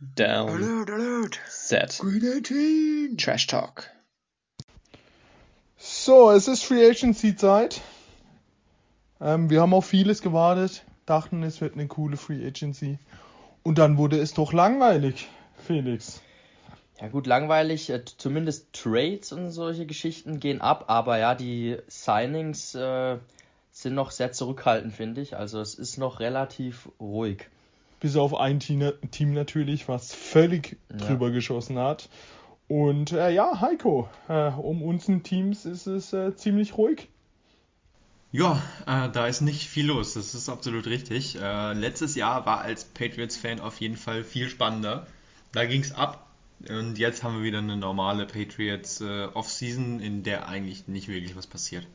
Down. Alert, alert. Set. Green 18. Trash Talk. So, es ist Free Agency Zeit. Ähm, wir haben auf vieles gewartet, dachten, es wird eine coole Free Agency. Und dann wurde es doch langweilig, Felix. Ja gut, langweilig, äh, zumindest Trades und solche Geschichten gehen ab, aber ja, die Signings äh, sind noch sehr zurückhaltend, finde ich. Also es ist noch relativ ruhig. Bis auf ein Team, natürlich, was völlig Ja. drüber geschossen hat. Und äh, ja, Heiko, äh, um unseren Teams ist es äh, ziemlich ruhig. Ja, äh, da ist nicht viel los, das ist absolut richtig. Äh, letztes Jahr war als Patriots-Fan auf jeden Fall viel spannender. Da ging's ab und jetzt haben wir wieder eine normale Patriots äh, Off-Season, in der eigentlich nicht wirklich was passiert.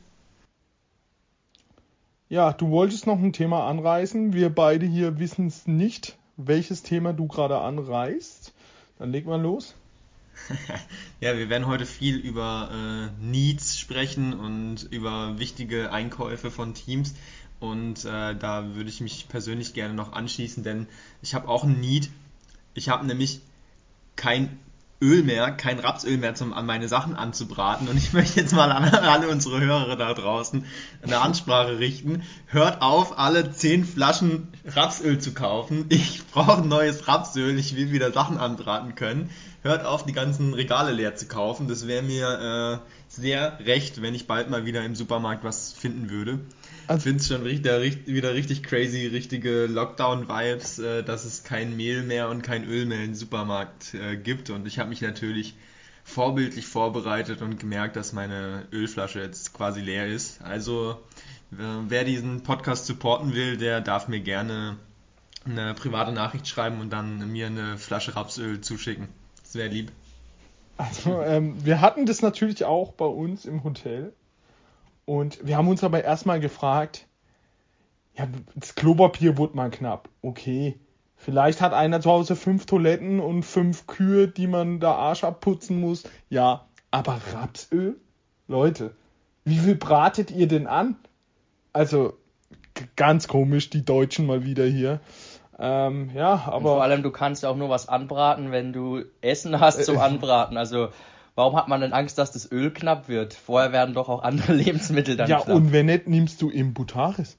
Ja, du wolltest noch ein Thema anreißen. Wir beide hier wissen es nicht, welches Thema du gerade anreißt. Dann leg mal los. Ja, wir werden heute viel über äh, Needs sprechen und über wichtige Einkäufe von Teams. Und äh, da würde ich mich persönlich gerne noch anschließen, denn ich habe auch ein Need. Ich habe nämlich kein Öl mehr, kein Rapsöl mehr, um an meine Sachen anzubraten. Und ich möchte jetzt mal an alle unsere Hörer da draußen eine Ansprache richten. Hört auf, alle 10 Flaschen Rapsöl zu kaufen. Ich brauche neues Rapsöl. Ich will wieder Sachen anbraten können. Hört auf, die ganzen Regale leer zu kaufen. Das wäre mir äh, sehr recht, wenn ich bald mal wieder im Supermarkt was finden würde. Ich Also- finde es schon richt- wieder richtig crazy, richtige Lockdown-Vibes, äh, dass es kein Mehl mehr und kein Öl mehr im Supermarkt äh, gibt. Und ich habe mich natürlich vorbildlich vorbereitet und gemerkt, dass meine Ölflasche jetzt quasi leer ist. Also wer diesen Podcast supporten will, der darf mir gerne eine private Nachricht schreiben und dann mir eine Flasche Rapsöl zuschicken. Das wäre lieb. Also, ähm, wir hatten das natürlich auch bei uns im Hotel. Und wir haben uns aber erstmal gefragt, ja, das Klopapier wurde mal knapp. Okay. Vielleicht hat einer zu Hause fünf Toiletten und fünf Kühe, die man da Arsch abputzen muss. Ja, aber Rapsöl? Leute, wie viel bratet ihr denn an? Also, ganz komisch, die Deutschen mal wieder hier. Ähm, ja, Und vor aber allem, du kannst ja auch nur was anbraten, wenn du Essen hast zum Äh, Anbraten. Also warum hat man denn Angst, dass das Öl knapp wird? Vorher werden doch auch andere Lebensmittel dann ja, knapp. und wenn nicht, nimmst du Imbutaris.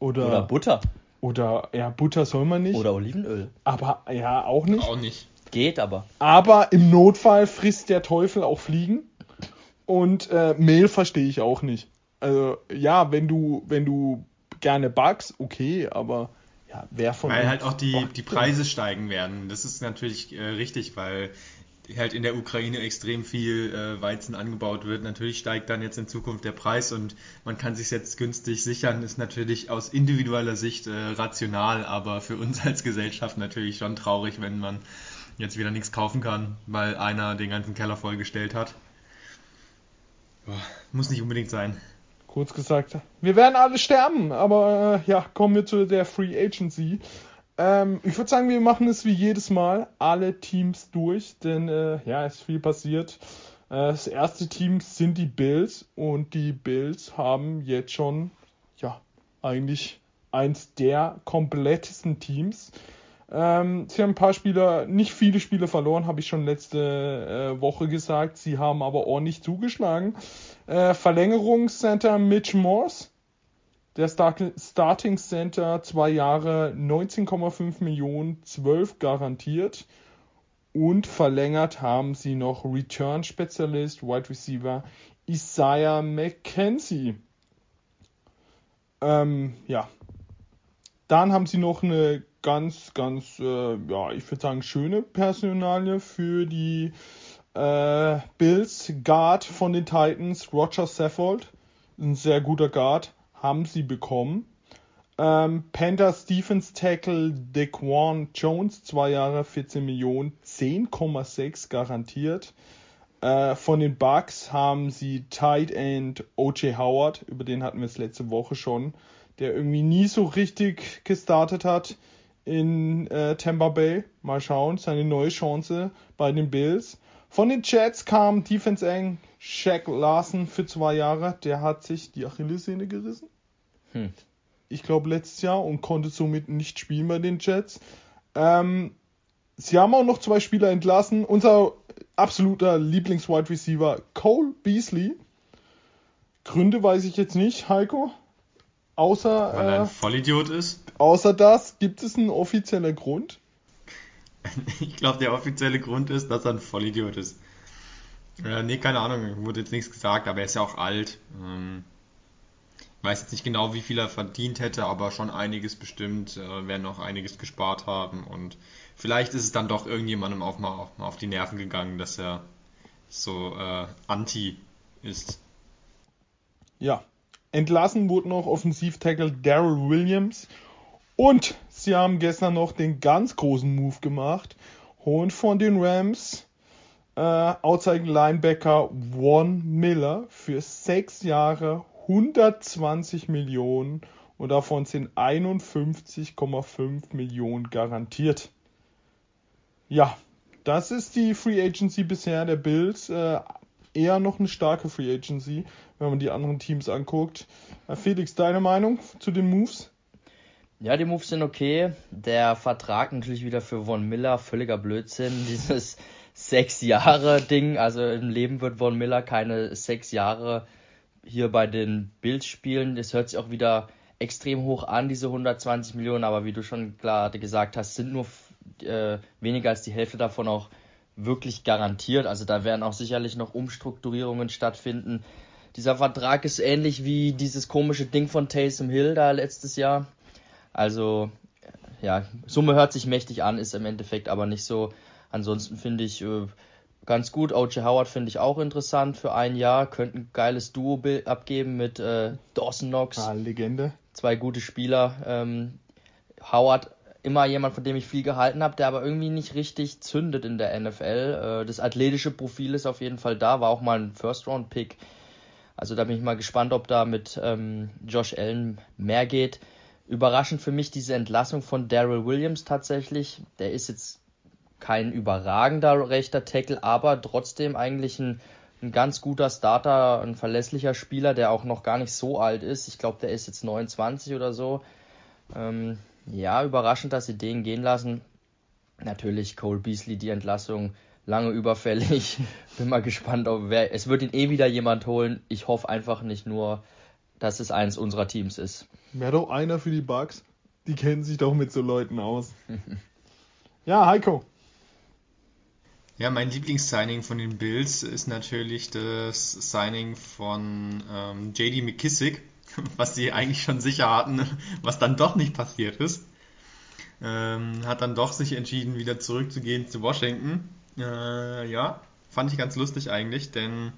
Oder, Oder Butter. Oder ja, Butter soll man nicht. Oder Olivenöl. Aber ja, auch nicht. Auch nicht. Geht aber. Aber im Notfall frisst der Teufel auch Fliegen. Und äh, Mehl verstehe ich auch nicht. Also ja, wenn du, wenn du gerne backst, okay, aber ja, wer von Weil halt auch die, die? Preise steigen werden. Das ist natürlich äh, richtig, weil halt in der Ukraine extrem viel äh, Weizen angebaut wird. Natürlich steigt dann jetzt in Zukunft der Preis und man kann sich jetzt günstig sichern, ist natürlich aus individueller Sicht äh, rational, aber für uns als Gesellschaft natürlich schon traurig, wenn man jetzt wieder nichts kaufen kann, weil einer den ganzen Keller vollgestellt hat. Boah, muss nicht unbedingt sein. Kurz gesagt, wir werden alle sterben, aber äh, ja, kommen wir zu der Free Agency. Ähm, ich würde sagen, wir machen es wie jedes Mal, alle Teams durch, denn äh, ja, ist viel passiert. Äh, das erste Team sind die Bills und die Bills haben jetzt schon, ja, eigentlich eins der komplettesten Teams. Ähm, sie haben ein paar Spieler, nicht viele Spiele verloren, habe ich schon letzte äh, Woche gesagt. Sie haben aber ordentlich zugeschlagen. Äh, Verlängerungscenter Mitch Morse, der Start Starting Center, zwei Jahre, 19,5 Millionen, 12 garantiert. Und verlängert haben sie noch Return Spezialist, Wide Receiver Isaiah McKenzie. Ähm, ja. Dann haben sie noch eine ganz, ganz, äh, ja, ich würde sagen, schöne Personalie für die äh, Bills. Guard von den Titans, Roger Saffold, ein sehr guter Guard, haben sie bekommen. Ähm, Panthers Defense Tackle Dequan Jones, zwei Jahre, 14 Millionen, 10,6 garantiert. Äh, von den Bucks haben sie Tight End O.J. Howard, über den hatten wir es letzte Woche schon, der irgendwie nie so richtig gestartet hat in äh, Tampa Bay. Mal schauen, seine neue Chance bei den Bills. Von den Jets kam Defense End Shaq Larson für zwei Jahre. Der hat sich die Achillessehne gerissen. Hm. Ich glaube letztes Jahr und konnte somit nicht spielen bei den Jets. Ähm, sie haben auch noch zwei Spieler entlassen. Unser absoluter Lieblings-Wide Receiver Cole Beasley. Gründe weiß ich jetzt nicht, Heiko. Außer, Weil er ein äh, Vollidiot ist. außer das, gibt es einen offiziellen Grund? Ich glaube, der offizielle Grund ist, dass er ein Vollidiot ist. Äh, nee, keine Ahnung, wurde jetzt nichts gesagt, aber er ist ja auch alt. Ähm, weiß jetzt nicht genau, wie viel er verdient hätte, aber schon einiges bestimmt, äh, werden auch einiges gespart haben und vielleicht ist es dann doch irgendjemandem auch mal auf, mal auf die Nerven gegangen, dass er so äh, anti ist. Ja. Entlassen wurde noch Offensiv-Tackle Daryl Williams. Und sie haben gestern noch den ganz großen Move gemacht. Holen von den Rams äh, Outside Linebacker Von Miller für sechs Jahre 120 Millionen und davon sind 51,5 Millionen garantiert. Ja, das ist die Free Agency bisher der Bills. Äh, eher noch eine starke Free Agency, wenn man die anderen Teams anguckt. Äh, Felix, deine Meinung zu den Moves? Ja, die Moves sind okay. Der Vertrag natürlich wieder für Von Miller, völliger Blödsinn. Dieses sechs Jahre Ding, also im Leben wird Von Miller keine sechs Jahre hier bei den Bills spielen. Das hört sich auch wieder extrem hoch an, diese 120 Millionen, aber wie du schon gerade gesagt hast, sind nur äh, weniger als die Hälfte davon auch wirklich garantiert. Also da werden auch sicherlich noch Umstrukturierungen stattfinden. Dieser Vertrag ist ähnlich wie dieses komische Ding von Taysom Hill da letztes Jahr. Also, ja, Summe hört sich mächtig an, ist im Endeffekt aber nicht so. Ansonsten finde ich äh, ganz gut. O.J. Howard finde ich auch interessant für ein Jahr. Könnte ein geiles Duo abgeben mit äh, Dawson Knox. Ah, Legende. Zwei gute Spieler. Ähm, Howard immer jemand, von dem ich viel gehalten habe, der aber irgendwie nicht richtig zündet in der NFL. Äh, das athletische Profil ist auf jeden Fall da, war auch mal ein First-Round-Pick. Also da bin ich mal gespannt, ob da mit ähm, Josh Allen mehr geht. Überraschend für mich diese Entlassung von Daryl Williams tatsächlich. Der ist jetzt kein überragender rechter Tackle, aber trotzdem eigentlich ein, ein ganz guter Starter, ein verlässlicher Spieler, der auch noch gar nicht so alt ist. Ich glaube, der ist jetzt 29 oder so. Ähm, ja, überraschend, dass sie den gehen lassen. Natürlich Cole Beasley, die Entlassung lange überfällig. Bin mal gespannt, ob wer. Es wird ihn eh wieder jemand holen. Ich hoffe einfach nicht nur, dass es eins unserer Teams ist. Wäre doch einer für die Bugs. Die kennen sich doch mit so Leuten aus. ja, Heiko. Ja, mein Lieblingssigning von den Bills ist natürlich das Signing von ähm, JD McKissick, was sie eigentlich schon sicher hatten, was dann doch nicht passiert ist. Ähm, hat dann doch sich entschieden, wieder zurückzugehen zu Washington. Äh, ja, fand ich ganz lustig eigentlich, denn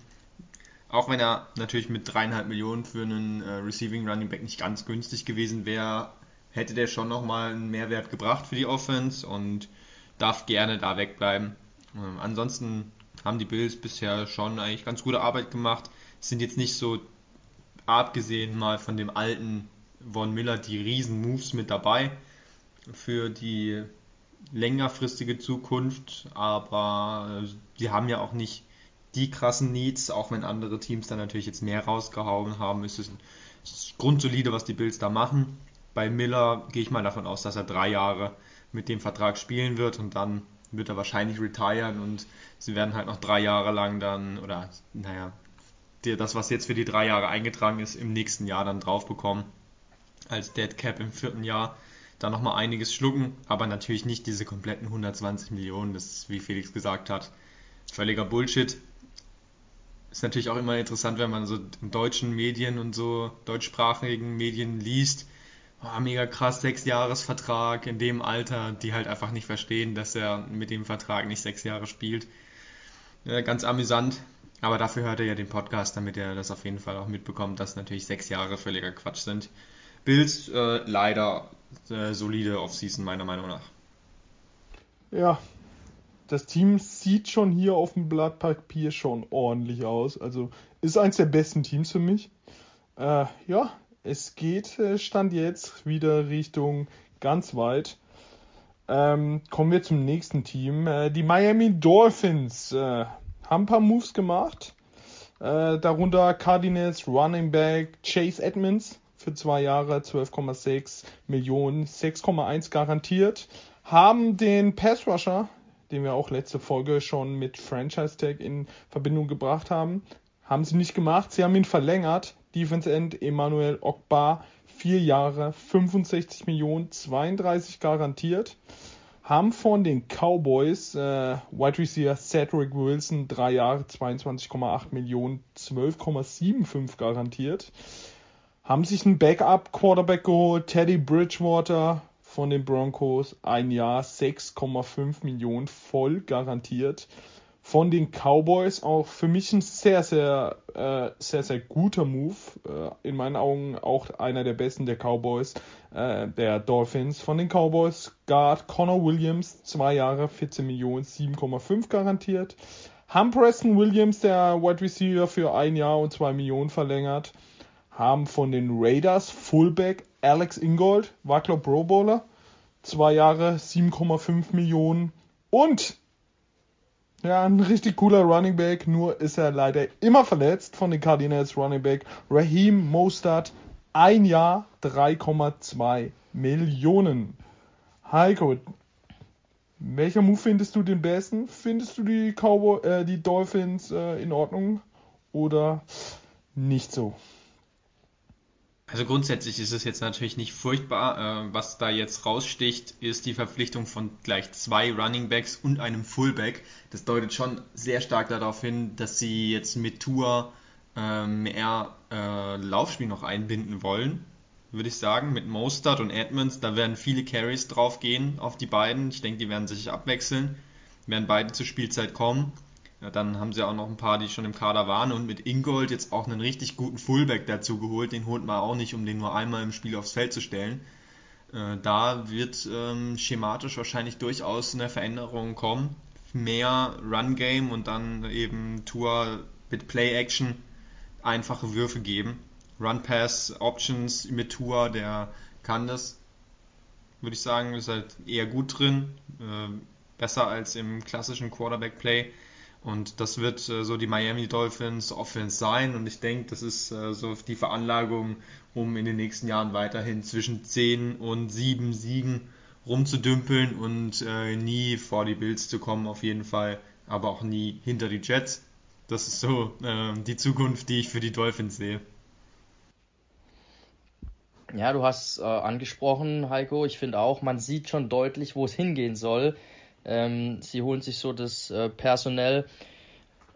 auch wenn er natürlich mit dreieinhalb Millionen für einen äh, Receiving Running Back nicht ganz günstig gewesen wäre, hätte der schon nochmal einen Mehrwert gebracht für die Offense und darf gerne da wegbleiben. Ähm, ansonsten haben die Bills bisher schon eigentlich ganz gute Arbeit gemacht. Sind jetzt nicht so, abgesehen mal von dem alten Von Miller, die riesen Moves mit dabei für die längerfristige Zukunft, aber äh, sie haben ja auch nicht die krassen Needs, auch wenn andere Teams da natürlich jetzt mehr rausgehauen haben, ist es, ist grundsolide, was die Bills da machen. Bei Miller gehe ich mal davon aus, dass er drei Jahre mit dem Vertrag spielen wird und dann wird er wahrscheinlich retiren und sie werden halt noch drei Jahre lang dann, oder naja, das, was jetzt für die drei Jahre eingetragen ist, im nächsten Jahr dann drauf bekommen. Als Dead Cap im vierten Jahr. Da nochmal einiges schlucken, aber natürlich nicht diese kompletten 120 Millionen. Das ist, wie Felix gesagt hat, völliger Bullshit. Ist natürlich auch immer interessant, wenn man so in deutschen Medien und so deutschsprachigen Medien liest, oh, mega krass, sechs Jahresvertrag in dem Alter, die halt einfach nicht verstehen, dass er mit dem Vertrag nicht sechs Jahre spielt. Ja, ganz amüsant, aber dafür hört er ja den Podcast, damit er das auf jeden Fall auch mitbekommt, dass natürlich sechs Jahre völliger Quatsch sind. Bills äh, leider äh, solide Offseason meiner Meinung nach. Ja, das Team sieht schon hier auf dem Blatt Papier schon ordentlich aus. Also ist eins der besten Teams für mich. Äh, ja, es geht, äh, stand jetzt wieder Richtung ganz weit. Ähm, kommen wir zum nächsten Team. Äh, die Miami Dolphins äh, haben ein paar Moves gemacht. Äh, darunter Cardinals Running Back Chase Edmonds für zwei Jahre 12,6 Millionen, 6,1 garantiert. haben den Pass Rusher, den wir auch letzte Folge schon mit Franchise Tag in Verbindung gebracht haben, haben sie nicht gemacht. Sie haben ihn verlängert. Defense End Emmanuel Ogbar, vier Jahre, 65 Millionen, 32 garantiert. Haben von den Cowboys äh, Wide Receiver Cedric Wilson, drei Jahre, 22,8 Millionen, 12,75 garantiert. Haben sich einen Backup-Quarterback geholt, Teddy Bridgewater von den Broncos, ein Jahr, 6,5 Millionen, voll garantiert von den Cowboys auch für mich ein sehr, sehr, äh, sehr, sehr guter Move. Äh, in meinen Augen auch einer der besten der Cowboys, äh, der Dolphins. Von den Cowboys Guard Connor Williams, zwei Jahre, 14 Millionen, 7,5 garantiert. Haben Preston Williams, der Wide Receiver, für ein Jahr und zwei Millionen verlängert. Haben von den Raiders Fullback Alex Ingold, glaub Pro Bowler, zwei Jahre, 7,5 Millionen. Und ja, ein richtig cooler Running Back, nur ist er leider immer verletzt von den Cardinals Running Back. Raheem Mostert, ein Jahr, 3,2 Millionen. Heiko, welcher Move findest du den besten? Findest du die Cowboy, äh, die Dolphins äh, in Ordnung oder nicht so? Also grundsätzlich ist es jetzt natürlich nicht furchtbar. Äh, was da jetzt raussticht, ist die Verpflichtung von gleich zwei Running Backs und einem Fullback. Das deutet schon sehr stark darauf hin, dass sie jetzt mit Tour äh, mehr äh, Laufspiel noch einbinden wollen, würde ich sagen. Mit Mostert und Edmonds, da werden viele Carries drauf gehen auf die beiden. Ich denke, die werden sich abwechseln, werden beide zur Spielzeit kommen. Ja, dann haben sie auch noch ein paar, die schon im Kader waren und mit Ingold jetzt auch einen richtig guten Fullback dazu geholt. Den holt man auch nicht, um den nur einmal im Spiel aufs Feld zu stellen. Äh, da wird ähm, schematisch wahrscheinlich durchaus eine Veränderung kommen. Mehr Run-Game und dann eben Tour mit Play-Action einfache Würfe geben. Run-Pass-Options mit Tour, der kann das, würde ich sagen, ist halt eher gut drin. Äh, besser als im klassischen Quarterback-Play. Und das wird äh, so die Miami Dolphins Offense sein. Und ich denke, das ist äh, so die Veranlagung, um in den nächsten Jahren weiterhin zwischen 10 und 7 Siegen rumzudümpeln und äh, nie vor die Bills zu kommen, auf jeden Fall. Aber auch nie hinter die Jets. Das ist so äh, die Zukunft, die ich für die Dolphins sehe. Ja, du hast äh, angesprochen, Heiko. Ich finde auch, man sieht schon deutlich, wo es hingehen soll. Ähm, sie holen sich so das äh, Personell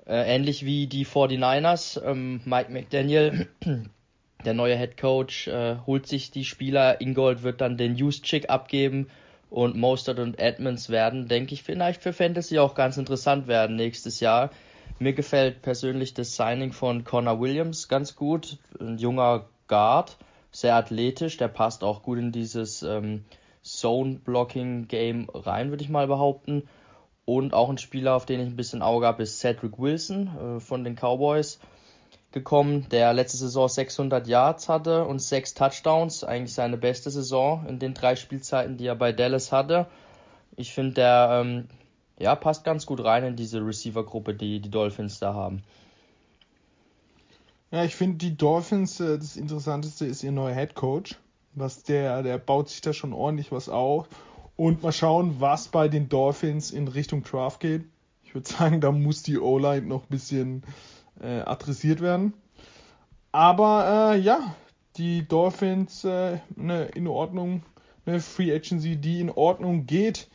äh, ähnlich wie die 49ers. Ähm, Mike McDaniel, der neue Head Coach, äh, holt sich die Spieler. Ingold wird dann den Juszczyk abgeben und Mostert und Edmonds werden, denke ich, vielleicht für Fantasy auch ganz interessant werden nächstes Jahr. Mir gefällt persönlich das Signing von Connor Williams ganz gut. Ein junger Guard, sehr athletisch, der passt auch gut in dieses ähm, Zone-Blocking-Game rein, würde ich mal behaupten. Und auch ein Spieler, auf den ich ein bisschen Auge habe, ist Cedric Wilson äh, von den Cowboys gekommen, der letzte Saison 600 Yards hatte und sechs Touchdowns, eigentlich seine beste Saison in den drei Spielzeiten, die er bei Dallas hatte. Ich finde, der ähm, ja, passt ganz gut rein in diese Receiver-Gruppe, die die Dolphins da haben. Ja, ich finde die Dolphins, äh, das Interessanteste ist ihr neuer Head Coach was der, der baut sich da schon ordentlich was auf. Und mal schauen, was bei den Dolphins in Richtung Draft geht. Ich würde sagen, da muss die O-Line noch ein bisschen äh, adressiert werden. Aber äh, ja, die Dolphins äh, ne, in Ordnung, eine Free Agency, die in Ordnung geht.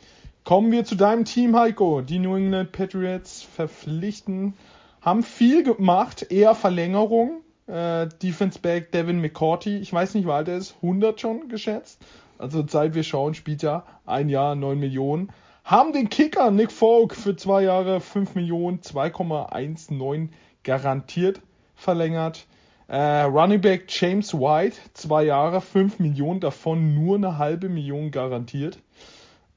Kommen wir zu deinem Team, Heiko. Die New England Patriots verpflichten, haben viel gemacht, eher Verlängerung. Äh, Defense Back Devin McCourty, ich weiß nicht, wie alt er ist, 100 schon geschätzt. Also seit wir schauen, spielt ja ein Jahr 9 Millionen. Haben den Kicker Nick Folk für zwei Jahre 5 Millionen, 2,19 garantiert verlängert. Äh, Running Back James White, zwei Jahre, 5 Millionen, davon nur eine halbe Million garantiert.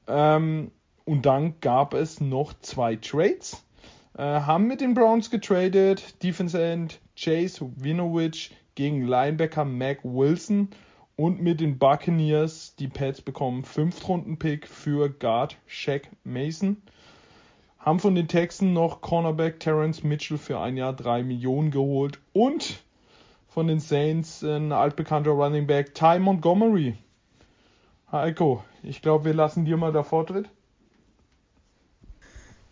Ähm, und dann gab es noch zwei Trades. Äh, haben mit den Browns getradet. Defense End Chase Winovich gegen Linebacker Mac Wilson. Und mit den Buccaneers, die Pets bekommen 5 Runden Pick für Guard Shaq Mason. Haben von den Texans noch Cornerback Terrence Mitchell für ein Jahr 3 Millionen geholt. Und von den Saints ein altbekannter Running Back Ty Montgomery. Heiko, Ich glaube, wir lassen dir mal der Vortritt.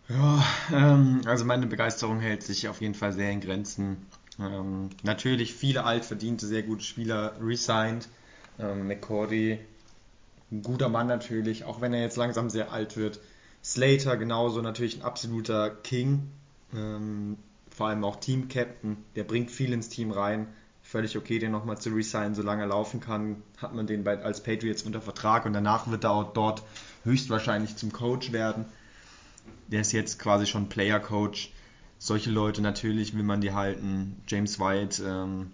Ja, ähm, also meine Begeisterung hält sich auf jeden Fall sehr in Grenzen. Ähm, natürlich viele altverdiente, sehr gute Spieler resigned. Ähm, McCordy, ein guter Mann natürlich, auch wenn er jetzt langsam sehr alt wird. Slater genauso natürlich ein absoluter King. Ähm, vor allem auch Team-Captain. Der bringt viel ins Team rein. Völlig okay, den nochmal zu resignen, solange er laufen kann, hat man den bei, als Patriots unter Vertrag und danach wird er auch dort höchstwahrscheinlich zum Coach werden der ist jetzt quasi schon Player Coach. Solche Leute natürlich will man die halten. James White ähm,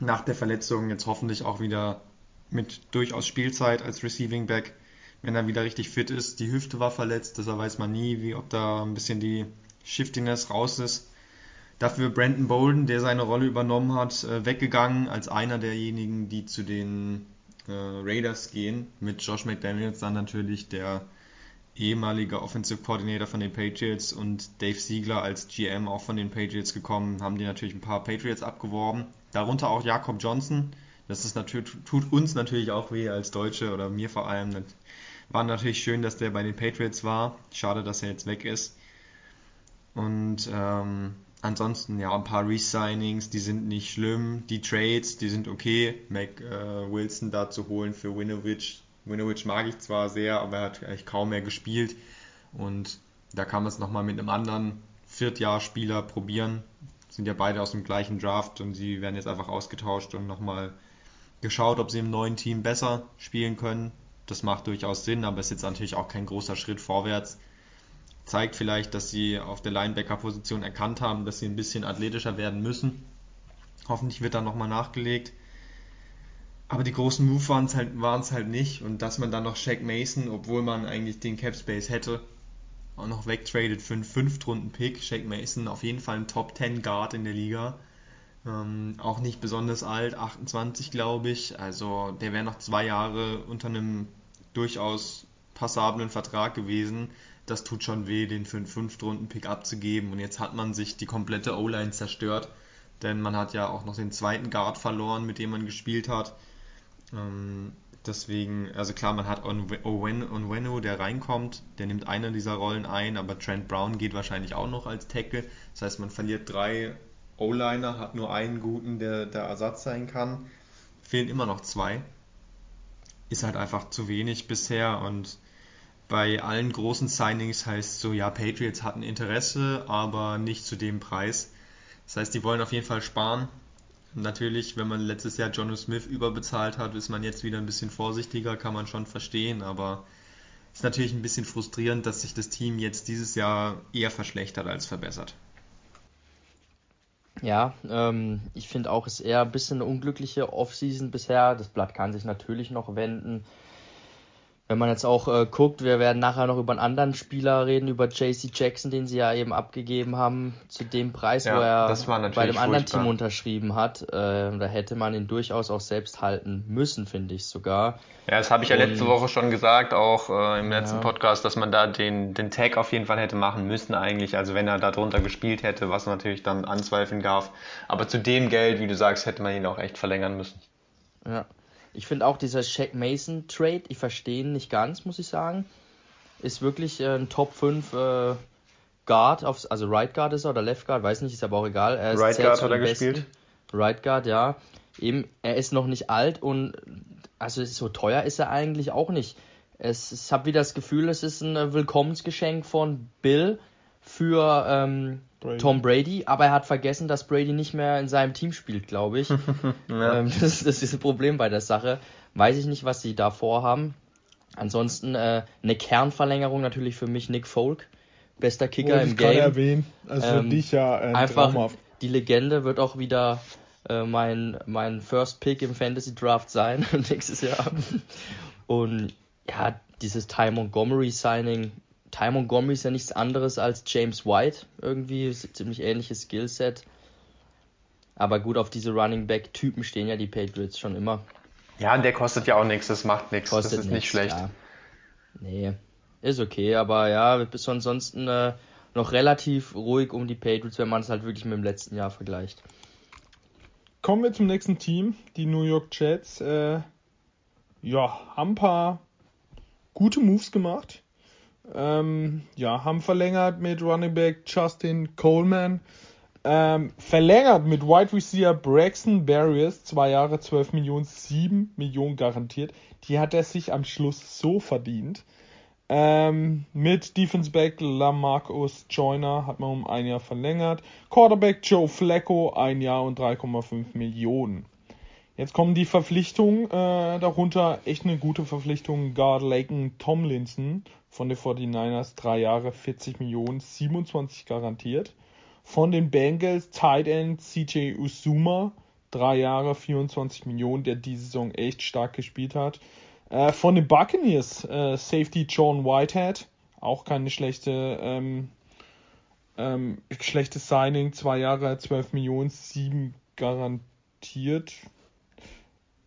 nach der Verletzung jetzt hoffentlich auch wieder mit durchaus Spielzeit als Receiving Back, wenn er wieder richtig fit ist. Die Hüfte war verletzt, deshalb weiß man nie, wie ob da ein bisschen die Shiftiness raus ist. Dafür Brandon Bolden, der seine Rolle übernommen hat, äh, weggegangen als einer derjenigen, die zu den äh, Raiders gehen. Mit Josh McDaniels dann natürlich, der ehemaliger Offensive Coordinator von den Patriots und Dave Siegler als GM auch von den Patriots gekommen, haben die natürlich ein paar Patriots abgeworben. Darunter auch Jakob Johnson. Das ist natürlich, tut uns natürlich auch weh als Deutsche oder mir vor allem. Das war natürlich schön, dass der bei den Patriots war. Schade, dass er jetzt weg ist. Und ähm, ansonsten ja ein paar Resignings, die sind nicht schlimm. Die Trades, die sind okay. Mac äh, Wilson da zu holen für Winovich Winovich mag ich zwar sehr, aber er hat eigentlich kaum mehr gespielt. Und da kann man es nochmal mit einem anderen Viertjahrspieler probieren. Sind ja beide aus dem gleichen Draft und sie werden jetzt einfach ausgetauscht und nochmal geschaut, ob sie im neuen Team besser spielen können. Das macht durchaus Sinn, aber ist jetzt natürlich auch kein großer Schritt vorwärts. Zeigt vielleicht, dass sie auf der Linebacker-Position erkannt haben, dass sie ein bisschen athletischer werden müssen. Hoffentlich wird da nochmal nachgelegt. Aber die großen Move waren es halt, halt nicht. Und dass man dann noch Shaq Mason, obwohl man eigentlich den Cap Space hätte, auch noch wegtradet für einen 5-Runden-Pick. Shaq Mason auf jeden Fall ein Top 10 Guard in der Liga. Ähm, auch nicht besonders alt, 28 glaube ich. Also der wäre noch zwei Jahre unter einem durchaus passablen Vertrag gewesen. Das tut schon weh, den für einen 5-Runden-Pick abzugeben. Und jetzt hat man sich die komplette O-Line zerstört. Denn man hat ja auch noch den zweiten Guard verloren, mit dem man gespielt hat. Ähm, deswegen, also klar, man hat Onwenu, der reinkommt, der nimmt eine dieser Rollen ein, aber Trent Brown geht wahrscheinlich auch noch als Tackle. Das heißt, man verliert drei O-Liner, hat nur einen guten, der der Ersatz sein kann. Fehlen immer noch zwei. Ist halt einfach zu wenig bisher und bei allen großen Signings heißt so, ja, Patriots hatten Interesse, aber nicht zu dem Preis. Das heißt, die wollen auf jeden Fall sparen. Natürlich, wenn man letztes Jahr Jono Smith überbezahlt hat, ist man jetzt wieder ein bisschen vorsichtiger, kann man schon verstehen, aber ist natürlich ein bisschen frustrierend, dass sich das Team jetzt dieses Jahr eher verschlechtert als verbessert. Ja, ähm, ich finde auch, es ist eher ein bisschen eine unglückliche Offseason bisher. Das Blatt kann sich natürlich noch wenden. Wenn man jetzt auch äh, guckt, wir werden nachher noch über einen anderen Spieler reden, über JC Jackson, den sie ja eben abgegeben haben, zu dem Preis, ja, wo er bei dem anderen Team unterschrieben hat. Äh, da hätte man ihn durchaus auch selbst halten müssen, finde ich sogar. Ja, das habe ich ja Und, letzte Woche schon gesagt, auch äh, im letzten ja. Podcast, dass man da den, den Tag auf jeden Fall hätte machen müssen eigentlich. Also wenn er da drunter gespielt hätte, was natürlich dann anzweifeln darf. Aber zu dem Geld, wie du sagst, hätte man ihn auch echt verlängern müssen. Ja. Ich finde auch dieser Shaq Mason Trade, ich verstehe ihn nicht ganz, muss ich sagen. Ist wirklich äh, ein Top 5 äh, Guard, aufs, also Right Guard ist er oder Left Guard, weiß nicht, ist aber auch egal. Er right Guard hat er gespielt. Right Guard, ja. Eben, er ist noch nicht alt und also so teuer ist er eigentlich auch nicht. Es, ich habe wieder das Gefühl, es ist ein äh, Willkommensgeschenk von Bill für ähm, Brady. Tom Brady, aber er hat vergessen, dass Brady nicht mehr in seinem Team spielt, glaube ich. ja. ähm, das, das, ist ein Problem bei der Sache. Weiß ich nicht, was sie da vorhaben. Ansonsten äh, eine Kernverlängerung natürlich für mich Nick Folk, bester Kicker oh, im Game. Ich erwähnen, also für ähm, dich ja äh, einfach traumhaft. die Legende wird auch wieder äh, mein mein First Pick im Fantasy Draft sein nächstes Jahr. Und ja, dieses Ty Montgomery Signing Ty Montgomery ist ja nichts anderes als James White. Irgendwie ziemlich ähnliches Skillset. Aber gut, auf diese Running Back Typen stehen ja die Patriots schon immer. Ja, der kostet ja auch nichts, das macht nichts. Das ist nix, nicht schlecht. Ja. Nee, ist okay, aber ja, bis ansonsten äh, noch relativ ruhig um die Patriots, wenn man es halt wirklich mit dem letzten Jahr vergleicht. Kommen wir zum nächsten Team, die New York Jets. Äh, ja, haben ein paar gute Moves gemacht. Ähm, ja, haben verlängert mit Running Back Justin Coleman. Ähm, verlängert mit Wide Receiver Braxton Barriers, zwei Jahre, 12 Millionen, 7 Millionen garantiert. Die hat er sich am Schluss so verdient. Ähm, mit Defense Back Lamarcus Joyner hat man um ein Jahr verlängert. Quarterback Joe Flacco ein Jahr und 3,5 Millionen. Jetzt kommen die Verpflichtungen, äh, darunter echt eine gute Verpflichtung. Guard Laken Tomlinson von den 49ers, drei Jahre, 40 Millionen, 27 garantiert. Von den Bengals Tight End CJ Usuma, drei Jahre, 24 Millionen, der diese Saison echt stark gespielt hat. Äh, von den Buccaneers äh, Safety John Whitehead, auch keine schlechte ähm, ähm, schlechtes Signing, zwei Jahre, 12 Millionen, 7 garantiert.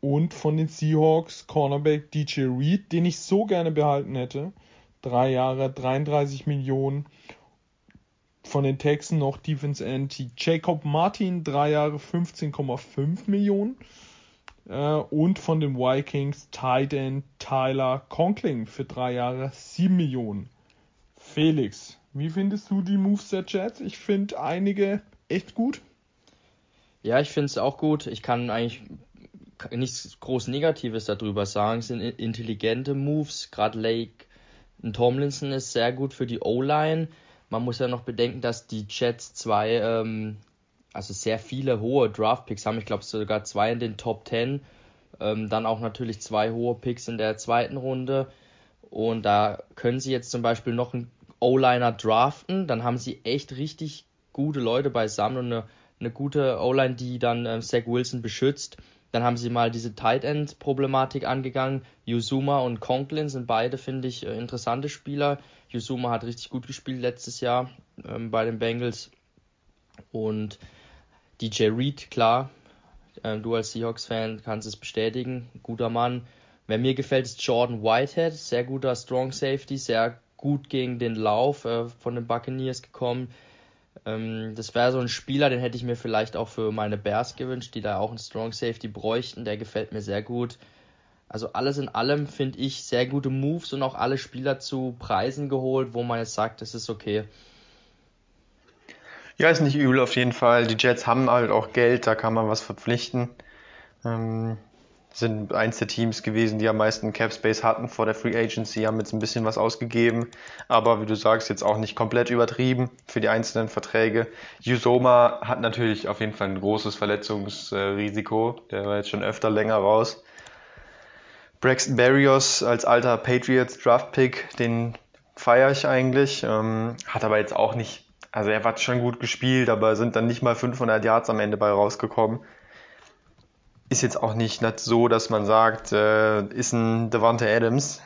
Und von den Seahawks Cornerback DJ Reed, den ich so gerne behalten hätte. Drei Jahre, 33 Millionen. Von den Texans noch Defense End Jacob Martin, drei Jahre, 15,5 Millionen. Äh, und von den Vikings Tight End Tyler Conkling für drei Jahre, 7 Millionen. Felix, wie findest du die Moves der Jets? Ich finde einige echt gut. Ja, ich finde es auch gut. Ich kann eigentlich nichts groß Negatives darüber sagen. Es sind intelligente Moves. Gerade Lake und Tomlinson ist sehr gut für die O-Line. Man muss ja noch bedenken, dass die Jets zwei, ähm, also sehr viele hohe Draft-Picks haben. Ich glaube sogar zwei in den Top 10. Ähm, dann auch natürlich zwei hohe Picks in der zweiten Runde. Und da können sie jetzt zum Beispiel noch einen O-Liner draften. Dann haben sie echt richtig gute Leute beisammen und eine, eine gute O-Line, die dann äh, Zach Wilson beschützt. Dann haben sie mal diese Tight End Problematik angegangen. Yuzuma und Conklin sind beide, finde ich, äh, interessante Spieler. Yuzuma hat richtig gut gespielt letztes Jahr ähm, bei den Bengals. Und DJ Reed, klar, äh, du als Seahawks-Fan kannst es bestätigen. Guter Mann. Wer mir gefällt, ist Jordan Whitehead. Sehr guter Strong Safety, sehr gut gegen den Lauf äh, von den Buccaneers gekommen ähm, das wäre so ein Spieler, den hätte ich mir vielleicht auch für meine Bears gewünscht, die da auch einen Strong Safety bräuchten. Der gefällt mir sehr gut. Also alles in allem finde ich sehr gute Moves und auch alle Spieler zu Preisen geholt, wo man jetzt sagt, das ist okay. Ja, ist nicht übel auf jeden Fall. Die Jets haben halt auch Geld, da kann man was verpflichten. Ähm, sind eins der Teams gewesen, die am meisten Cap Space hatten vor der Free Agency, haben jetzt ein bisschen was ausgegeben, aber wie du sagst, jetzt auch nicht komplett übertrieben für die einzelnen Verträge. Usoma hat natürlich auf jeden Fall ein großes Verletzungsrisiko, der war jetzt schon öfter länger raus. Braxton Berrios als alter Patriots Draft Pick, den feiere ich eigentlich, ähm, hat aber jetzt auch nicht, also er hat schon gut gespielt, aber sind dann nicht mal 500 Yards am Ende bei rausgekommen ist jetzt auch nicht, so, dass man sagt, äh, ist ein Devante Adams.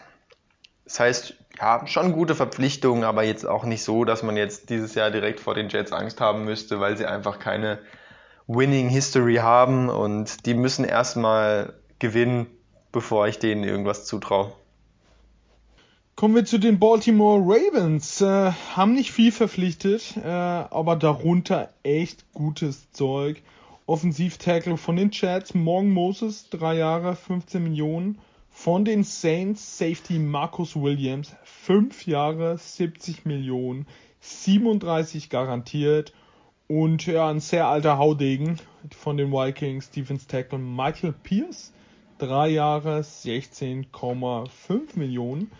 Das heißt, ja, schon gute Verpflichtungen, aber jetzt auch nicht so, dass man jetzt dieses Jahr direkt vor den Jets Angst haben müsste, weil sie einfach keine Winning History haben und die müssen erstmal gewinnen, bevor ich denen irgendwas zutraue. Kommen wir zu den Baltimore Ravens. Äh, haben nicht viel verpflichtet, äh, aber darunter echt gutes Zeug. Offensivtackle von den Chats, Morgan Moses, drei Jahre, 15 Millionen. Von den Saints, Safety Marcus Williams, fünf Jahre, 70 Millionen, 37 garantiert. Und ja, ein sehr alter Haudegen von den Vikings, Defense Tackle Michael Pierce, drei Jahre, 16,5 Millionen.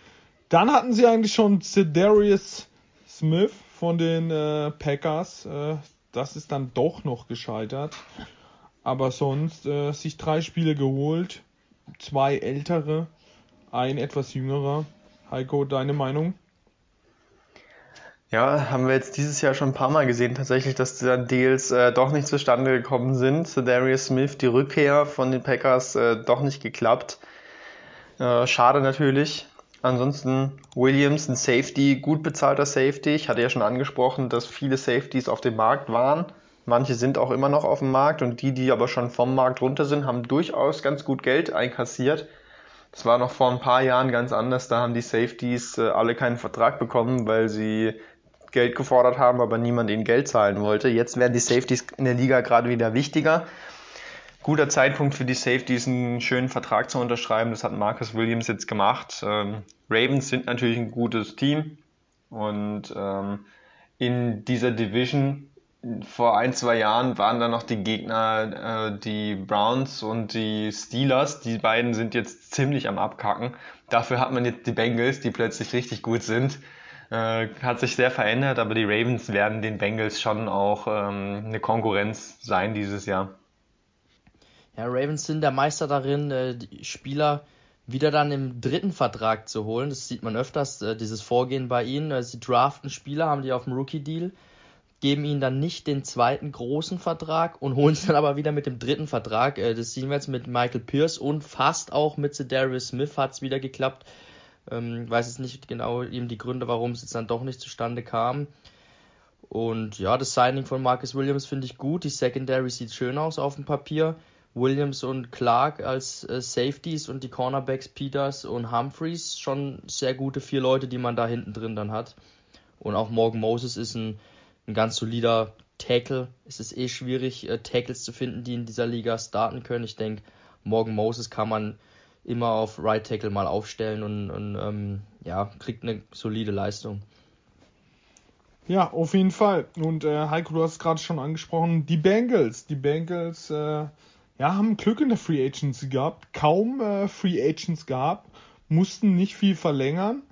Dann hatten sie eigentlich schon Cedarius Smith von den äh, Packers, äh, das ist dann doch noch gescheitert. Aber sonst äh, sich drei Spiele geholt, zwei ältere, ein etwas jüngerer. Heiko, deine Meinung? Ja, haben wir jetzt dieses Jahr schon ein paar Mal gesehen, tatsächlich, dass die Deals äh, doch nicht zustande gekommen sind. So Darius Smith, die Rückkehr von den Packers, äh, doch nicht geklappt. Äh, schade natürlich. Ansonsten Williams, ein Safety, gut bezahlter Safety. Ich hatte ja schon angesprochen, dass viele Safeties auf dem Markt waren. Manche sind auch immer noch auf dem Markt und die, die aber schon vom Markt runter sind, haben durchaus ganz gut Geld einkassiert. Das war noch vor ein paar Jahren ganz anders. Da haben die Safeties äh, alle keinen Vertrag bekommen, weil sie Geld gefordert haben, aber niemand ihnen Geld zahlen wollte. Jetzt werden die Safeties in der Liga gerade wieder wichtiger guter Zeitpunkt für die Safeties, einen schönen Vertrag zu unterschreiben. Das hat Marcus Williams jetzt gemacht. Ravens sind natürlich ein gutes Team und ähm, in dieser Division vor ein, zwei Jahren waren da noch die Gegner äh, die Browns und die Steelers. Die beiden sind jetzt ziemlich am Abkacken. Dafür hat man jetzt die Bengals, die plötzlich richtig gut sind. Äh, hat sich sehr verändert, aber die Ravens werden den Bengals schon auch ähm, eine Konkurrenz sein dieses Jahr. Ja, Ravens sind der Meister darin, äh, die Spieler wieder dann im dritten Vertrag zu holen. Das sieht man öfters, äh, dieses Vorgehen bei ihnen. Äh, sie draften Spieler, haben die auf dem Rookie-Deal geben ihnen dann nicht den zweiten großen Vertrag und holen es dann aber wieder mit dem dritten Vertrag. Äh, das sehen wir jetzt mit Michael Pierce und fast auch mit Darius Smith hat es wieder geklappt. Ähm, weiß jetzt nicht genau eben die Gründe, warum es jetzt dann doch nicht zustande kam. Und ja, das Signing von Marcus Williams finde ich gut. Die Secondary sieht schön aus auf dem Papier. Williams und Clark als äh, Safeties und die Cornerbacks Peters und Humphreys schon sehr gute vier Leute, die man da hinten drin dann hat. Und auch Morgan Moses ist ein ein ganz solider Tackle. Es ist eh schwierig, äh, Tackles zu finden, die in dieser Liga starten können. Ich denke, Morgan Moses kann man immer auf Right Tackle mal aufstellen und, und ähm, ja, kriegt eine solide Leistung. Ja, auf jeden Fall. Und äh, Heiko, du hast es gerade schon angesprochen, die Bengals. Die Bengals äh, ja, haben Glück in der Free Agency gehabt, kaum äh, Free Agents gehabt, mussten nicht viel verlängern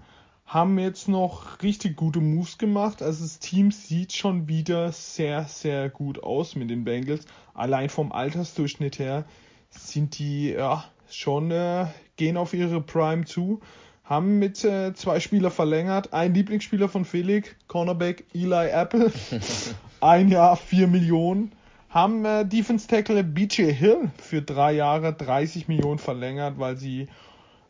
haben jetzt noch richtig gute Moves gemacht. Also das Team sieht schon wieder sehr, sehr gut aus mit den Bengals. Allein vom Altersdurchschnitt her sind die ja schon äh, gehen auf ihre Prime zu. Haben mit äh, zwei Spieler verlängert. Ein Lieblingsspieler von Felix, Cornerback Eli Apple. Ein Jahr, vier Millionen. Haben äh, Defense Tackle BJ Hill für drei Jahre 30 Millionen verlängert, weil sie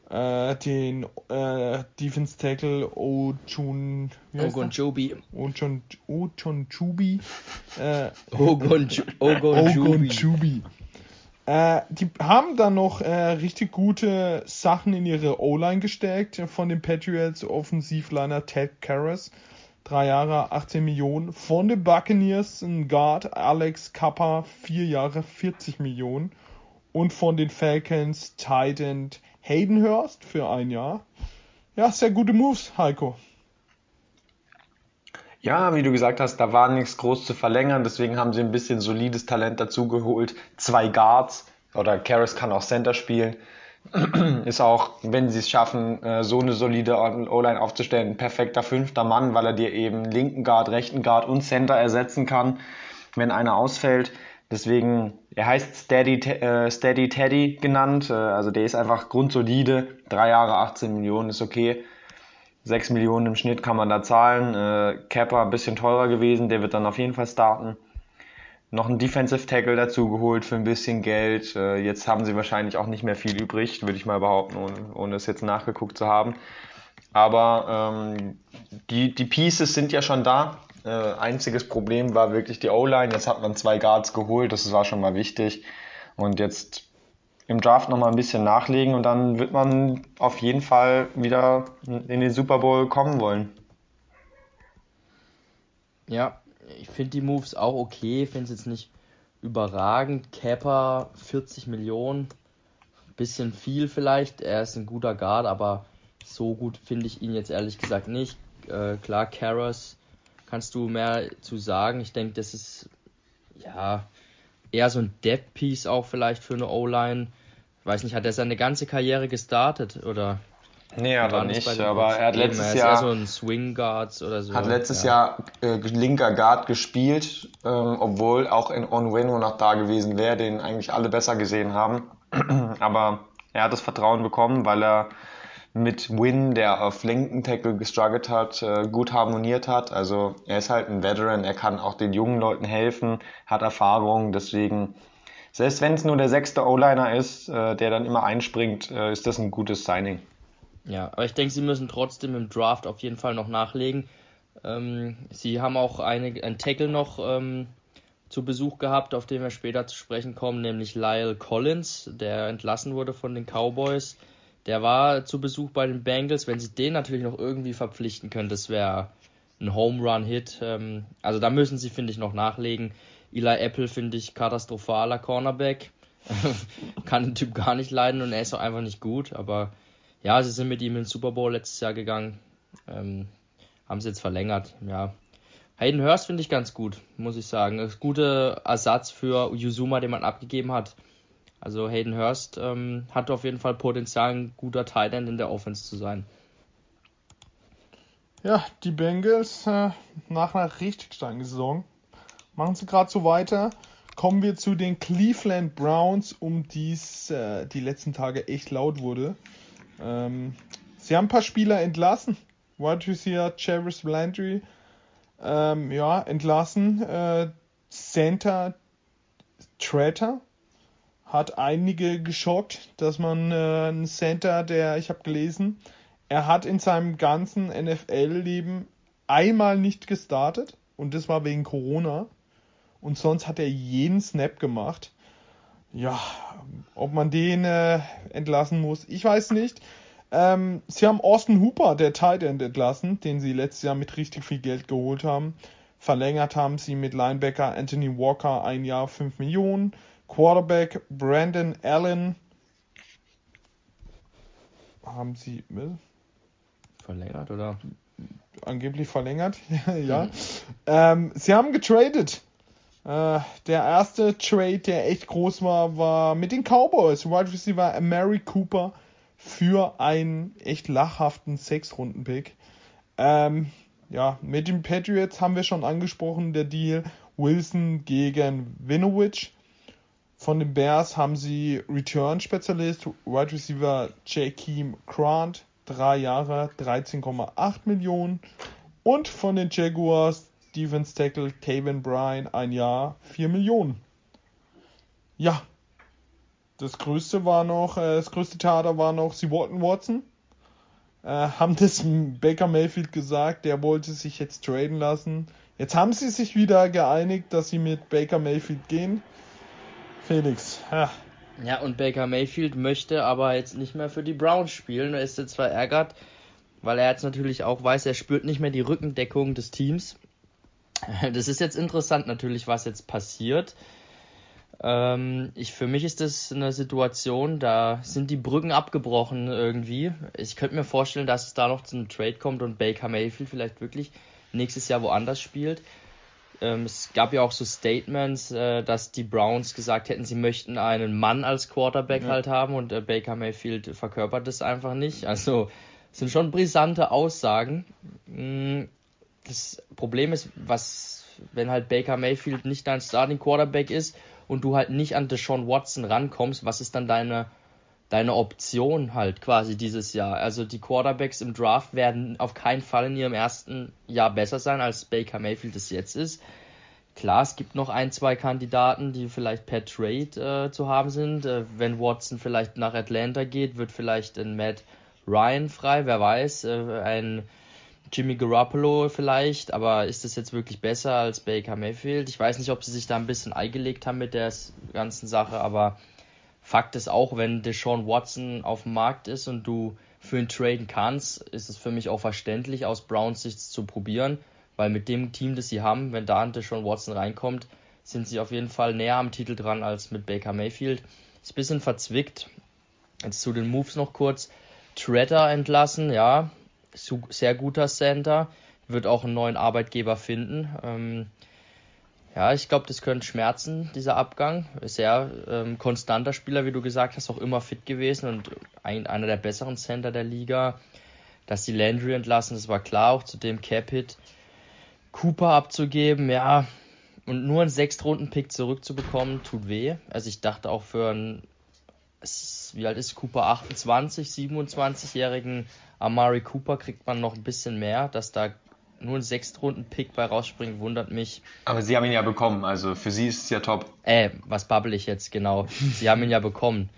äh, den äh, Defense Tackle Ochun Ogonjobi Ochun Ochunchubi äh, Ogonjubi äh, die haben dann noch äh, richtig gute Sachen in ihre O-Line gesteckt von den Patriots Offensivliner Ted Karras drei Jahre 18 Millionen von den Buccaneers ein Guard Alex Kappa vier Jahre 40 Millionen und von den Falcons Titan Hayden Hurst für ein Jahr. Ja, sehr gute Moves, Heiko. Ja, wie du gesagt hast, da war nichts groß zu verlängern, deswegen haben sie ein bisschen solides Talent dazugeholt. Zwei Guards oder Karras kann auch Center spielen. Ist auch, wenn sie es schaffen, äh, so eine solide O-Line aufzustellen, ein perfekter fünfter Mann, weil er dir eben linken Guard, rechten Guard und Center ersetzen kann, wenn einer ausfällt. Deswegen, er heißt Steady, äh, Steady Teddy genannt. Äh, also der ist einfach grundsolide. Drei Jahre, 18 Millionen ist okay. 6 Millionen im Schnitt kann man da zahlen. Äh, Capper ein bisschen teurer gewesen, der wird dann auf jeden Fall starten. Noch ein Defensive Tackle dazu geholt für ein bisschen Geld. Äh, jetzt haben sie wahrscheinlich auch nicht mehr viel übrig, würde ich mal behaupten, ohne, ohne es jetzt nachgeguckt zu haben. Aber ähm, die, die Pieces sind ja schon da. Äh, einziges Problem war wirklich die O-Line. Jetzt hat man zwei Guards geholt, das war schon mal wichtig. Und jetzt im Draft nochmal ein bisschen nachlegen und dann wird man auf jeden Fall wieder in den Super Bowl kommen wollen. Ja, ich finde die Moves auch okay, finde es jetzt nicht überragend. Capper 40 Millionen, bisschen viel vielleicht. Er ist ein guter Guard, aber so gut finde ich ihn jetzt ehrlich gesagt nicht. Äh, klar, Karras kannst du mehr zu sagen? Ich denke, das ist ja eher so ein Depth-Piece auch vielleicht für eine O-Line. Weiß nicht, hat er seine ganze Karriere gestartet oder? Nee, hat er nicht, aber er hat letztes er Jahr so ein Swing Guards oder so. Hat letztes ja. Jahr äh, linker Guard gespielt, ähm, obwohl auch in On-Win noch da gewesen wäre, den eigentlich alle besser gesehen haben. aber er hat das Vertrauen bekommen, weil er mit Win, der auf linken Tackle gestruggelt hat, äh, gut harmoniert hat. Also er ist halt ein Veteran, er kann auch den jungen Leuten helfen, hat Erfahrung, deswegen, selbst wenn es nur der sechste O-Liner ist, äh, der dann immer einspringt, äh, ist das ein gutes Signing. Ja, aber ich denke, sie müssen trotzdem im Draft auf jeden Fall noch nachlegen. Ähm, sie haben auch eine, ein Tackle noch ähm, zu Besuch gehabt, auf den wir später zu sprechen kommen, nämlich Lyle Collins, der entlassen wurde von den Cowboys. Der war zu Besuch bei den Bengals. Wenn sie den natürlich noch irgendwie verpflichten können, das wäre ein Home Run Hit. Ähm, also da müssen sie, finde ich, noch nachlegen. Eli Apple finde ich katastrophaler Cornerback. Kann den Typ gar nicht leiden und er ist auch einfach nicht gut. Aber ja, sie sind mit ihm in den Super Bowl letztes Jahr gegangen. Ähm, haben sie jetzt verlängert. Ja. Hayden Hurst finde ich ganz gut, muss ich sagen. Ein guter Ersatz für Yuzuma, den man abgegeben hat. Also Hayden Hurst ähm, hat auf jeden Fall Potenzial, ein guter Tight in der Offense zu sein. Ja, die Bengals äh, nach einer richtig starken Saison machen sie gerade so weiter. Kommen wir zu den Cleveland Browns, um die es äh, die letzten Tage echt laut wurde. Ähm, sie haben ein paar Spieler entlassen. Wide Receiver Chavis Landry ähm, ja, entlassen. Äh, Center Tretter hat einige geschockt, dass man äh, einen Center, der, ich habe gelesen, er hat in seinem ganzen NFL-Leben einmal nicht gestartet und das war wegen Corona. Und sonst hat er jeden Snap gemacht. Ja, ob man den äh, entlassen muss, ich weiß nicht. Ähm, sie haben Austin Hooper, der Tight End, entlassen, den sie letztes Jahr mit richtig viel Geld geholt haben. Verlängert haben sie mit Linebacker Anthony Walker ein Jahr 5 Millionen. Quarterback Brandon Allen haben sie. Verlängert oder? Angeblich verlängert, ja. Mhm. Ähm, sie haben getradet. Äh, der erste Trade, der echt groß war, war mit den Cowboys. Wide Receiver Mary Cooper für einen echt lachhaften Sechs-Runden-Pick. Ähm, ja, mit den Patriots haben wir schon angesprochen, der Deal Wilson gegen Winovich. Von den Bears haben sie Return-Spezialist, Wide Receiver Jakeem Grant, drei Jahre, 13,8 Millionen. Und von den Jaguars Defense Tackle Kevin Bryan, ein Jahr, 4 Millionen. Ja, das größte war noch, äh, das größte Theater war noch, sie wollten Watson. Äh, haben das Baker Mayfield gesagt, der wollte sich jetzt traden lassen. Jetzt haben sie sich wieder geeinigt, dass sie mit Baker Mayfield gehen. Felix, ja. Ja, und Baker Mayfield möchte aber jetzt nicht mehr für die Browns spielen. Er ist jetzt verärgert, weil er jetzt natürlich auch weiß, er spürt nicht mehr die Rückendeckung des Teams. Das ist jetzt interessant natürlich, was jetzt passiert. Ähm, ich, für mich ist das eine Situation, da sind die Brücken abgebrochen irgendwie. Ich könnte mir vorstellen, dass es da noch zu einem Trade kommt und Baker Mayfield vielleicht wirklich nächstes Jahr woanders spielt. Ähm, es gab ja auch so Statements, äh, dass die Browns gesagt hätten, sie möchten einen Mann als Quarterback ja. halt haben und äh, Baker Mayfield verkörpert das einfach nicht. Also sind schon brisante Aussagen. Das Problem ist, was, wenn halt Baker Mayfield nicht dein Starting Quarterback ist und du halt nicht an Deshaun Watson rankommst, was ist dann deine, deine Option halt quasi dieses Jahr? Also die Quarterbacks im Draft werden auf keinen Fall in ihrem ersten Jahr besser sein, als Baker Mayfield es jetzt ist. Klar, es gibt noch ein, zwei Kandidaten, die vielleicht per Trade äh, zu haben sind. Äh, wenn Watson vielleicht nach Atlanta geht, wird vielleicht ein Matt Ryan frei, wer weiß. Äh, ein Jimmy Garoppolo vielleicht, aber ist das jetzt wirklich besser als Baker Mayfield? Ich weiß nicht, ob sie sich da ein bisschen eingelegt haben mit der ganzen Sache, aber Fakt ist auch, wenn Deshaun Watson auf dem Markt ist und du für ihn traden kannst, ist es für mich auch verständlich, aus Browns Sicht zu probieren, weil mit dem Team, das sie haben, wenn da ein Deshaun Watson reinkommt, sind sie auf jeden Fall näher am Titel dran als mit Baker Mayfield. Ist ein bisschen verzwickt. Jetzt zu den Moves noch kurz. Treader entlassen, ja, sehr guter Center, wird auch einen neuen Arbeitgeber finden. Ähm, ja, ich glaube, das könnte schmerzen, dieser Abgang. Sehr ähm, konstanter Spieler, wie du gesagt hast, auch immer fit gewesen und ein, einer der besseren Center der Liga. Dass die Landry entlassen, das war klar, auch zu dem Cap-Hit. Cooper abzugeben, ja, und nur einen Sechstrunden-Pick zurückzubekommen, tut weh. Also ich dachte auch für einen, wie alt ist Cooper, 28, 27-jährigen Amari Cooper kriegt man noch ein bisschen mehr, dass da nur ein Sechstrunden-Pick bei rausspringt, wundert mich. Aber sie haben ihn ja bekommen, also für sie ist es ja top. Äh, was babbel ich jetzt genau? sie haben ihn ja bekommen.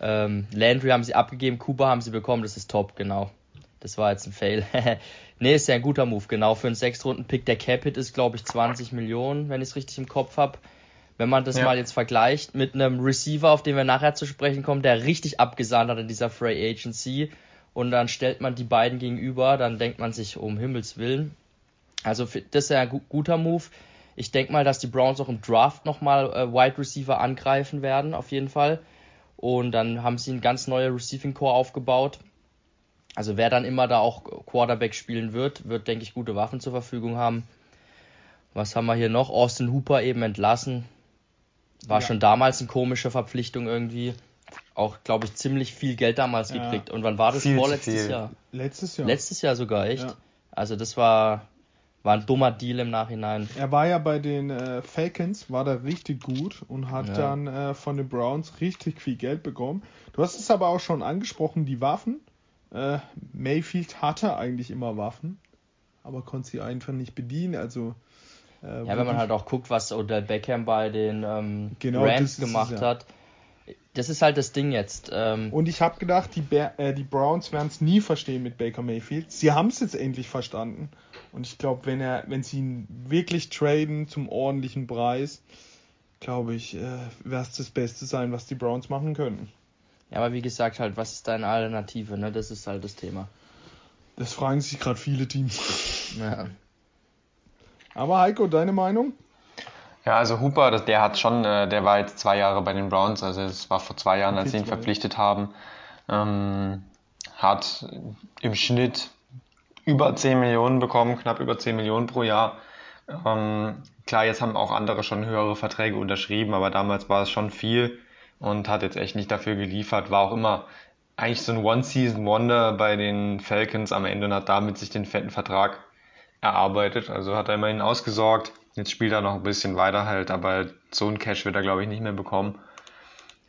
Ähm, Landry haben sie abgegeben, Cooper haben sie bekommen, das ist top, genau. Das war jetzt ein Fail. nee, ist ja ein guter Move, genau. Für einen Sechstrunden-Pick, der Capit ist, glaube ich, 20 Millionen, wenn ich es richtig im Kopf habe. Wenn man das ja. mal jetzt vergleicht mit einem Receiver, auf den wir nachher zu sprechen kommen, der richtig abgesahnt hat in dieser Free Agency, und dann stellt man die beiden gegenüber, dann denkt man sich, um Himmels Willen. Also das ist ja ein guter Move. Ich denke mal, dass die Browns auch im Draft nochmal äh, Wide Receiver angreifen werden, auf jeden Fall. Und dann haben sie ein ganz neuer Receiving Core aufgebaut. Also wer dann immer da auch Quarterback spielen wird, wird, denke ich, gute Waffen zur Verfügung haben. Was haben wir hier noch? Austin Hooper eben entlassen. War ja. schon damals eine komische Verpflichtung irgendwie. Auch, glaube ich, ziemlich viel Geld damals ja. gekriegt. Und wann war das? Viel Vorletztes Jahr. Letztes Jahr. Letztes Jahr sogar, echt. Ja. Also das war, war ein dummer Deal im Nachhinein. Er war ja bei den äh, Falcons, war da richtig gut und hat ja. dann äh, von den Browns richtig viel Geld bekommen. Du hast es aber auch schon angesprochen, die Waffen. Äh, Mayfield hatte eigentlich immer Waffen, aber konnte sie einfach nicht bedienen. Also äh, ja, wenn man halt auch guckt, was Odell Beckham bei den ähm, genau, Rams gemacht es, ja. hat. Das ist halt das Ding jetzt. Ähm, und ich habe gedacht, die, äh, die Browns werden es nie verstehen mit Baker Mayfield. Sie haben es jetzt endlich verstanden. Und ich glaube, wenn er, wenn sie ihn wirklich traden zum ordentlichen Preis, glaube ich, äh, wäre es das Beste sein, was die Browns machen könnten. Ja, aber wie gesagt, halt, was ist deine Alternative? Ne? Das ist halt das Thema. Das fragen sich gerade viele Teams. Ja. Aber Heiko, deine Meinung? Ja, also Hooper, der hat schon, äh, der war jetzt zwei Jahre bei den Browns, also es war vor zwei Jahren, als sie ihn verpflichtet haben, ähm, hat im Schnitt über 10 Millionen bekommen, knapp über 10 Millionen pro Jahr. Ähm, klar, jetzt haben auch andere schon höhere Verträge unterschrieben, aber damals war es schon viel und hat jetzt echt nicht dafür geliefert, war auch immer eigentlich so ein One-Season-Wonder bei den Falcons am Ende und hat damit sich den fetten Vertrag erarbeitet. Also hat er immerhin ausgesorgt. Jetzt spielt er noch ein bisschen weiter halt, aber so ein Cash wird er, glaube ich, nicht mehr bekommen.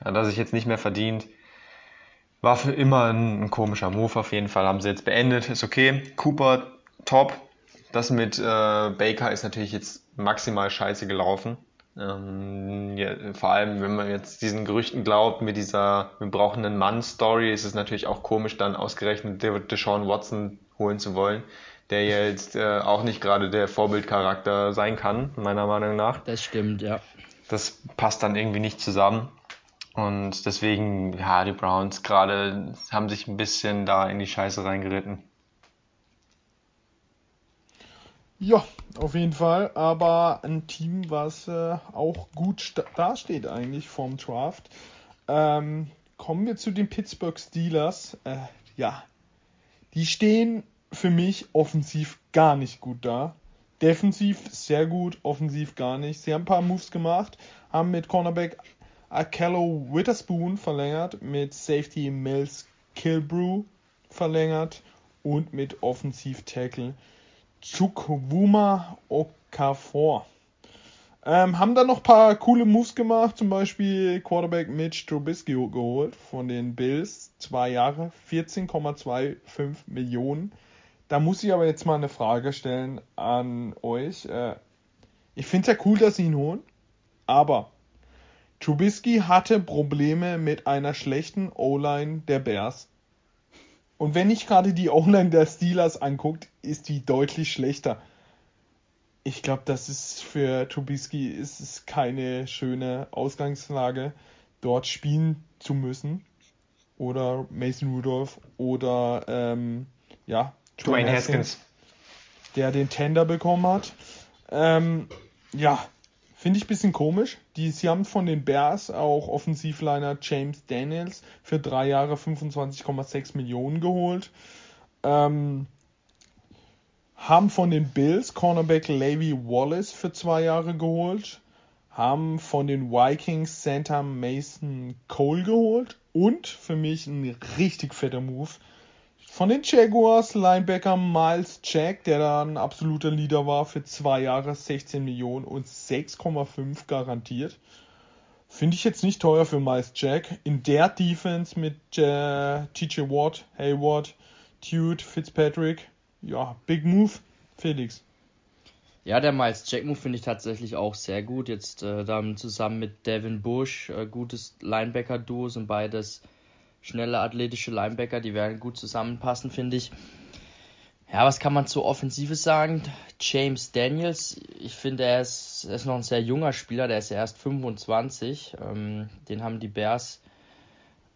Hat er sich jetzt nicht mehr verdient. War für immer ein, ein, komischer Move auf jeden Fall. Haben sie jetzt beendet. Ist okay. Cooper, top. Das mit äh, Baker ist natürlich jetzt maximal scheiße gelaufen. Ähm, ja, vor allem, wenn man jetzt diesen Gerüchten glaubt, mit dieser wir brauchen einen Mann-Story, ist es natürlich auch komisch, dann ausgerechnet Deshaun Watson holen zu wollen der jetzt äh, auch nicht gerade der Vorbildcharakter sein kann, meiner Meinung nach. Das stimmt, ja. Das passt dann irgendwie nicht zusammen. Und deswegen, ja, die Browns gerade haben sich ein bisschen da in die Scheiße reingeritten. Ja, auf jeden Fall. Aber ein Team, was äh, auch gut dasteht eigentlich vom Draft. Ähm, kommen wir zu den Pittsburgh Steelers. Äh, ja, die stehen für mich offensiv gar nicht gut da. Defensiv sehr gut, offensiv gar nicht. Sie haben ein paar Moves gemacht, haben mit Cornerback Akello Witherspoon verlängert, mit Safety Mills Kilbrew verlängert und mit Offensiv Tackle Chukwuma Okafor. Ähm, haben dann noch ein paar coole Moves gemacht, zum Beispiel Quarterback Mitch Trubisky geholt von den Bills. Zwei Jahre, 14,25 Millionen. Da muss ich aber jetzt mal eine Frage stellen an euch. Äh, ich finde es ja cool, dass sie ihn holen, aber Trubisky hatte Probleme mit einer schlechten O-Line der Bears. Und wenn ich gerade die O-Line der Steelers anguckt, ist die deutlich schlechter. Ich glaube, das ist für Trubisky ist es keine schöne Ausgangslage, dort spielen zu müssen. Oder Mason Rudolph oder ähm, ja, Dwayne Haskins, der den Tender bekommen hat. Ähm, ja, finde ich ein bisschen komisch. Die, sie haben von den Bears auch Offensivliner James Daniels für drei Jahre 25,6 Millionen geholt. Ähm, haben von den Bills Cornerback Levy Wallace für zwei Jahre geholt. Haben von den Vikings Santa Mason Cole geholt. Und für mich ein richtig fetter Move von den Jaguars Linebacker Miles Jack, der da ein absoluter Leader war für zwei Jahre 16 Millionen und 6,5 garantiert. Finde ich jetzt nicht teuer für Miles Jack. In der Defense mit äh, TJ Watt, Hayward, Tude, Fitzpatrick. Ja, Big Move. Felix. Ja, der Miles Jack Move finde ich tatsächlich auch sehr gut. Jetzt äh, dann zusammen mit Devin Bush, äh, gutes Linebacker-Duo sind beides schnelle athletische Linebacker, die werden gut zusammenpassen, finde ich. Ja, was kann man zu Offensive sagen? James Daniels, ich finde, er ist, er ist noch ein sehr junger Spieler, der ist erst 25. Ähm, den haben die Bears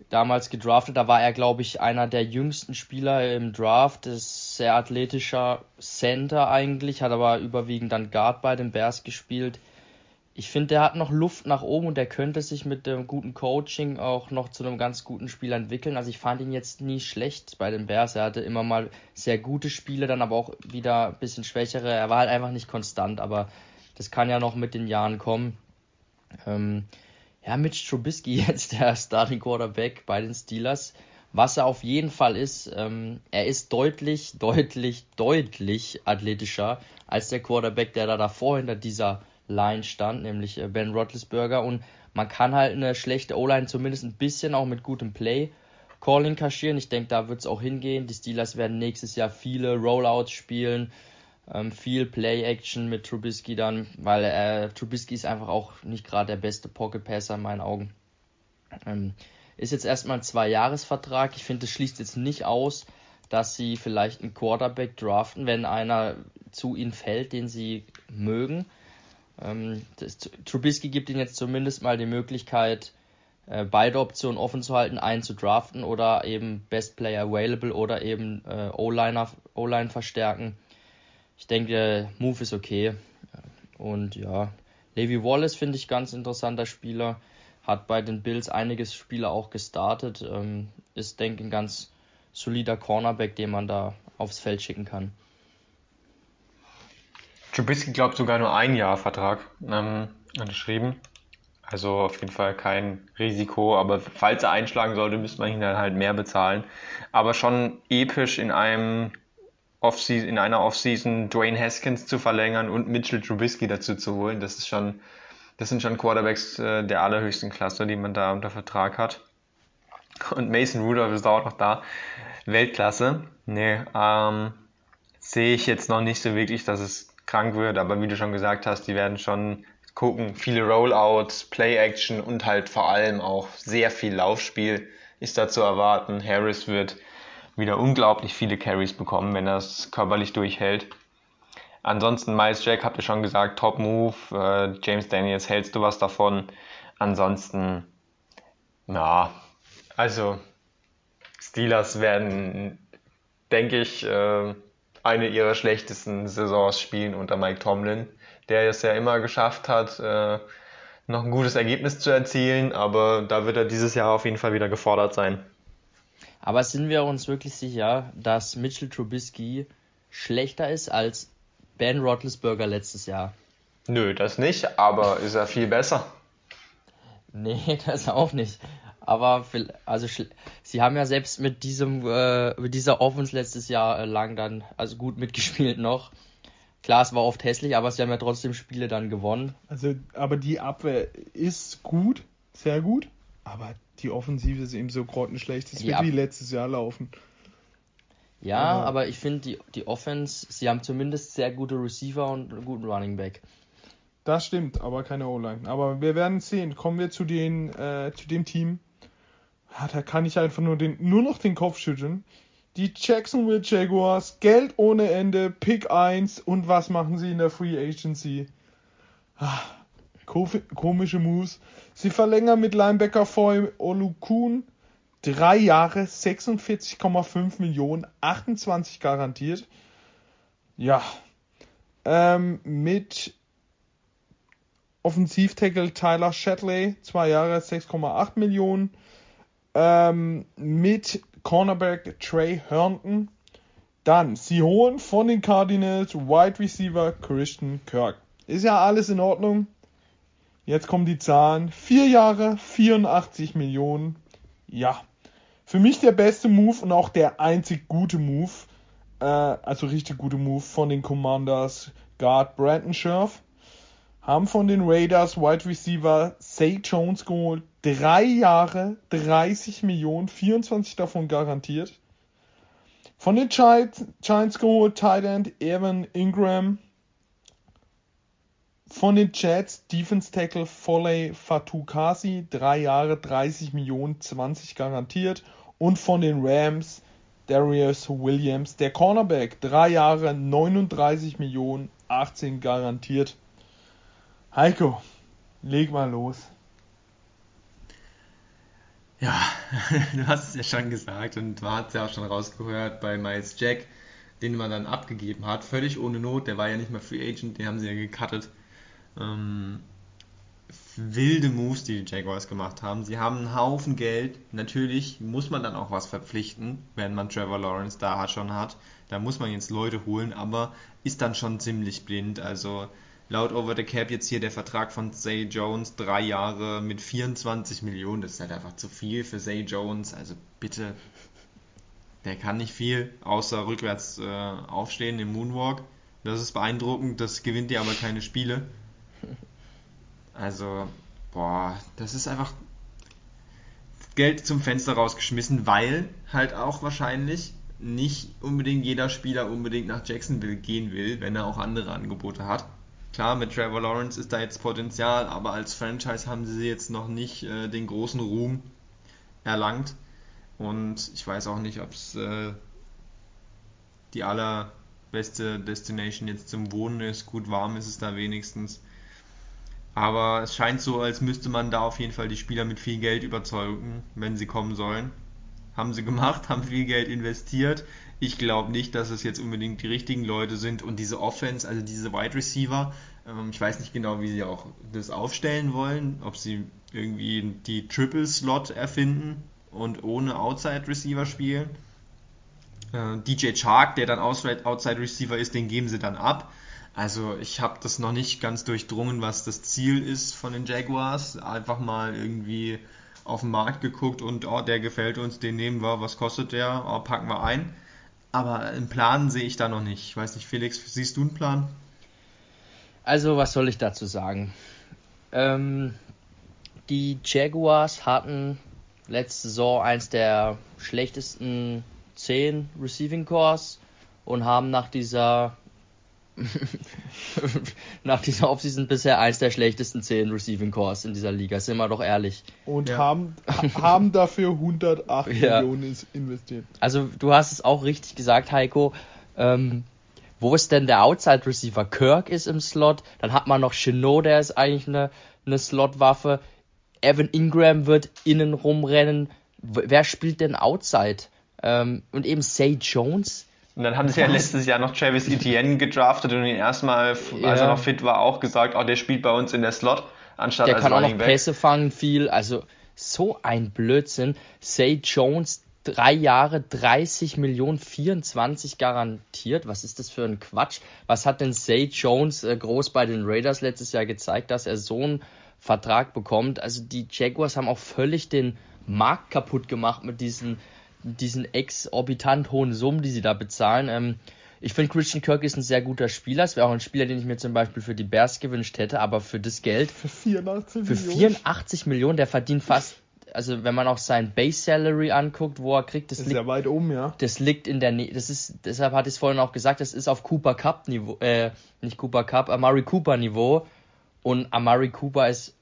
damals gedraftet. Da war er, glaube ich, einer der jüngsten Spieler im Draft. Ist sehr athletischer Center eigentlich, hat aber überwiegend dann Guard bei den Bears gespielt ich finde, der hat noch Luft nach oben und der könnte sich mit dem guten Coaching auch noch zu einem ganz guten Spieler entwickeln. Also ich fand ihn jetzt nie schlecht bei den Bears. Er hatte immer mal sehr gute Spiele, dann aber auch wieder ein bisschen schwächere. Er war halt einfach nicht konstant, aber das kann ja noch mit den Jahren kommen. Ähm, ja, Mitch Trubisky jetzt der Starting Quarterback bei den Steelers. Was er auf jeden Fall ist, ähm, er ist deutlich, deutlich, deutlich athletischer als der Quarterback, der da davor hinter dieser Line stand, nämlich äh, Ben Roethlisberger. Und man kann halt eine schlechte O-Line zumindest ein bisschen auch mit gutem Play Calling kaschieren. Ich denke, da wird es auch hingehen. Die Steelers werden nächstes Jahr viele Rollouts spielen, ähm, viel Play-Action mit Trubisky dann, weil äh, Trubisky ist einfach auch nicht gerade der beste Pocket-Passer in meinen Augen. Ähm, ist jetzt erstmal ein Zwei-Jahres-Vertrag. Ich finde, es schließt jetzt nicht aus, dass sie vielleicht einen Quarterback draften, wenn einer zu ihnen fällt, den sie mögen. Ähm, das, Trubisky gibt ihnen jetzt zumindest mal die Möglichkeit, äh, beide Optionen offen zu halten, einen zu draften oder eben Best Player Available oder eben äh, O-Line verstärken. Ich denke, Move ist okay. Und ja, Levi Wallace finde ich ganz interessanter Spieler. Hat bei den Bills einiges Spieler auch gestartet. Ähm, ist, denke ich, ein ganz solider Cornerback, den man da aufs Feld schicken kann. Trubisky glaubt sogar nur ein Jahr Vertrag ähm, unterschrieben. Also auf jeden Fall kein Risiko, aber falls er einschlagen sollte, müsste man ihn dann halt mehr bezahlen. Aber schon episch in einem Offseason, in einer Offseason Dwayne Haskins zu verlängern und Mitchell Trubisky dazu zu holen, das ist schon, das sind schon Quarterbacks äh, der allerhöchsten Klasse, die man da unter Vertrag hat. Und Mason Rudolph ist auch noch da. Weltklasse. Nee, ähm, sehe ich jetzt noch nicht so wirklich, dass es krank wird, aber wie du schon gesagt hast, die werden schon gucken, viele Rollouts, Play-Action und halt vor allem auch sehr viel Laufspiel ist da zu erwarten. Harris wird wieder unglaublich viele Carries bekommen, wenn er es körperlich durchhält. Ansonsten Miles Jack, habt ihr schon gesagt, Top Move. Äh, James Daniels, hältst du was davon? Ansonsten, na, also Steelers werden, denke ich, äh, eine ihrer schlechtesten Saisons spielen unter Mike Tomlin, der es ja immer geschafft hat, äh, noch ein gutes Ergebnis zu erzielen, aber da wird er dieses Jahr auf jeden Fall wieder gefordert sein. Aber sind wir uns wirklich sicher, dass Mitchell Trubisky schlechter ist als Ben Roethlisberger letztes Jahr? Nö, das nicht, aber ist er viel besser? Nee, das auch nicht. Aber also sie haben ja selbst mit diesem äh, mit dieser Offense letztes Jahr äh, lang dann also gut mitgespielt noch. Klar, es war oft hässlich, aber sie haben ja trotzdem Spiele dann gewonnen. Also, aber die Abwehr ist gut, sehr gut, aber die Offensive ist eben so grottenschlecht. Es wird wie letztes Jahr laufen. Ja, aber, aber ich finde die, die Offense, sie haben zumindest sehr gute Receiver und einen guten Running Back. Das stimmt, aber keine O-Line. Aber wir werden sehen. Kommen wir zu, den, äh, zu dem Team, ja, da kann ich einfach nur, den, nur noch den Kopf schütteln. Die Jacksonville Jaguars, Geld ohne Ende, Pick 1 und was machen sie in der Free Agency? Ah, komische Moves. Sie verlängern mit Linebacker Foy Olukun drei Jahre, 46,5 Millionen, 28 garantiert. Ja. Ähm, mit Offensivtackle Tyler Shatley, zwei Jahre, 6,8 Millionen ähm, mit Cornerback Trey Herndon. Dann, sie holen von den Cardinals Wide Receiver Christian Kirk. Ist ja alles in Ordnung. Jetzt kommen die Zahlen. Vier Jahre, 84 Millionen. Ja. Für mich der beste Move und auch der einzig gute Move. Äh, also richtig gute Move von den Commanders Guard Brandon Scherf. Haben von den Raiders Wide Receiver Say Jones geholt. Drei Jahre, 30 Millionen, 24 davon garantiert. Von den Giants, Giants Tight End Evan Ingram. Von den Jets Defense Tackle Foley Fatukasi, drei Jahre, 30 Millionen, 20 garantiert. Und von den Rams Darius Williams, der Cornerback, drei Jahre, 39 Millionen, 18 garantiert. Heiko, leg mal los. Ja, du hast es ja schon gesagt und hat es ja auch schon rausgehört bei Miles Jack, den man dann abgegeben hat, völlig ohne Not, der war ja nicht mal Free Agent, den haben sie ja gecuttet. Ähm, wilde Moves, die die Jaguars gemacht haben. Sie haben einen Haufen Geld. Natürlich muss man dann auch was verpflichten, wenn man Trevor Lawrence da schon hat. Da muss man jetzt Leute holen, aber ist dann schon ziemlich blind. Also laut Over the Cap jetzt hier der Vertrag von Zay Jones, drei Jahre mit 24 Millionen. Das ist halt einfach zu viel für Zay Jones. Also bitte, der kann nicht viel, außer rückwärts äh, aufstehen im Moonwalk. Das ist beeindruckend, das gewinnt dir aber keine Spiele. Also, boah, das ist einfach Geld zum Fenster rausgeschmissen, weil halt auch wahrscheinlich nicht unbedingt jeder Spieler unbedingt nach Jacksonville gehen will, wenn er auch andere Angebote hat. Klar, mit Trevor Lawrence ist da jetzt Potenzial, aber als Franchise haben sie jetzt noch nicht äh, den großen Ruhm erlangt. Und ich weiß auch nicht, ob es äh, die allerbeste Destination jetzt zum Wohnen ist. Gut warm ist es da wenigstens. Aber es scheint so, als müsste man da auf jeden Fall die Spieler mit viel Geld überzeugen, wenn sie kommen sollen. Haben sie gemacht, haben viel Geld investiert. Ich glaube nicht, dass es jetzt unbedingt die richtigen Leute sind und diese Offense, also diese Wide Receiver, ähm, ich weiß nicht genau, wie sie auch das aufstellen wollen, ob sie irgendwie die Triple Slot erfinden und ohne Outside Receiver spielen. Äh, DJ Chark, der dann Outside Receiver ist, den geben sie dann ab. Also ich habe das noch nicht ganz durchdrungen, was das Ziel ist von den Jaguars. Einfach mal irgendwie auf den Markt geguckt und oh, der gefällt uns, den nehmen wir, was kostet der, oh, packen wir ein. Aber einen Plan sehe ich da noch nicht. Ich weiß nicht, Felix, siehst du einen Plan? Also, was soll ich dazu sagen? Ähm, die Jaguars hatten letzte Saison eins der schlechtesten 10 Receiving Cores und haben nach dieser nach dieser Offseason bisher eins der schlechtesten 10 Receiving Cores in dieser Liga, sind wir doch ehrlich. Und ja. haben, haben dafür 108 ja. Millionen investiert. Also du hast es auch richtig gesagt, Heiko. Ähm, wo ist denn der Outside Receiver? Kirk ist im Slot, dann hat man noch Chenot, der ist eigentlich eine, eine Slot-Waffe. Evan Ingram wird innen rumrennen. Wer spielt denn Outside? Ähm, und eben Say Jones, und dann haben sie ja letztes Jahr noch Travis Etienne gedraftet und ihn erstmal, ja. als er noch fit war, auch gesagt, oh, der spielt bei uns in der Slot, anstatt der als kann Running auch noch Pässe fangen viel, also so ein Blödsinn. Say Jones, drei Jahre, 30 Millionen, 24 garantiert. Was ist das für ein Quatsch? Was hat denn Say Jones äh, groß bei den Raiders letztes Jahr gezeigt, dass er so einen Vertrag bekommt? Also die Jaguars haben auch völlig den Markt kaputt gemacht mit diesen diesen exorbitant hohen Summen, die sie da bezahlen. Ähm, ich finde, Christian Kirk ist ein sehr guter Spieler. Es wäre auch ein Spieler, den ich mir zum Beispiel für die Bears gewünscht hätte, aber für das Geld. Für 84 Millionen. Für 84 Millionen, der verdient fast. Also wenn man auch sein Base Salary anguckt, wo er kriegt, das ist liegt ja weit oben, ja. Das liegt in der Nähe. Das ist, deshalb hatte ich es vorhin auch gesagt, das ist auf Cooper Cup Niveau, äh, nicht Cooper Cup, Amari Cooper Niveau. Und Amari Cooper ist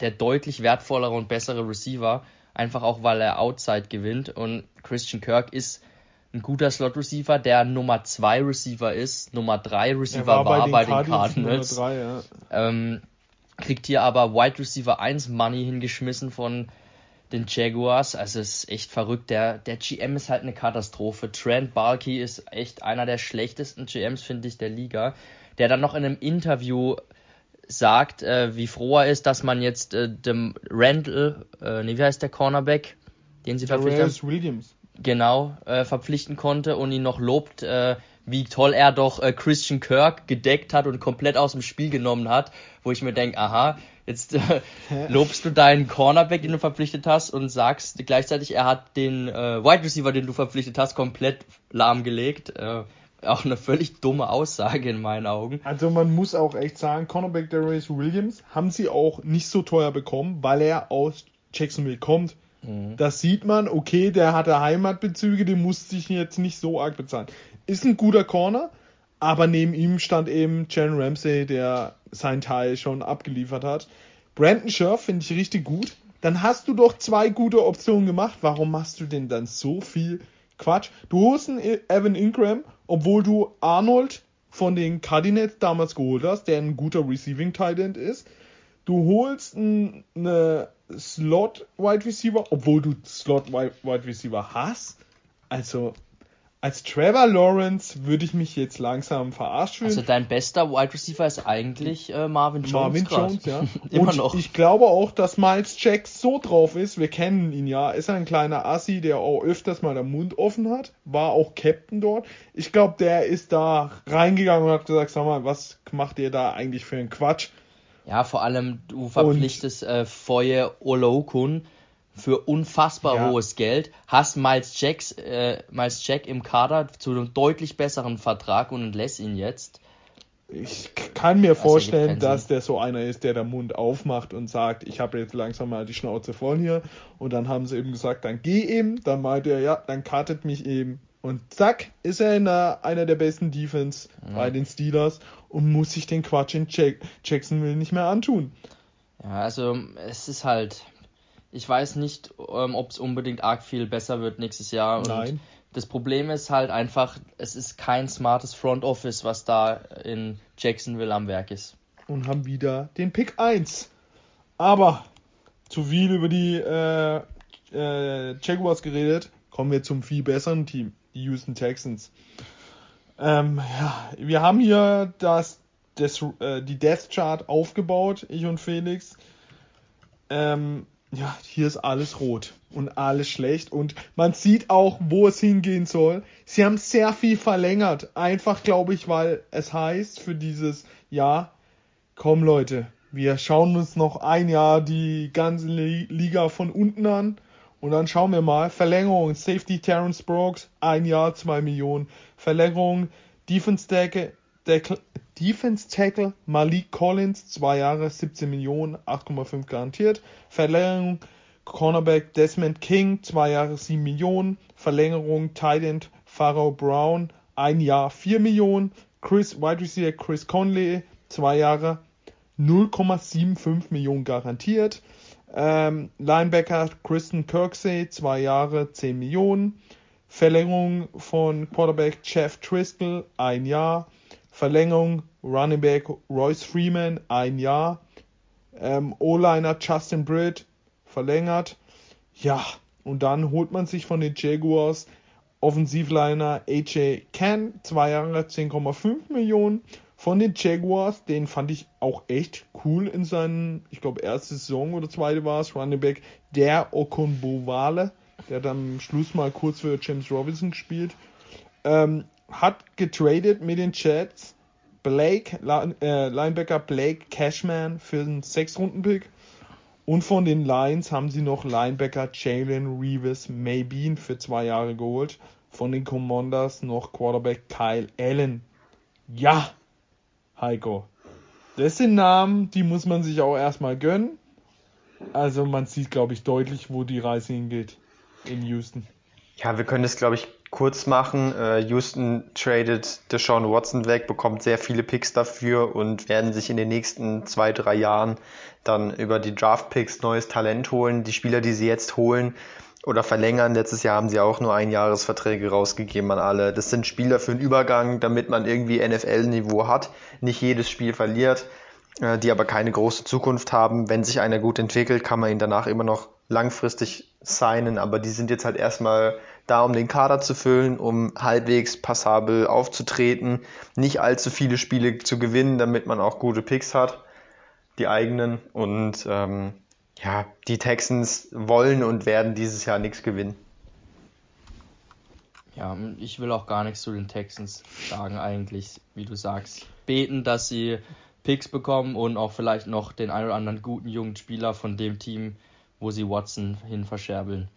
der deutlich wertvollere und bessere Receiver einfach auch weil er Outside gewinnt und Christian Kirk ist ein guter Slot Receiver, der Nummer 2 Receiver ist, Nummer 3 Receiver war, war, bei den, bei den Cardinals. Drei, ja. ähm, kriegt hier aber Wide Receiver 1 Money hingeschmissen von den Jaguars. Also es ist echt verrückt. Der, der GM ist halt eine Katastrophe. Trent Balky ist echt einer der schlechtesten GMs, finde ich, der Liga. Der dann noch in einem Interview sagt, äh, wie froh er ist, dass man jetzt äh, dem Randall, äh, nee, wie heißt der Cornerback, den sie verpflichtet haben? Williams. Genau, äh, verpflichten konnte und ihn noch lobt, äh, wie toll er doch äh, Christian Kirk gedeckt hat und komplett aus dem Spiel genommen hat, wo ich mir denke, aha, jetzt äh, lobst du deinen Cornerback, den du verpflichtet hast und sagst gleichzeitig, er hat den äh, Wide Receiver, den du verpflichtet hast, komplett lahmgelegt. Äh, auch eine völlig dumme Aussage in meinen Augen. Also man muss auch echt sagen, Cornerback Darius Williams haben sie auch nicht so teuer bekommen, weil er aus Jacksonville kommt. Mhm. Das sieht man, okay, der hatte Heimatbezüge, den musste ich jetzt nicht so arg bezahlen. Ist ein guter Corner, aber neben ihm stand eben Jalen Ramsey, der sein Teil schon abgeliefert hat. Brandon Scherf finde ich richtig gut. Dann hast du doch zwei gute Optionen gemacht. Warum machst du denn dann so viel Quatsch? Du holst einen Evan Ingram obwohl du Arnold von den Cardinals damals geholt hast, der ein guter Receiving Tight ist. Du holst eine Slot Wide Receiver, obwohl du Slot Wide Receiver hast. Also als Trevor Lawrence würde ich mich jetzt langsam verarscht fühlen. Also dein bester Wide Receiver ist eigentlich äh, Marvin Jones. Marvin grad. Jones, ja. Immer Und noch. Ich glaube auch, dass Miles Jack so drauf ist. Wir kennen ihn ja. Ist ein kleiner Assi, der auch öfters mal den Mund offen hat. War auch Captain dort. Ich glaube, der ist da reingegangen und hat gesagt, sag mal, was macht ihr da eigentlich für einen Quatsch? Ja, vor allem du verpflichtest äh, Foye Olokun für unfassbar Ja. hohes Geld, hast Miles, Jacks, äh, Miles Jack im Kader zu einem deutlich besseren Vertrag und entlässt ihn jetzt. Ich kann mir ergibt vorstellen, dass der so einer ist, der den Mund aufmacht und sagt, ich habe jetzt langsam mal die Schnauze voll hier. Und dann haben sie eben gesagt, dann geh eben. Dann meinte er, ja, dann kartet mich eben. Und zack, ist er in der, einer der besten Defense bei den Steelers und muss sich den Quatsch in Jack Jacksonville nicht mehr antun. Ja, also es ist halt, ich weiß nicht, ähm, ob es unbedingt arg viel besser wird nächstes Jahr. Und Nein. das Problem ist halt einfach, es ist kein smartes Front Office, was da in Jacksonville am Werk ist. Und haben wieder den Pick 1. Aber zu viel über die äh, äh, Jaguars geredet. Kommen wir zum viel besseren Team, die Houston Texans. Ähm, ja, wir haben hier das, das, äh, die Death Chart aufgebaut, ich und Felix. Ähm, ja, hier ist alles rot und alles schlecht und man sieht auch, wo es hingehen soll. Sie haben sehr viel verlängert, einfach glaube ich, weil es heißt für dieses Jahr, komm Leute, wir schauen uns noch ein Jahr die ganze Li- Liga von unten an und dann schauen wir mal. Verlängerung, Safety Terrence Brooks, ein Jahr, zwei Millionen. Verlängerung, Defense Tackle, Tackle, Defense Tackle Malik Collins, zwei Jahre, 17 Millionen, 8,5 garantiert. Verlängerung, Cornerback Desmond King, zwei Jahre, 7 Millionen. Verlängerung, Tight End Pharaoh Brown, ein Jahr, 4 Millionen. Chris, Wide Receiver Chris Conley, zwei Jahre, 0,75 Millionen garantiert. Ähm, Linebacker Kristen Kirksey, zwei Jahre, 10 Millionen. Verlängerung von Quarterback Jeff Driscoll, ein Jahr. Verlängerung Running Back Royce Freeman, ein Jahr. Ähm, O-Liner Justin Britt, verlängert. Ja, und dann holt man sich von den Jaguars Offensivliner AJ Can, zwei Jahre, 10,5 Millionen. Von den Jaguars, den fand ich auch echt cool in seinen, ich glaube, erste Saison oder zweite war es, Running Back, der Okonbowale, der hat am Schluss mal kurz für James Robinson gespielt. Ähm, hat getradet mit den Jets Blake, äh, Linebacker Blake Cashman für einen Sechs-Runden-Pick. Und von den Lions haben sie noch Linebacker Jalen Reeves Maybeen für zwei Jahre geholt. Von den Commanders noch Quarterback Kyle Allen. Ja, Heiko. Das sind Namen, die muss man sich auch erstmal gönnen. Also man sieht, glaube ich, deutlich, wo die Reise hingeht in Houston. Ja, wir können das, glaube ich, kurz machen. Äh, Houston tradet Deshaun Watson weg, bekommt sehr viele Picks dafür und werden sich in den nächsten zwei, drei Jahren dann über die Draft-Picks neues Talent holen. Die Spieler, die sie jetzt holen oder verlängern, letztes Jahr haben sie auch nur Einjahresverträge rausgegeben an alle. Das sind Spieler für den Übergang, damit man irgendwie NFL-Niveau hat, nicht jedes Spiel verliert, äh, die aber keine große Zukunft haben. Wenn sich einer gut entwickelt, kann man ihn danach immer noch langfristig signen, aber die sind jetzt halt erstmal da, um den Kader zu füllen, um halbwegs passabel aufzutreten, nicht allzu viele Spiele zu gewinnen, damit man auch gute Picks hat, die eigenen. Und ähm, ja, die Texans wollen und werden dieses Jahr nichts gewinnen. Ja, ich will auch gar nichts zu den Texans sagen, eigentlich, wie du sagst. Beten, dass sie Picks bekommen und auch vielleicht noch den ein oder anderen guten jungen Spieler von dem Team, wo sie Watson hin verscherbeln.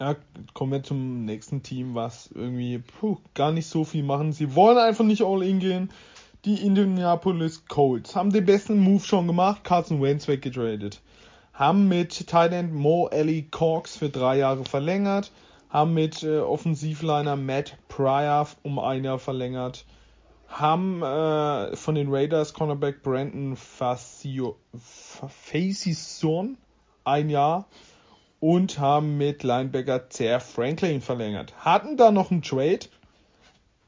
Ja, kommen wir zum nächsten Team, was irgendwie puh, gar nicht so viel machen. Sie wollen einfach nicht all in gehen. Die Indianapolis Colts haben den besten Move schon gemacht, Carson Wentz weggetradet. Haben mit End Mo Ellie Cox für drei Jahre verlängert. Haben mit äh, Offensivliner Matt Pryor um ein Jahr verlängert. Haben äh, von den Raiders Cornerback Brandon Facio, Fa- Facison ein Jahr und haben mit Linebacker Zer Franklin verlängert. Hatten da noch einen Trade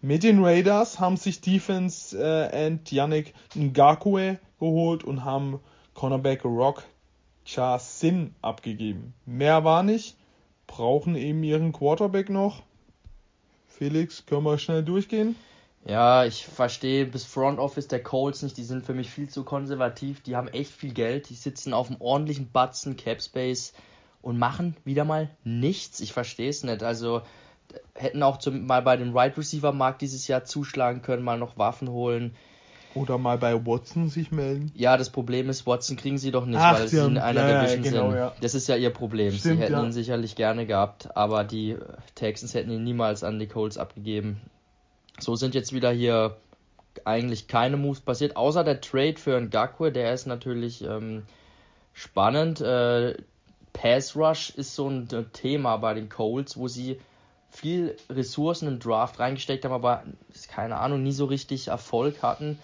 mit den Raiders, haben sich Defense äh, End Yannick Ngakwe geholt und haben Cornerback Rock Cha-Sin abgegeben. Mehr war nicht, brauchen eben ihren Quarterback noch. Felix, können wir schnell durchgehen? Ja, ich verstehe bis Front Office der Colts nicht, die sind für mich viel zu konservativ, die haben echt viel Geld, die sitzen auf einem ordentlichen Batzen Cap Space und machen wieder mal nichts. Ich verstehe es nicht. Also hätten auch zum, mal bei dem Wide right Receiver Markt dieses Jahr zuschlagen können, mal noch Waffen holen. Oder mal bei Watson sich melden. Ja, das Problem ist, Watson kriegen sie doch nicht, Ach, weil sie in einer ja, Division ja, genau, sind. Ja. Das ist ja ihr Problem. Stimmt, sie hätten ihn sicherlich gerne gehabt, aber die Texans hätten ihn niemals an die Colts abgegeben. So sind jetzt wieder hier eigentlich keine Moves passiert, außer der Trade für Ngakwe, der ist natürlich ähm, spannend. Äh, Pass Rush ist so ein Thema bei den Colts, wo sie viel Ressourcen im Draft reingesteckt haben, aber keine Ahnung, nie so richtig Erfolg hatten.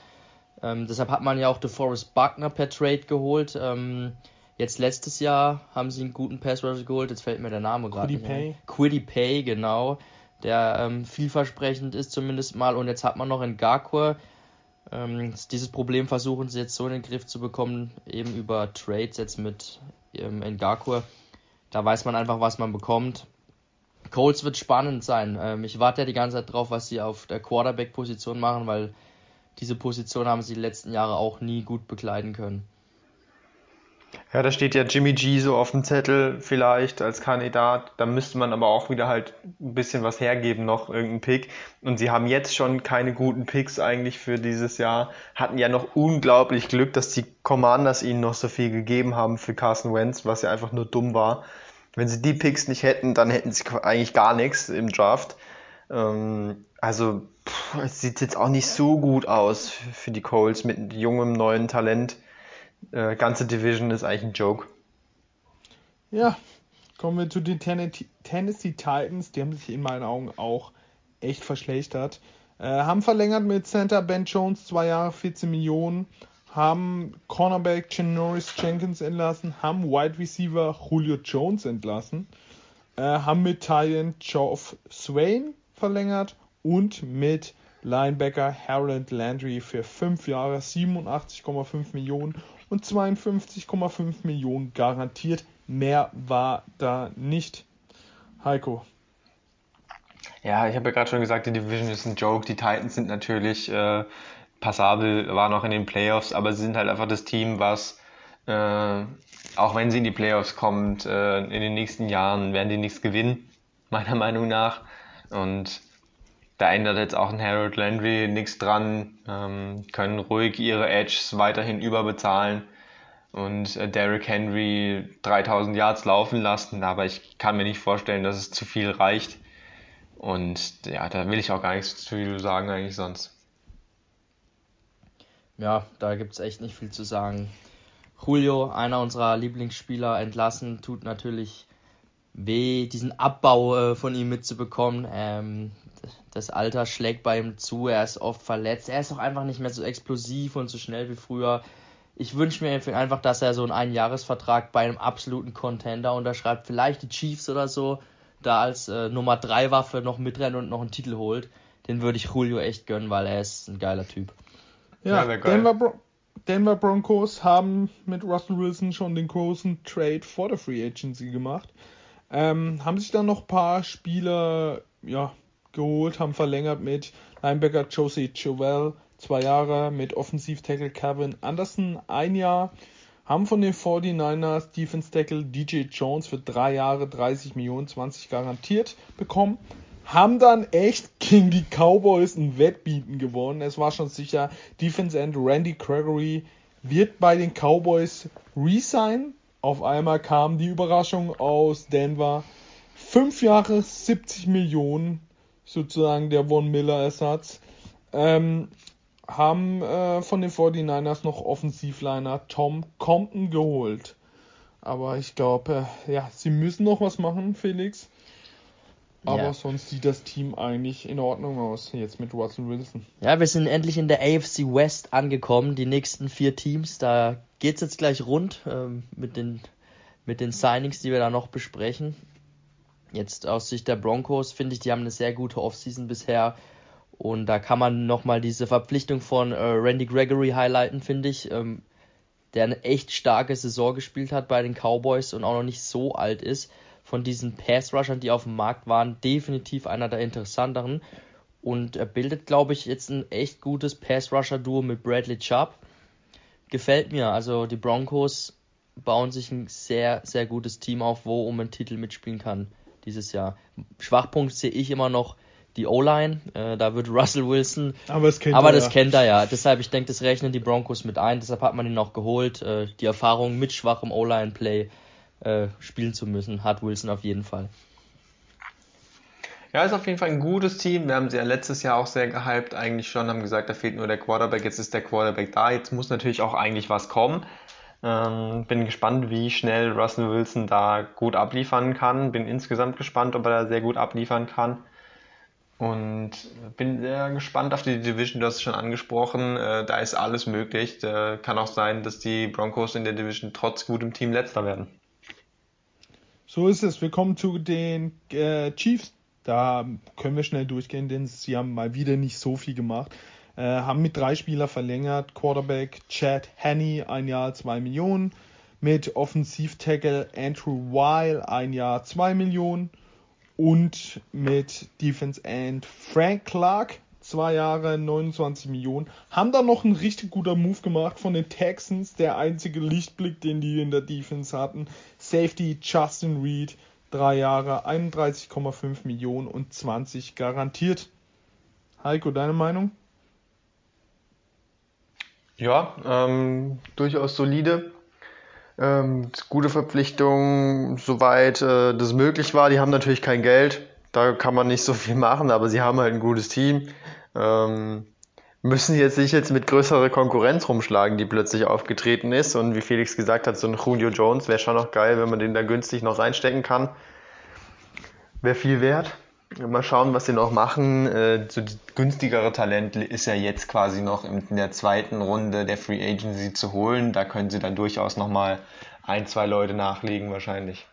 Ähm, deshalb hat man ja auch DeForest Buckner per Trade geholt. Ähm, jetzt letztes Jahr haben sie einen guten Pass Rusher geholt, jetzt fällt mir der Name gerade nicht Pay. Quiddy Pay, genau der ähm, vielversprechend ist zumindest mal. Und jetzt hat man noch in Garkur. Ähm, dieses Problem versuchen sie jetzt so in den Griff zu bekommen, eben über Trades jetzt mit ähm, Ngakwe. Da weiß man einfach, was man bekommt. Colts wird spannend sein. Ähm, ich warte ja die ganze Zeit drauf, was sie auf der Quarterback-Position machen, weil diese Position haben sie die letzten Jahre auch nie gut bekleiden können. Ja, da steht ja Jimmy G so auf dem Zettel vielleicht als Kandidat. Da müsste man aber auch wieder halt ein bisschen was hergeben, noch irgendeinen Pick. Und sie haben jetzt schon keine guten Picks eigentlich für dieses Jahr. Hatten ja noch unglaublich Glück, dass die Commanders ihnen noch so viel gegeben haben für Carson Wentz, was ja einfach nur dumm war. Wenn sie die Picks nicht hätten, dann hätten sie eigentlich gar nichts im Draft. Ähm, also, pff, es sieht jetzt auch nicht so gut aus für die Colts mit jungem neuen Talent äh, ganze Division ist eigentlich ein Joke. Ja, kommen wir zu den Tennessee Titans. Die haben sich in meinen Augen auch echt verschlechtert. Äh, haben verlängert mit Center Ben Jones, zwei Jahre, 14 Millionen. Haben Cornerback Janoris Jenkins entlassen. Haben Wide Receiver Julio Jones entlassen. Äh, haben mit Titan Geoff Swain verlängert. Und mit Linebacker Harold Landry für 5 Jahre 87,5 Millionen und 52,5 Millionen garantiert. Mehr war da nicht. Heiko. Ja, ich habe ja gerade schon gesagt, die Division ist ein Joke. Die Titans sind natürlich äh, passabel, waren auch in den Playoffs, aber sie sind halt einfach das Team, was äh, auch wenn sie in die Playoffs kommt, äh, in den nächsten Jahren werden die nichts gewinnen, meiner Meinung nach. Und da ändert jetzt auch ein Harold Landry nichts dran, ähm, können ruhig ihre Edges weiterhin überbezahlen und äh, Derrick Henry 3000 Yards laufen lassen, aber ich kann mir nicht vorstellen, dass es zu viel reicht. Und ja, da will ich auch gar nichts zu viel sagen eigentlich sonst. Ja, da gibt es echt nicht viel zu sagen. Julio, einer unserer Lieblingsspieler, entlassen, tut natürlich weh, diesen Abbau äh, von ihm mitzubekommen. Ähm, das Alter schlägt bei ihm zu, er ist oft verletzt, er ist auch einfach nicht mehr so explosiv und so schnell wie früher. Ich wünsche mir einfach, dass er so einen Einjahresvertrag bei einem absoluten Contender unterschreibt, vielleicht die Chiefs oder so, da als äh, Nummer 3 Waffe noch mitrennen und noch einen Titel holt. Den würde ich Julio echt gönnen, weil er ist ein geiler Typ. Ja, ja Denver, Bron Denver Broncos haben mit Russell Wilson schon den großen Trade vor der Free Agency gemacht. Ähm, haben sich dann noch ein paar Spieler ja, geholt, haben verlängert mit Linebacker Josie Jovel, zwei Jahre, mit Offensivtackle Kevin Anderson, ein Jahr, haben von den 49ers Defense Tackle DJ Jones für drei Jahre 30 Millionen 20 garantiert bekommen, haben dann echt gegen die Cowboys ein Wettbieten gewonnen. Es war schon sicher, Defense End Randy Gregory wird bei den Cowboys resign. Auf einmal kam die Überraschung aus Denver. Fünf Jahre 70 Millionen sozusagen der Von Miller Ersatz. Ähm, haben äh, von den 49ers noch Offensivliner Tom Compton geholt. Aber ich glaube, äh, ja, sie müssen noch was machen, Felix. Aber ja. sonst sieht das Team eigentlich in Ordnung aus, jetzt mit Russell Wilson. Ja, wir sind endlich in der AFC West angekommen, die nächsten vier Teams. Da geht es jetzt gleich rund ähm, mit, den, mit den Signings, die wir da noch besprechen. Jetzt aus Sicht der Broncos finde ich, die haben eine sehr gute Offseason bisher. Und da kann man nochmal diese Verpflichtung von äh, Randy Gregory highlighten, finde ich. Ähm, der eine echt starke Saison gespielt hat bei den Cowboys und auch noch nicht so alt ist. von diesen Pass-Rushern, die auf dem Markt waren, definitiv einer der interessanteren. Und er bildet, glaube ich, jetzt ein echt gutes Pass-Rusher-Duo mit Bradley Chubb. Gefällt mir. Also die Broncos bauen sich ein sehr, sehr gutes Team auf, wo um einen Titel mitspielen kann dieses Jahr. Schwachpunkt sehe ich immer noch die O-Line. Äh, da wird Russell Wilson. Aber das kennt, aber er, das ja. kennt er ja. Deshalb, ich denke, das rechnen die Broncos mit ein. Deshalb hat man ihn auch geholt. Äh, die Erfahrung mit schwachem O-Line-Play äh, spielen zu müssen, hat Wilson auf jeden Fall. Ja, ist auf jeden Fall ein gutes Team. Wir haben sie ja letztes Jahr auch sehr gehypt, eigentlich schon, haben gesagt, da fehlt nur der Quarterback. Jetzt ist der Quarterback da. Jetzt muss natürlich auch eigentlich was kommen. Ähm, bin gespannt, wie schnell Russell Wilson da gut abliefern kann. Bin insgesamt gespannt, ob er da sehr gut abliefern kann. Und bin sehr gespannt auf die Division, du hast es schon angesprochen. Äh, da ist alles möglich. Da kann auch sein, dass die Broncos in der Division trotz gutem Team letzter werden. So ist es. Wir kommen zu den äh, Chiefs. Da können wir schnell durchgehen, denn sie haben mal wieder nicht so viel gemacht. Äh, haben mit drei Spielern verlängert. Quarterback Chad Henney ein Jahr zwei Millionen. Mit Offensivtackle Andrew Weil ein Jahr zwei Millionen. Und mit Defense End Frank Clark zwei Jahre 29 Millionen. Haben da noch einen richtig guter Move gemacht von den Texans. Der einzige Lichtblick, den die in der Defense hatten. Safety Justin Reed drei Jahre 31,5 Millionen und 20 garantiert. Heiko, deine Meinung? Ja, ähm, durchaus solide. Ähm, gute Verpflichtung, soweit äh, das möglich war. Die haben natürlich kein Geld, da kann man nicht so viel machen, aber sie haben halt ein gutes Team. Ähm, müssen jetzt sich jetzt mit größerer Konkurrenz rumschlagen, die plötzlich aufgetreten ist. Und wie Felix gesagt hat, so ein Julio Jones wäre schon noch geil, wenn man den da günstig noch reinstecken kann. Wäre viel wert. Mal schauen, was sie noch machen. Äh, so die günstigere Talent ist ja jetzt quasi noch in der zweiten Runde der Free Agency zu holen. Da können sie dann durchaus nochmal ein, zwei Leute nachlegen wahrscheinlich.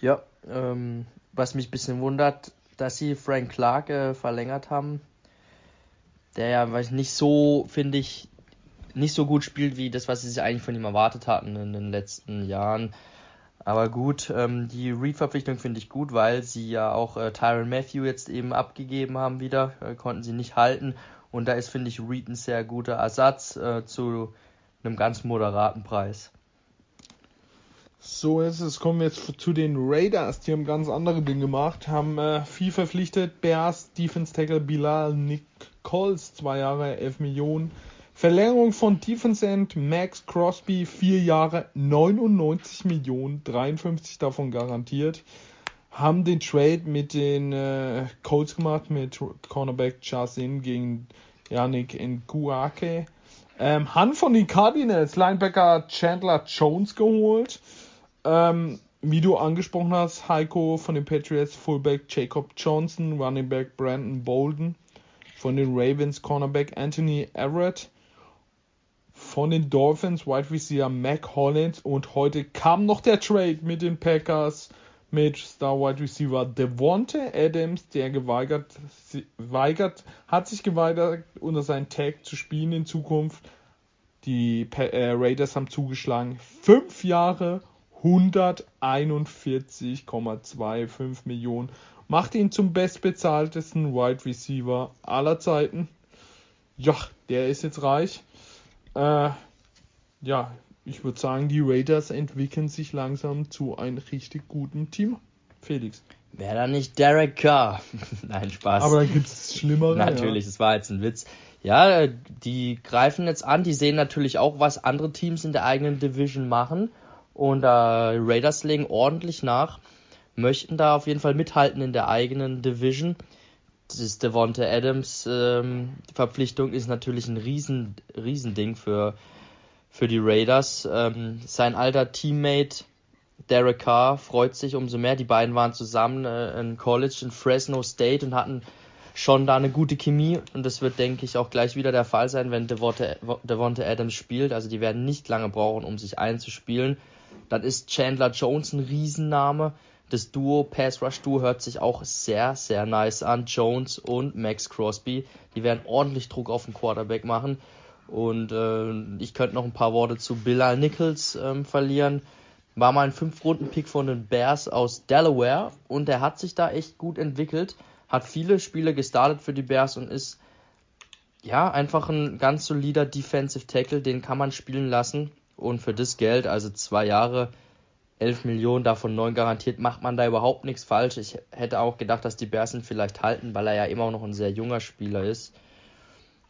Ja, ähm, was mich ein bisschen wundert, dass sie Frank Clark äh, verlängert haben. Der ja weiß nicht so, finde ich, nicht so gut spielt wie das, was sie sich eigentlich von ihm erwartet hatten in den letzten Jahren. Aber gut, ähm, die Reed-Verpflichtung finde ich gut, weil sie ja auch äh, Tyron Matthew jetzt eben abgegeben haben wieder, äh, konnten sie nicht halten. Und da ist, finde ich, Reed ein sehr guter Ersatz äh, zu einem ganz moderaten Preis. So ist es. Kommen wir jetzt zu den Raiders. Die haben ganz andere Dinge gemacht. Haben äh, viel verpflichtet. Bears, Defense Tackle Bilal Nichols, zwei Jahre, 11 Millionen. Verlängerung von Defense End Max Crosby, vier Jahre, 99 Millionen, 53 davon garantiert. Haben den Trade mit den äh, Colts gemacht, mit Cornerback Chasin gegen Yannick Nguake. Ähm, Han von den Cardinals, Linebacker Chandler Jones geholt. Ähm, wie du angesprochen hast, Heiko von den Patriots, Fullback Jacob Johnson, Running Back Brandon Bolden. Von den Ravens, Cornerback Anthony Everett von den Dolphins Wide Receiver Mac Hollins und heute kam noch der Trade mit den Packers mit Star Wide Receiver Devonte Adams, der geweigert weigert, hat sich geweigert unter seinen Tag zu spielen in Zukunft. Die äh, Raiders haben zugeschlagen. Fünf Jahre 141,25 Millionen. Macht ihn zum bestbezahltesten Wide Receiver aller Zeiten. Ja, der ist jetzt reich. Äh, ja, ich würde sagen, die Raiders entwickeln sich langsam zu einem richtig guten Team. Felix. Wäre da nicht Derek Carr? Nein, Spaß. Aber da gibt es Schlimmere. natürlich, ja. das war jetzt ein Witz. Ja, die greifen jetzt an, die sehen natürlich auch, was andere Teams in der eigenen Division machen. Und äh, Raiders legen ordentlich nach, möchten da auf jeden Fall mithalten in der eigenen Division. Das Devonta Adams ähm, Verpflichtung ist natürlich ein riesen, riesen Ding für, für die Raiders. Ähm, sein alter Teammate Derek Carr freut sich umso mehr. Die beiden waren zusammen äh, in College in Fresno State und hatten schon da eine gute Chemie und das wird, denke ich, auch gleich wieder der Fall sein, wenn Devonta Adams spielt. Also die werden nicht lange brauchen, um sich einzuspielen. Dann ist Chandler Jones ein Riesenname. Das Duo, Pass Rush Duo, hört sich auch sehr, sehr nice an. Jones und Max Crosby, die werden ordentlich Druck auf den Quarterback machen. Und äh, ich könnte noch ein paar Worte zu Bilal Nichols ähm, verlieren. war mal ein 5-Runden-Pick von den Bears aus Delaware und er hat sich da echt gut entwickelt, hat viele Spiele gestartet für die Bears und ist ja einfach ein ganz solider Defensive Tackle, den kann man spielen lassen und für das Geld, also zwei Jahre, 11 Millionen, davon 9 garantiert, macht man da überhaupt nichts falsch. Ich hätte auch gedacht, dass die Bears ihn vielleicht halten, weil er ja immer noch ein sehr junger Spieler ist.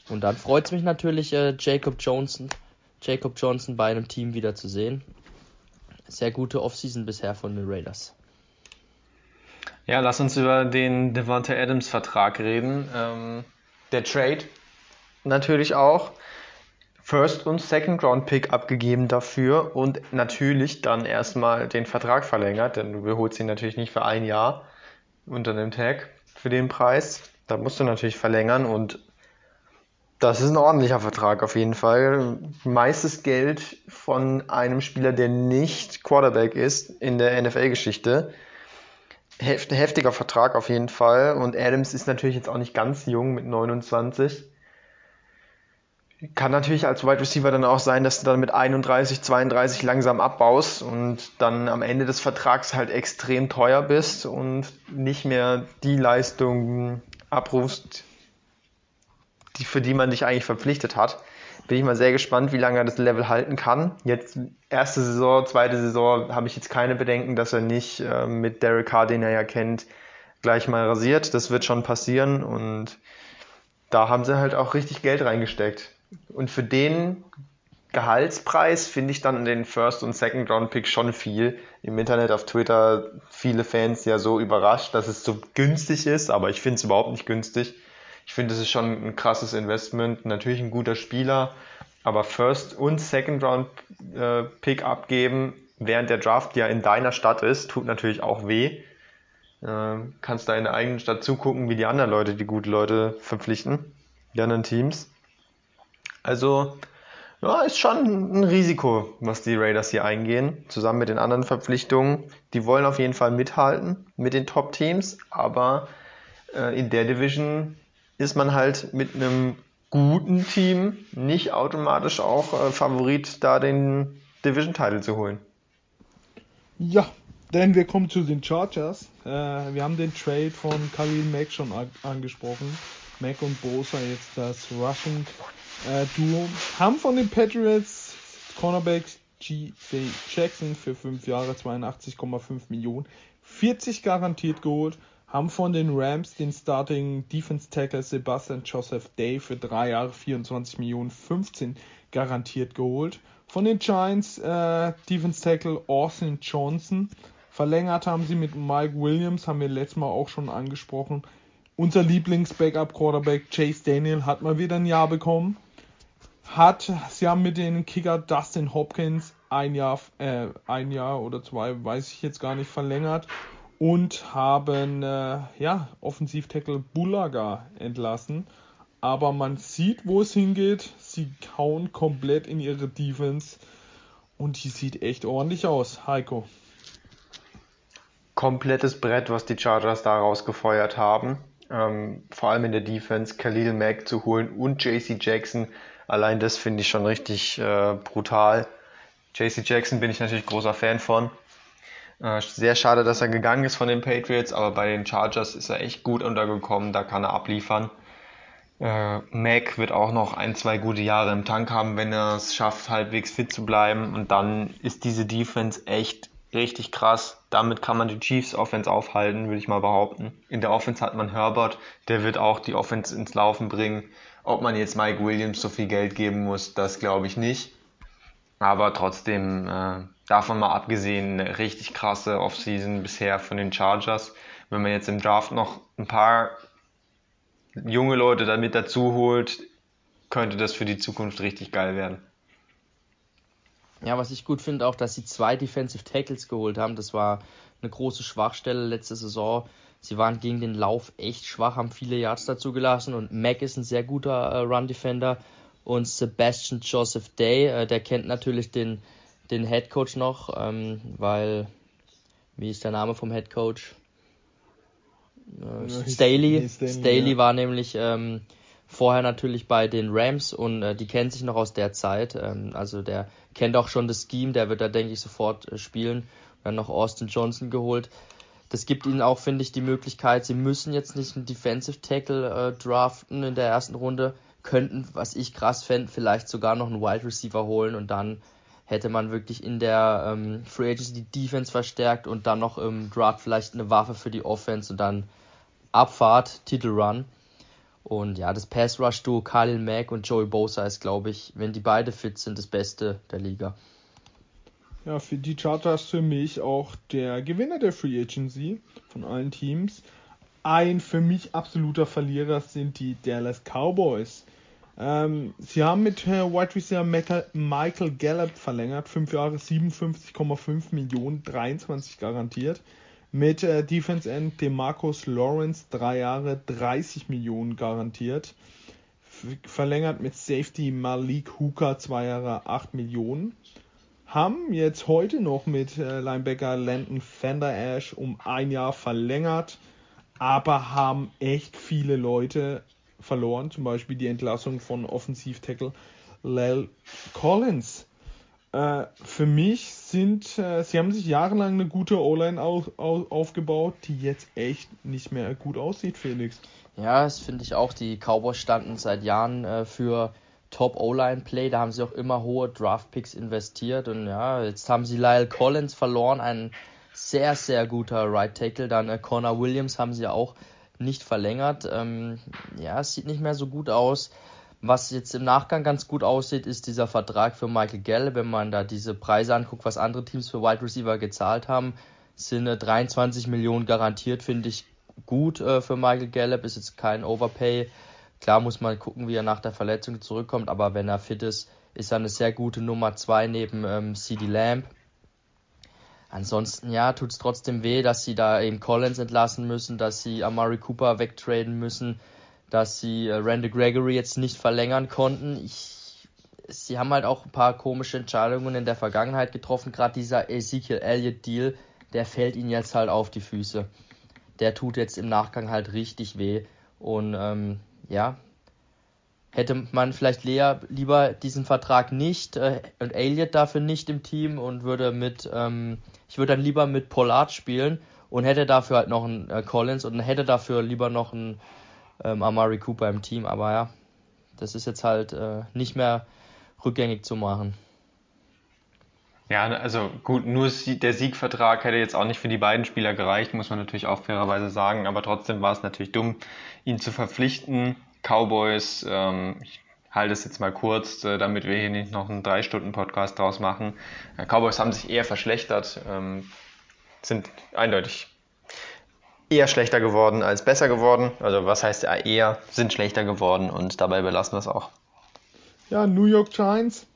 Und dann freut es mich natürlich, äh, Jacob Johnson, Jacob Johnson bei einem Team wieder zu sehen. Sehr gute Offseason bisher von den Raiders. Ja, lass uns über den Devonta Adams Vertrag reden. Ähm, der Trade natürlich auch. First und Second Round Pick abgegeben dafür und natürlich dann erstmal den Vertrag verlängert, denn du beholst ihn natürlich nicht für ein Jahr unter dem Tag für den Preis. Da musst du natürlich verlängern und das ist ein ordentlicher Vertrag auf jeden Fall. Meistes Geld von einem Spieler, der nicht Quarterback ist in der NFL-Geschichte. Heftiger Vertrag auf jeden Fall. Und Adams ist natürlich jetzt auch nicht ganz jung mit 29. Kann natürlich als Wide Receiver dann auch sein, dass du dann mit 31, 32 langsam abbaust und dann am Ende des Vertrags halt extrem teuer bist und nicht mehr die Leistung abrufst, die, für die man dich eigentlich verpflichtet hat. Bin ich mal sehr gespannt, wie lange er das Level halten kann. Jetzt erste Saison, zweite Saison habe ich jetzt keine Bedenken, dass er nicht äh, mit Derek Carr, den er ja kennt, gleich mal rasiert. Das wird schon passieren und da haben sie halt auch richtig Geld reingesteckt. Und für den Gehaltspreis finde ich dann den First- und Second-Round-Pick schon viel. Im Internet, auf Twitter, viele Fans ja so überrascht, dass es so günstig ist, aber ich finde es überhaupt nicht günstig. Ich finde, es ist schon ein krasses Investment. Natürlich ein guter Spieler, aber First- und Second-Round-Pick äh, abgeben, während der Draft ja in deiner Stadt ist, tut natürlich auch weh. Äh, kannst da in der eigenen Stadt zugucken, wie die anderen Leute die gute Leute verpflichten, die anderen Teams. Also, ja, ist schon ein Risiko, was die Raiders hier eingehen, zusammen mit den anderen Verpflichtungen. Die wollen auf jeden Fall mithalten mit den Top-Teams, aber äh, in der Division ist man halt mit einem guten Team nicht automatisch auch äh, Favorit, da den Division-Title zu holen. Ja, denn wir kommen zu den Chargers. Äh, wir haben den Trade von Khalil Mack schon angesprochen. Mack und Bosa jetzt das Rushing äh, Duo haben von den Patriots Cornerbacks G.J. Jackson für 5 Jahre 82,5 Millionen, 40 garantiert geholt, haben von den Rams den Starting Defense Tackle Sebastian Joseph Day für 3 Jahre 24 Millionen 15 garantiert geholt. Von den Giants äh, Defense Tackle Austin Johnson verlängert haben sie mit Mike Williams, haben wir letztes Mal auch schon angesprochen. Unser Lieblings-Backup-Quarterback Chase Daniel hat mal wieder ein Jahr bekommen hat, sie haben mit dem Kicker Dustin Hopkins ein Jahr, äh, ein Jahr oder zwei, weiß ich jetzt gar nicht, verlängert und haben, äh, ja, Offensivtackle Bulaga entlassen. Aber man sieht, wo es hingeht. Sie kauen komplett in ihre Defense und die sieht echt ordentlich aus, Heiko. Komplettes Brett, was die Chargers da rausgefeuert haben. Ähm, vor allem in der Defense Khalil Mack zu holen und JC Jackson Allein das finde ich schon richtig äh, brutal. JC Jackson bin ich natürlich großer Fan von. Äh, sehr schade, dass er gegangen ist von den Patriots, aber bei den Chargers ist er echt gut untergekommen, da kann er abliefern. Äh, Mac wird auch noch ein, zwei gute Jahre im Tank haben, wenn er es schafft, halbwegs fit zu bleiben. Und dann ist diese Defense echt richtig krass. Damit kann man die Chiefs Offense aufhalten, würde ich mal behaupten. In der Offense hat man Herbert, der wird auch die Offense ins Laufen bringen. Ob man jetzt Mike Williams so viel Geld geben muss, das glaube ich nicht. Aber trotzdem, äh, davon mal abgesehen, eine richtig krasse Offseason bisher von den Chargers. Wenn man jetzt im Draft noch ein paar junge Leute damit dazu holt, könnte das für die Zukunft richtig geil werden. Ja, was ich gut finde, auch, dass sie zwei Defensive Tackles geholt haben. Das war eine große Schwachstelle letzte Saison. Sie waren gegen den Lauf echt schwach, haben viele Yards dazu gelassen und Mac ist ein sehr guter äh, Run Defender und Sebastian Joseph Day, äh, der kennt natürlich den, den Head Coach noch, ähm, weil, wie ist der Name vom Head Coach? Äh, Staley. Staley, Staley ja. war nämlich ähm, vorher natürlich bei den Rams und äh, die kennen sich noch aus der Zeit. Ähm, also der kennt auch schon das Scheme, der wird da, denke ich, sofort äh, spielen. Dann noch Austin Johnson geholt. Das gibt ihnen auch, finde ich, die Möglichkeit, sie müssen jetzt nicht einen Defensive Tackle äh, draften in der ersten Runde, könnten, was ich krass fände, vielleicht sogar noch einen Wide Receiver holen und dann hätte man wirklich in der ähm, Free Agency die Defense verstärkt und dann noch im Draft vielleicht eine Waffe für die Offense und dann Abfahrt, Titelrun. Und ja, das Pass Rush Duo Khalil Mack und Joey Bosa ist, glaube ich, wenn die beide fit sind, das Beste der Liga. Ja, für die Chargers für mich auch der Gewinner der Free Agency von allen Teams. Ein für mich absoluter Verlierer sind die Dallas Cowboys. Ähm, sie haben mit äh, Wide Receiver Michael Gallup verlängert, 5 Jahre 57,5 Millionen, 23 garantiert. Mit äh, Defense End Demarcus Lawrence drei Jahre 30 Millionen garantiert. Verlängert mit Safety Malik Hooker zwei Jahre 8 Millionen. Haben jetzt heute noch mit äh, Linebacker Landon Fender Ash um ein Jahr verlängert, aber haben echt viele Leute verloren. Zum Beispiel die Entlassung von Offensivtackle Lel Collins. Äh, für mich sind, äh, sie haben sich jahrelang eine gute O-Line auf, auf, aufgebaut, die jetzt echt nicht mehr gut aussieht, Felix. Ja, das finde ich auch. Die Cowboys standen seit Jahren äh, für Top O-Line Play. Da haben sie auch immer hohe Draft Picks investiert und ja, jetzt haben sie Lyle Collins verloren, ein sehr, sehr guter Right Tackle. Dann äh, Connor Williams haben sie auch nicht verlängert. Ähm, ja, es sieht nicht mehr so gut aus. Was jetzt im Nachgang ganz gut aussieht, ist dieser Vertrag für Michael Gallup. Wenn man da diese Preise anguckt, was andere Teams für Wide Receiver gezahlt haben, sind 23 Millionen garantiert, finde ich gut äh, für Michael Gallup. Ist jetzt kein Overpay. Klar muss man gucken, wie er nach der Verletzung zurückkommt, aber wenn er fit ist, ist er eine sehr gute Nummer 2 neben ähm, CD Lamb. Ansonsten, ja, tut es trotzdem weh, dass sie da eben Collins entlassen müssen, dass sie Amari Cooper wegtraden müssen dass sie äh, Randy Gregory jetzt nicht verlängern konnten. Ich, sie haben halt auch ein paar komische Entscheidungen in der Vergangenheit getroffen. Gerade dieser Ezekiel Elliott Deal, der fällt ihnen jetzt halt auf die Füße. Der tut jetzt im Nachgang halt richtig weh. Und ähm, ja, hätte man vielleicht Lea lieber diesen Vertrag nicht äh, und Elliott dafür nicht im Team und würde mit, ähm, ich würde dann lieber mit Pollard spielen und hätte dafür halt noch einen äh, Collins und hätte dafür lieber noch einen ähm, Amari Cooper im Team. Aber ja, das ist jetzt halt äh, nicht mehr rückgängig zu machen. Ja, also gut, nur der Siegvertrag hätte jetzt auch nicht für die beiden Spieler gereicht, muss man natürlich auch fairerweise sagen, aber trotzdem war es natürlich dumm, ihn zu verpflichten. Cowboys, ähm, ich halte es jetzt mal kurz, äh, damit wir hier nicht noch einen drei Stunden Podcast draus machen. Äh, Cowboys haben sich eher verschlechtert, ähm, sind eindeutig eher schlechter geworden als besser geworden. Also was heißt eher, sind schlechter geworden und dabei belassen wir es auch. Ja, New York Giants.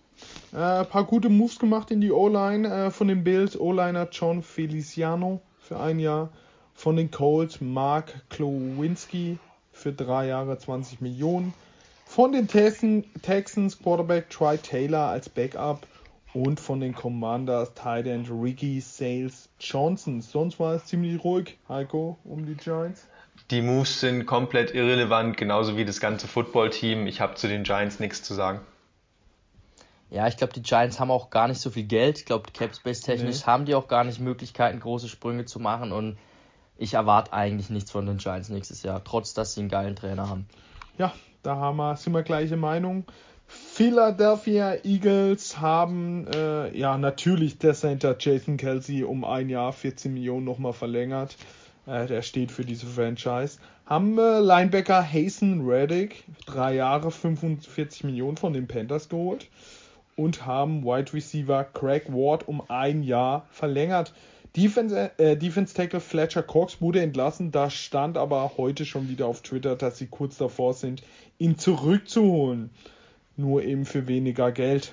Ein äh, paar gute Moves gemacht in die O-Line äh, von den Bills. O-Liner John Feliciano für ein Jahr. Von den Colts Mark Klowinski für drei Jahre 20 Millionen. Von den Texans Quarterback Troy Taylor als Backup und von den Commanders Tight End Ricky Sales Johnson. Sonst war es ziemlich ruhig, Heiko, um die Giants. Die Moves sind komplett irrelevant, genauso wie das ganze Footballteam. Ich habe zu den Giants nichts zu sagen. Ja, ich glaube, die Giants haben auch gar nicht so viel Geld. Ich glaube, Capspace technisch nee. haben die auch gar nicht Möglichkeiten, große Sprünge zu machen. Und ich erwarte eigentlich nichts von den Giants nächstes Jahr, trotz dass sie einen geilen Trainer haben. Ja, da haben wir, sind wir gleiche Meinung. Philadelphia Eagles haben äh, ja natürlich der Center Jason Kelsey um ein Jahr 14 Millionen nochmal verlängert. Äh, der steht für diese Franchise. Haben äh, Linebacker Hasten Reddick drei Jahre 45 Millionen von den Panthers geholt und haben Wide Receiver Craig Ward um ein Jahr verlängert. Defense, äh, Defense Tackle Fletcher Cox wurde entlassen. Da stand aber heute schon wieder auf Twitter, dass sie kurz davor sind, ihn zurückzuholen nur eben für weniger Geld.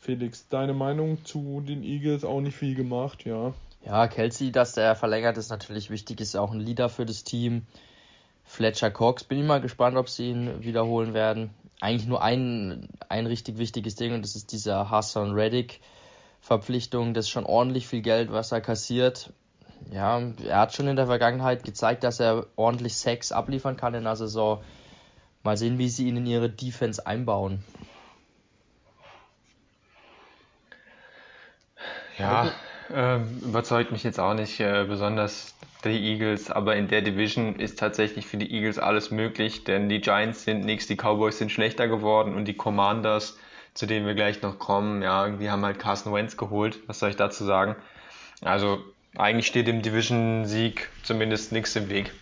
Felix, deine Meinung zu den Eagles auch nicht viel gemacht, ja. Ja, Kelsey, dass der verlängert ist natürlich wichtig, ist auch ein Leader für das Team. Fletcher Cox, bin ich mal gespannt, ob sie ihn wiederholen werden. Eigentlich nur ein, ein richtig wichtiges Ding und das ist dieser Hassan Reddick Verpflichtung. Das ist schon ordentlich viel Geld, was er kassiert. Ja, er hat schon in der Vergangenheit gezeigt, dass er ordentlich Sex abliefern kann in der Saison Mal sehen, wie sie ihn in ihre Defense einbauen. Ja, äh, überzeugt mich jetzt auch nicht äh, besonders die Eagles, aber in der Division ist tatsächlich für die Eagles alles möglich, denn die Giants sind nichts, die Cowboys sind schlechter geworden und die Commanders, zu denen wir gleich noch kommen, ja, irgendwie haben halt Carson Wentz geholt. Was soll ich dazu sagen? Also eigentlich steht dem Division-Sieg zumindest nichts im Weg.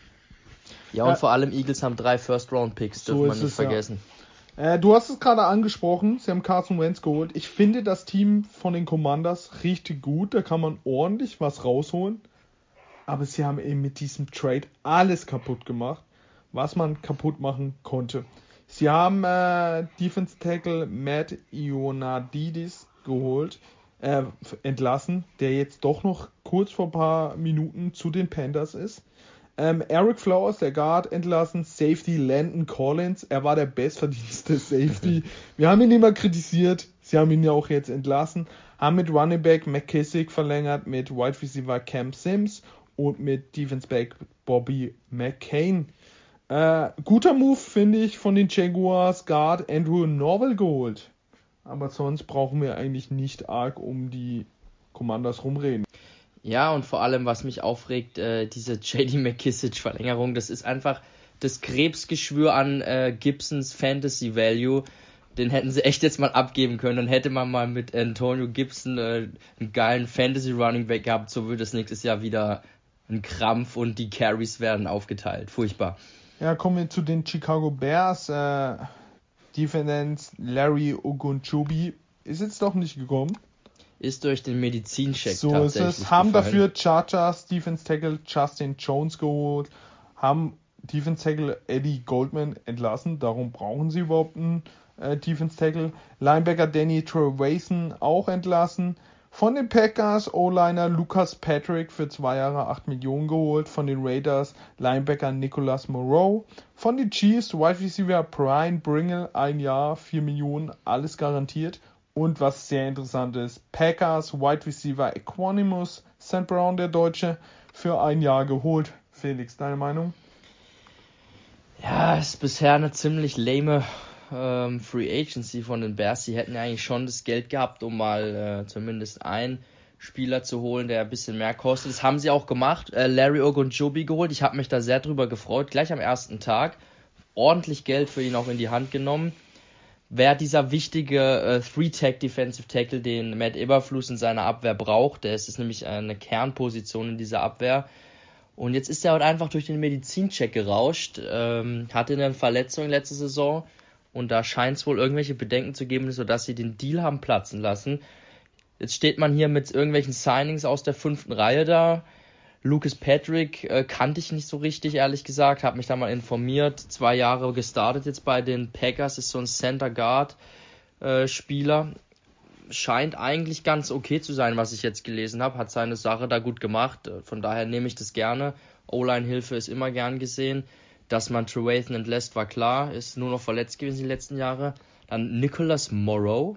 Ja, und ja. vor allem Eagles haben drei First-Round-Picks, dürfen so man nicht es, vergessen. Ja. Äh, du hast es gerade angesprochen, sie haben Carson Wentz geholt. Ich finde das Team von den Commanders richtig gut, da kann man ordentlich was rausholen. Aber sie haben eben mit diesem Trade alles kaputt gemacht, was man kaputt machen konnte. Sie haben äh, Defense Tackle Matt Ionadidis geholt, äh, entlassen, der jetzt doch noch kurz vor ein paar Minuten zu den Panthers ist. Ähm, Eric Flowers, der Guard, entlassen. Safety Landon Collins, er war der bestverdienste Safety. Wir haben ihn immer kritisiert, sie haben ihn ja auch jetzt entlassen. Haben mit Running Back McKissick verlängert, mit Wide Receiver Cam Sims und mit Defense Back Bobby McCain. Äh, guter Move, finde ich, von den Jaguars Guard Andrew Norwell geholt. Aber sonst brauchen wir eigentlich nicht arg um die Commanders rumreden. Ja, und vor allem, was mich aufregt, äh, diese JD McKissick-Verlängerung, das ist einfach das Krebsgeschwür an äh, Gibsons Fantasy Value. Den hätten sie echt jetzt mal abgeben können. Dann hätte man mal mit Antonio Gibson äh, einen geilen Fantasy Running Back gehabt. So würde es nächstes Jahr wieder ein Krampf und die Carries werden aufgeteilt. Furchtbar. Ja, kommen wir zu den Chicago Bears. Äh, Defendant Larry Ogunchubi ist jetzt doch nicht gekommen ist durch den Medizincheck so tatsächlich ist es. Haben gefallen. dafür Chargers Defense Tackle Justin Jones geholt, haben Defense Tackle Eddie Goldman entlassen, darum brauchen sie überhaupt einen äh, Defense Tackle. Linebacker Danny Trevason auch entlassen. Von den Packers O-Liner Lucas Patrick für zwei Jahre 8 Millionen geholt. Von den Raiders Linebacker Nicholas Moreau. Von den Chiefs Wide Receiver Brian Bringle ein Jahr 4 Millionen, alles garantiert. Und was sehr interessant ist, Packers Wide Receiver Equanimus St. Brown, der Deutsche, für ein Jahr geholt. Felix, deine Meinung? Ja, ist bisher eine ziemlich lame ähm, Free Agency von den Bears. Sie hätten ja eigentlich schon das Geld gehabt, um mal äh, zumindest einen Spieler zu holen, der ein bisschen mehr kostet. Das haben sie auch gemacht. Äh, Larry Ogunjobi geholt. Ich habe mich da sehr drüber gefreut. Gleich am ersten Tag. Ordentlich Geld für ihn auch in die Hand genommen wer dieser wichtige äh, Three-Tag Defensive Tackle, den Matt Eberflus in seiner Abwehr braucht. Der ist, ist nämlich eine Kernposition in dieser Abwehr. Und jetzt ist er halt einfach durch den Medizincheck gerauscht, ähm, hatte eine Verletzung letzte Saison und da scheint es wohl irgendwelche Bedenken zu geben, sodass sie den Deal haben platzen lassen. Jetzt steht man hier mit irgendwelchen Signings aus der fünften Reihe da. Lucas Patrick äh, kannte ich nicht so richtig, ehrlich gesagt. Habe mich da mal informiert. Zwei Jahre gestartet jetzt bei den Packers, ist so ein Center Guard äh, Spieler. Scheint eigentlich ganz okay zu sein, was ich jetzt gelesen habe. Hat seine Sache da gut gemacht. Äh, von daher nehme ich das gerne. O-Line-Hilfe ist immer gern gesehen. Dass man Trevathan entlässt, war klar. Ist nur noch verletzt gewesen die letzten Jahre. Dann Nicholas Morrow,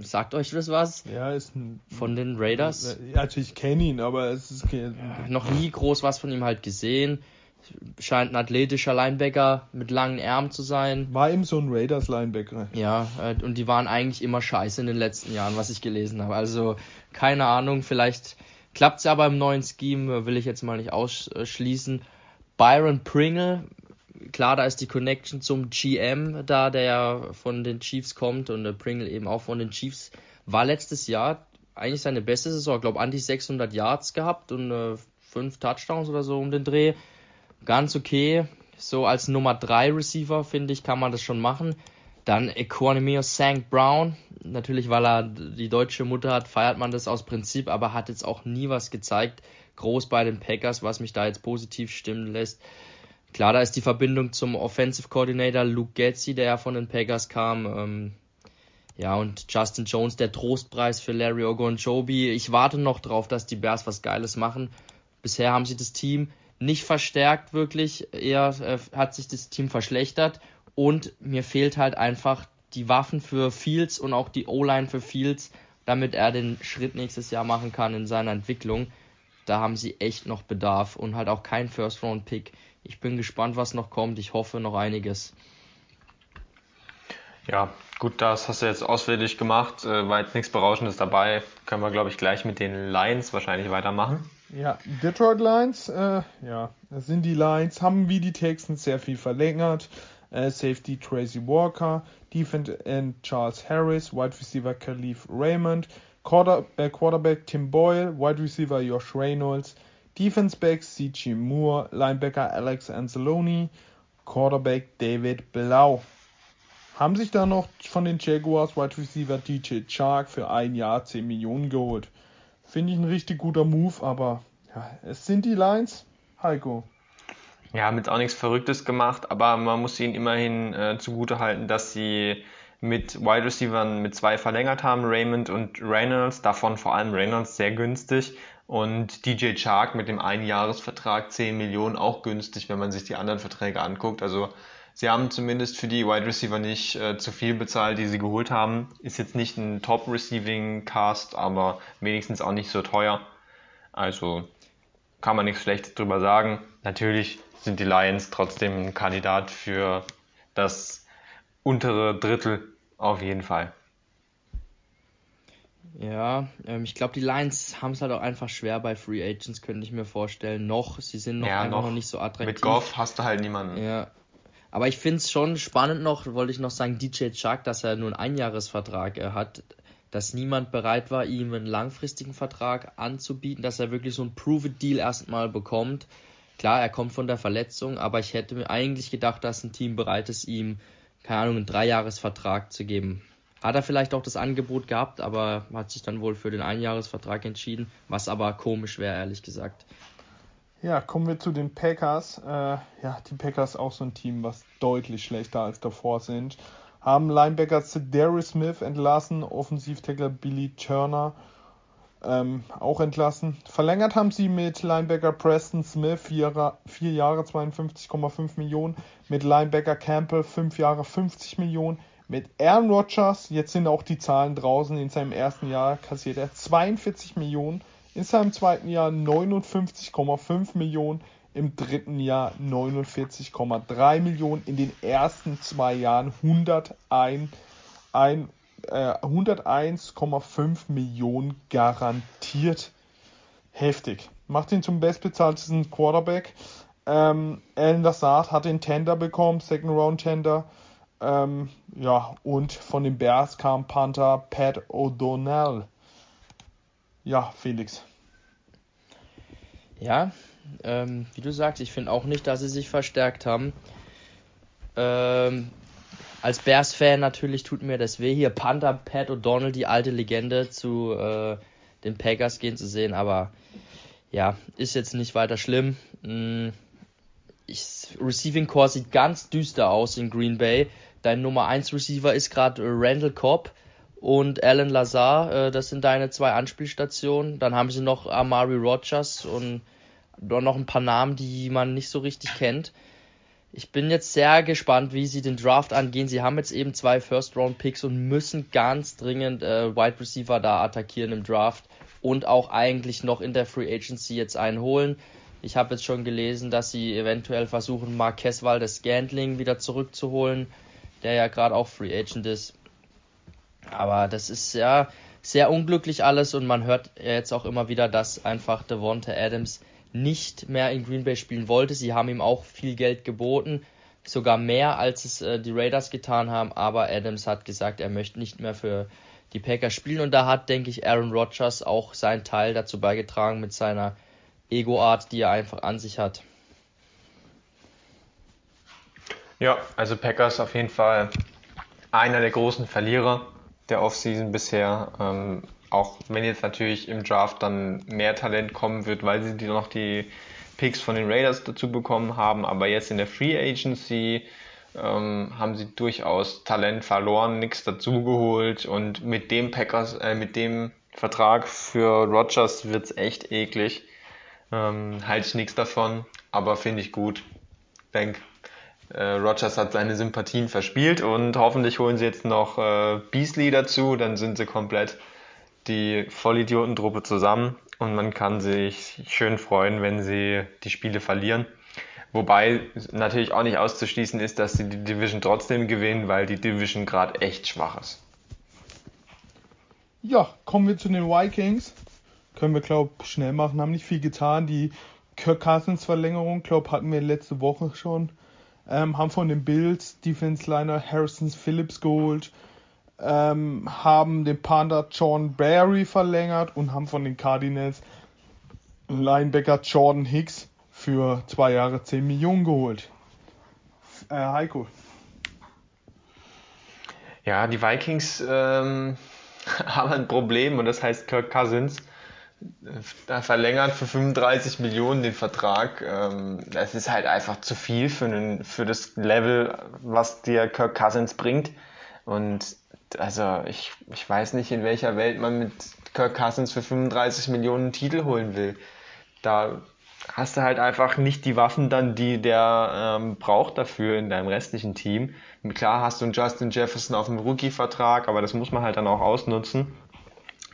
Sagt euch das was? Ja, ist ein. Von den Raiders? Ja, also ich kenne ihn, aber es ist. Ja, noch nie groß was von ihm halt gesehen. Scheint ein athletischer Linebacker mit langen Ärmeln zu sein. War eben so ein Raiders-Linebacker. Ja, äh, und die waren eigentlich immer scheiße in den letzten Jahren, was ich gelesen habe. Also, keine Ahnung, vielleicht klappt es aber im neuen Scheme, will ich jetzt mal nicht ausschließen. Byron Pringle klar, da ist die Connection zum GM da, der ja von den Chiefs kommt und Pringle eben auch von den Chiefs. War letztes Jahr eigentlich seine beste Saison, glaube an die 600 Yards gehabt und äh, fünf Touchdowns oder so um den Dreh. Ganz okay. So als Nummer 3 Receiver, finde ich, kann man das schon machen. Dann Equanimio St. Brown. Natürlich, weil er die deutsche Mutter hat, feiert man das aus Prinzip, aber hat jetzt auch nie was gezeigt. Groß bei den Packers, was mich da jetzt positiv stimmen lässt. Klar, da ist die Verbindung zum Offensive Coordinator Luke Getzi, der ja von den Packers kam. Ähm, ja, und Justin Jones, der Trostpreis für Larry Ogunjobi. Ich warte noch drauf, dass die Bears was Geiles machen. Bisher haben sie das Team nicht verstärkt, wirklich. Eher äh, hat sich das Team verschlechtert. Und mir fehlt halt einfach die Waffen für Fields und auch die O-Line für Fields, damit er den Schritt nächstes Jahr machen kann in seiner Entwicklung. Da haben sie echt noch Bedarf und halt auch kein First-Round-Pick. Ich bin gespannt, was noch kommt. Ich hoffe noch einiges. Ja, gut, das hast du jetzt ausführlich gemacht. Äh, war jetzt nichts Berauschendes dabei. Können wir, glaube ich, gleich mit den Lions wahrscheinlich weitermachen. Ja, Detroit Lions, äh, ja, das sind die Lions, haben wie die Texans sehr viel verlängert. Äh, Safety Tracy Walker, Defense End Charles Harris, Wide Receiver Khalif Raymond, Quarter, äh, Quarterback Tim Boyle, Wide Receiver Josh Reynolds, Defense Back C.G. Moore, Linebacker Alex Anzalone, Quarterback David Blau. Haben sich da noch von den Jaguars Wide Receiver DJ Chark für ein Jahr 10 Millionen geholt. Finde ich ein richtig guter Move, aber ja, es sind die Lines. Heiko. Ja, mit auch nichts Verrücktes gemacht, aber man muss ihnen immerhin äh, zugute halten, dass sie mit Wide Receivers mit zwei verlängert haben, Raymond und Reynolds, davon vor allem Reynolds sehr günstig und DJ Chark mit dem Einjahresvertrag 10 Millionen auch günstig, wenn man sich die anderen Verträge anguckt. Also sie haben zumindest für die Wide Receiver nicht äh, zu viel bezahlt, die sie geholt haben. Ist jetzt nicht ein Top Receiving Cast, aber wenigstens auch nicht so teuer. Also kann man nichts Schlechtes drüber sagen. Natürlich sind die Lions trotzdem ein Kandidat für das untere Drittel auf jeden Fall. Ja, ähm, ich glaube, die Lions haben es halt auch einfach schwer bei Free Agents, könnte ich mir vorstellen. Noch, sie sind noch ja, einfach noch, noch nicht so attraktiv. Mit Goff hast du halt niemanden. Ja. Aber ich finde es schon spannend noch, wollte ich noch sagen, DJ Chuck, dass er nur einen Einjahresvertrag äh, hat, dass niemand bereit war, ihm einen langfristigen Vertrag anzubieten, dass er wirklich so ein Prove-It-Deal erstmal bekommt. Klar, er kommt von der Verletzung, aber ich hätte mir eigentlich gedacht, dass ein Team bereit ist, ihm, keine Ahnung, einen Dreijahresvertrag zu geben. Hat er vielleicht auch das Angebot gehabt, aber hat sich dann wohl für den Einjahresvertrag entschieden, was aber komisch wäre, ehrlich gesagt. Ja, kommen wir zu den Packers. Äh, ja, die Packers auch so ein Team, was deutlich schlechter als davor sind. Haben Linebacker Darius Smith entlassen, Offensivtackler Billy Turner ähm, auch entlassen. Verlängert haben sie mit Linebacker Preston Smith vier, Jahre 52,5 Millionen, mit Linebacker Campbell fünf Jahre 50 Millionen, mit Aaron Rodgers, jetzt sind auch die Zahlen draußen, in seinem ersten Jahr kassiert er 42 Millionen, in seinem zweiten Jahr 59,5 Millionen, im dritten Jahr 49,3 Millionen, in den ersten zwei Jahren 101, ein, 101,5 äh, Millionen garantiert. Heftig. Macht ihn zum bestbezahltesten Quarterback. Ähm, Alan Lazard hat den Tender bekommen, Second Round Tender. Ähm, ja, und von den Bears kam Panther Pat O'Donnell. Ja, Felix. Ja, ähm, wie du sagst, ich finde auch nicht, dass sie sich verstärkt haben. Ähm, als Bears-Fan natürlich tut mir das weh, hier Panther Pat O'Donnell, die alte Legende, zu äh, den Packers gehen zu sehen, aber ja, ist jetzt nicht weiter schlimm. Hm, ich, Receiving Core sieht ganz düster aus in Green Bay. Dein Nummer 1 Receiver ist gerade Randall Cobb und Alan Lazar. Äh, das sind deine zwei Anspielstationen. Dann haben sie noch Amari Rogers und noch ein paar Namen, die man nicht so richtig kennt. Ich bin jetzt sehr gespannt, wie sie den Draft angehen. Sie haben jetzt eben zwei First-Round-Picks und müssen ganz dringend äh, Wide Receiver da attackieren im Draft und auch eigentlich noch in der Free Agency jetzt einholen. Ich habe jetzt schon gelesen, dass sie eventuell versuchen, Marquez Valdes Scantling wieder zurückzuholen, der ja gerade auch Free Agent ist. Aber das ist ja sehr unglücklich alles und man hört jetzt auch immer wieder, dass einfach Devonta Adams nicht mehr in Green Bay spielen wollte. Sie haben ihm auch viel Geld geboten, sogar mehr als es äh, die Raiders getan haben, aber Adams hat gesagt, er möchte nicht mehr für die Packers spielen und da hat, denke ich, Aaron Rodgers auch seinen Teil dazu beigetragen mit seiner Ego-Art, die er einfach an sich hat. Ja, also Packers auf jeden Fall einer der großen Verlierer der Offseason bisher. Ähm, auch wenn jetzt natürlich im Draft dann mehr Talent kommen wird, weil sie die noch die Picks von den Raiders dazu bekommen haben, aber jetzt in der Free Agency ähm, haben sie durchaus Talent verloren, nichts dazugeholt und mit dem Packers, äh, mit dem Vertrag für Rogers wird's echt eklig. Ähm, halte ich nichts davon, aber finde ich gut. Denk, äh, Rogers hat seine Sympathien verspielt und hoffentlich holen sie jetzt noch äh, Beasley dazu, dann sind sie komplett die Vollidiotentruppe zusammen und man kann sich schön freuen, wenn sie die Spiele verlieren. Wobei natürlich auch nicht auszuschließen ist, dass sie die Division trotzdem gewinnen, weil die Division gerade echt schwach ist. Ja, kommen wir zu den Vikings. Können wir, glaube ich, schnell machen. Haben nicht viel getan. Die Kirk Cousins Verlängerung, glaube hatten wir letzte Woche schon. Ähm, haben von den Bills Defense Liner Harrison Phillips geholt. Ähm, haben den Panda John Barry verlängert und haben von den Cardinals Linebacker Jordan Hicks für zwei Jahre 10 Millionen geholt. Äh, Heiko. Ja, die Vikings ähm, haben ein Problem und das heißt Kirk Cousins. Da verlängert für 35 Millionen den Vertrag. Ähm, das ist halt einfach zu viel für, einen, für das Level, was dir Kirk Cousins bringt. Und also ich, ich weiß nicht, in welcher Welt man mit Kirk Cousins für 35 Millionen Titel holen will. Da hast du halt einfach nicht die Waffen dann, die der ähm, braucht dafür in deinem restlichen Team. klar hast du einen Justin Jefferson auf dem Rookie-Vertrag, aber das muss man halt dann auch ausnutzen.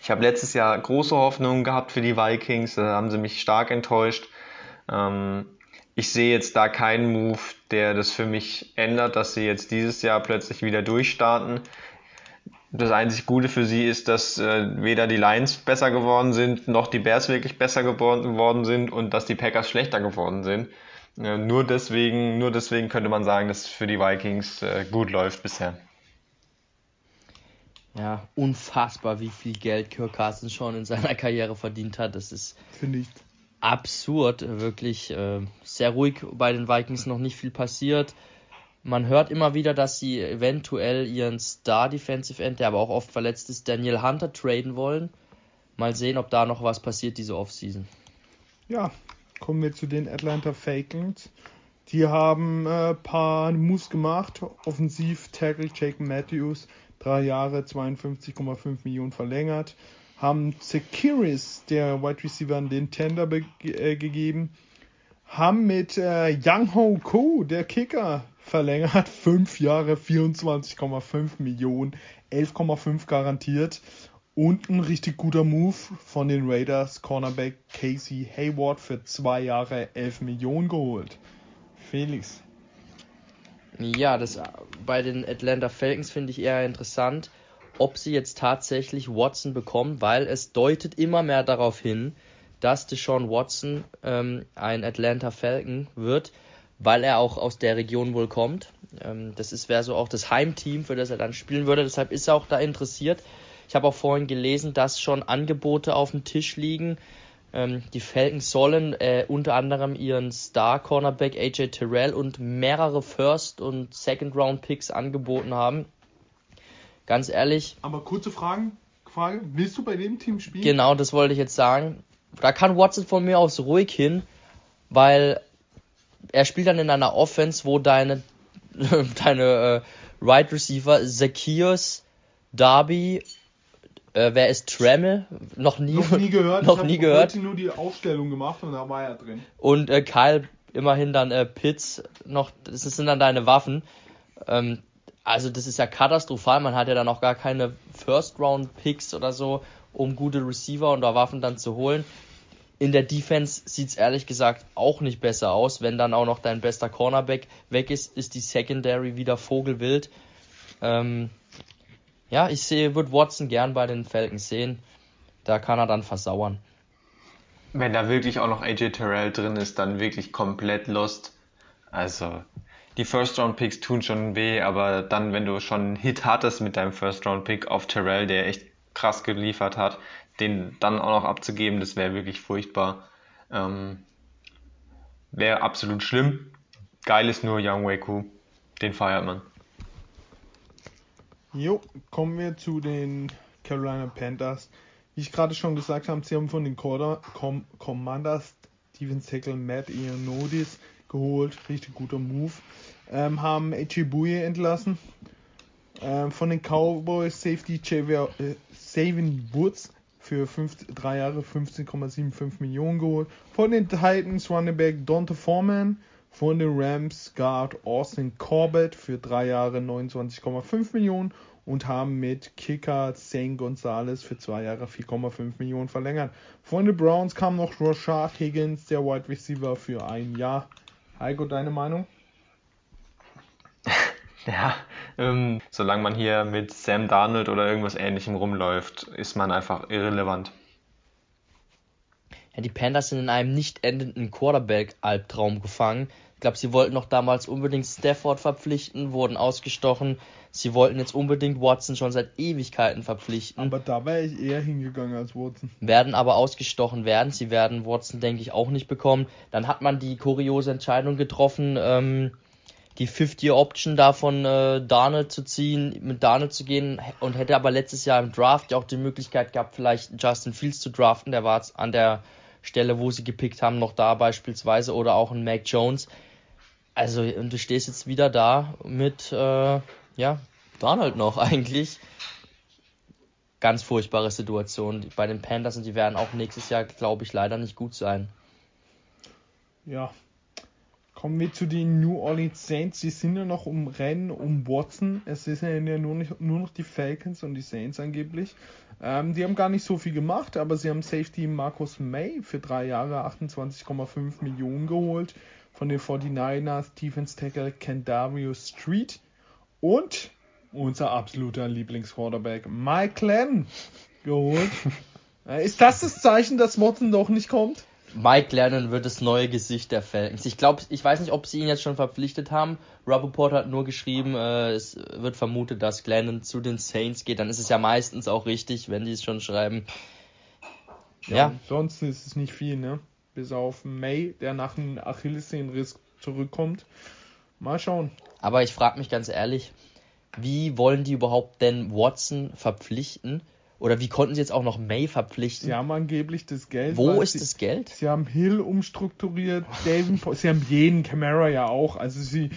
Ich habe letztes Jahr große Hoffnungen gehabt für die Vikings, da haben sie mich stark enttäuscht. Ähm, ich sehe jetzt da keinen Move, der das für mich ändert, dass sie jetzt dieses Jahr plötzlich wieder durchstarten. Das einzig Gute für sie ist, dass äh, weder die Lions besser geworden sind, noch die Bears wirklich besser geworden sind und dass die Packers schlechter geworden sind. Äh, nur deswegen, nur deswegen könnte man sagen, dass es für die Vikings äh, gut läuft bisher. Ja, unfassbar, wie viel Geld Kirk Cousins schon in seiner Karriere verdient hat. Das ist Finde absurd, wirklich äh, sehr ruhig bei den Vikings noch nicht viel passiert. Man hört immer wieder, dass sie eventuell ihren Star Defensive End, der aber auch oft verletzt ist, Daniel Hunter traden wollen. Mal sehen, ob da noch was passiert diese Offseason. Ja, kommen wir zu den Atlanta Falcons. Die haben ein äh, paar Moves gemacht. Offensiv Tackle Jake Matthews, drei Jahre 52,5 Millionen verlängert. Haben Sekiris, der Wide Receiver, den Tender äh, gegeben. Haben mit äh, Young Ho Ko, der Kicker, verlängert. Fünf Jahre, 24,5 Millionen, 11,5 garantiert. Und ein richtig guter Move von den Raiders, Cornerback Casey Hayward für zwei Jahre 11 Millionen geholt. Felix. Ja, das bei den Atlanta Falcons finde ich eher interessant, ob sie jetzt tatsächlich Watson bekommen, weil es deutet immer mehr darauf hin, dass Deshaun Watson ähm, ein Atlanta Falcon wird weil er auch aus der Region wohl kommt. Ähm, das wäre so auch das Heimteam, für das er dann spielen würde. Deshalb ist er auch da interessiert. Ich habe auch vorhin gelesen, dass schon Angebote auf dem Tisch liegen. Ähm, die Falcons sollen äh, unter anderem ihren Star-Cornerback AJ Terrell und mehrere First- und Second-Round-Picks angeboten haben. Ganz ehrlich. Aber kurze Fragen, Frage: Willst du bei dem Team spielen? Genau, das wollte ich jetzt sagen. Da kann Watson von mir aus ruhig hin, weil er spielt dann in einer Offense, wo deine, deine äh, Right Receiver Zacchaeus, Darby, äh, wer ist Tremmel? Noch nie, noch nie gehört. noch nie gehört. nur die Aufstellung gemacht und da war er drin. Und äh, Kyle immerhin dann äh, Pitts noch, das sind dann deine Waffen. Ähm, also das ist ja katastrophal. Man hat ja dann auch gar keine First Round Picks oder so, um gute Receiver und da Waffen dann zu holen. In der Defense sieht es ehrlich gesagt auch nicht besser aus. Wenn dann auch noch dein bester Cornerback weg ist, ist die Secondary wieder vogelwild. Ähm, ja, ich sehe, würde Watson gern bei den Falcons sehen. Da kann er dann versauern. Wenn da wirklich auch noch AJ Terrell drin ist, dann wirklich komplett lost. Also, die First-Round-Picks tun schon weh, aber dann, wenn du schon einen Hit hattest mit deinem First-Round-Pick auf Terrell, der echt krass geliefert hat, den dann auch noch abzugeben, das wäre wirklich furchtbar. Ähm, wäre absolut schlimm. Geil ist nur Young Waku. Den feiert man. Jo, kommen wir zu den Carolina Panthers. Wie ich gerade schon gesagt habe, sie haben von den Com Commanders Steven Tackle Matt Ionodis geholt. Richtig guter Move. Ähm, haben Echibuye entlassen. Ähm, von den Cowboys Safety Javier, äh, Savin Woods für fünf, drei Jahre 15,75 Millionen geholt. Von den Titans Running Back Dante Foreman. Von den Rams Guard Austin Corbett für drei Jahre 29,5 Millionen und haben mit Kicker Zane Gonzalez für zwei Jahre 4,5 Millionen verlängert. Von den Browns kam noch Rashad Higgins, der Wide Receiver, für ein Jahr. Heiko, deine Meinung? Ja, ähm, solange man hier mit Sam Darnold oder irgendwas ähnlichem rumläuft, ist man einfach irrelevant. Ja, die Panthers sind in einem nicht endenden Quarterback-Albtraum gefangen. Ich glaube, sie wollten noch damals unbedingt Stafford verpflichten, wurden ausgestochen. Sie wollten jetzt unbedingt Watson schon seit Ewigkeiten verpflichten. Aber da wäre ich eher hingegangen als Watson. Werden aber ausgestochen werden. Sie werden Watson, denke ich, auch nicht bekommen. Dann hat man die kuriose Entscheidung getroffen, ähm, die 50-Year-Option davon äh, Darnold zu ziehen, mit Darnold zu gehen und hätte aber letztes Jahr im Draft ja auch die Möglichkeit gehabt, vielleicht Justin Fields zu draften. Der war an der Stelle, wo sie gepickt haben, noch da beispielsweise oder auch ein Mac Jones. Also, und du stehst jetzt wieder da mit, äh, ja, Darnold noch eigentlich. Ganz furchtbare Situation bei den Panthers und die werden auch nächstes Jahr, glaube ich, leider nicht gut sein. Ja, Kommen wir zu den New Orleans Saints. Sie sind ja noch um Rennen um Watson. Es sind ja nur, nicht, nur noch die Falcons und die Saints angeblich. Ähm, die haben gar nicht so viel gemacht, aber sie haben Safety Marcus May für drei Jahre 28,5 Millionen geholt. Von den 49ers Defense Tackle Kendario Street und unser absoluter Lieblingsquarterback Mike Glenn geholt. Äh, ist das das Zeichen, dass Watson doch nicht kommt? Mike Lennon wird das neue Gesicht der Falcons. Ich glaube, ich weiß nicht, ob sie ihn jetzt schon verpflichtet haben. Rappaport hat nur geschrieben, äh, es wird vermutet, dass Glennon zu den Saints geht. Dann ist es ja meistens auch richtig, wenn die es schon schreiben. Ja, ja. Ansonsten ist es nicht viel, ne? Bis auf May, der nach einem Achillessehnenriss zurückkommt. Mal schauen. Aber ich frage mich ganz ehrlich, wie wollen die überhaupt denn Watson verpflichten? Oder wie konnten sie jetzt auch noch May verpflichten? Sie haben angeblich das Geld. Wo ist sie, das Geld? Sie haben Hill umstrukturiert, Davenport, sie haben jeden Camera ja auch. Also sie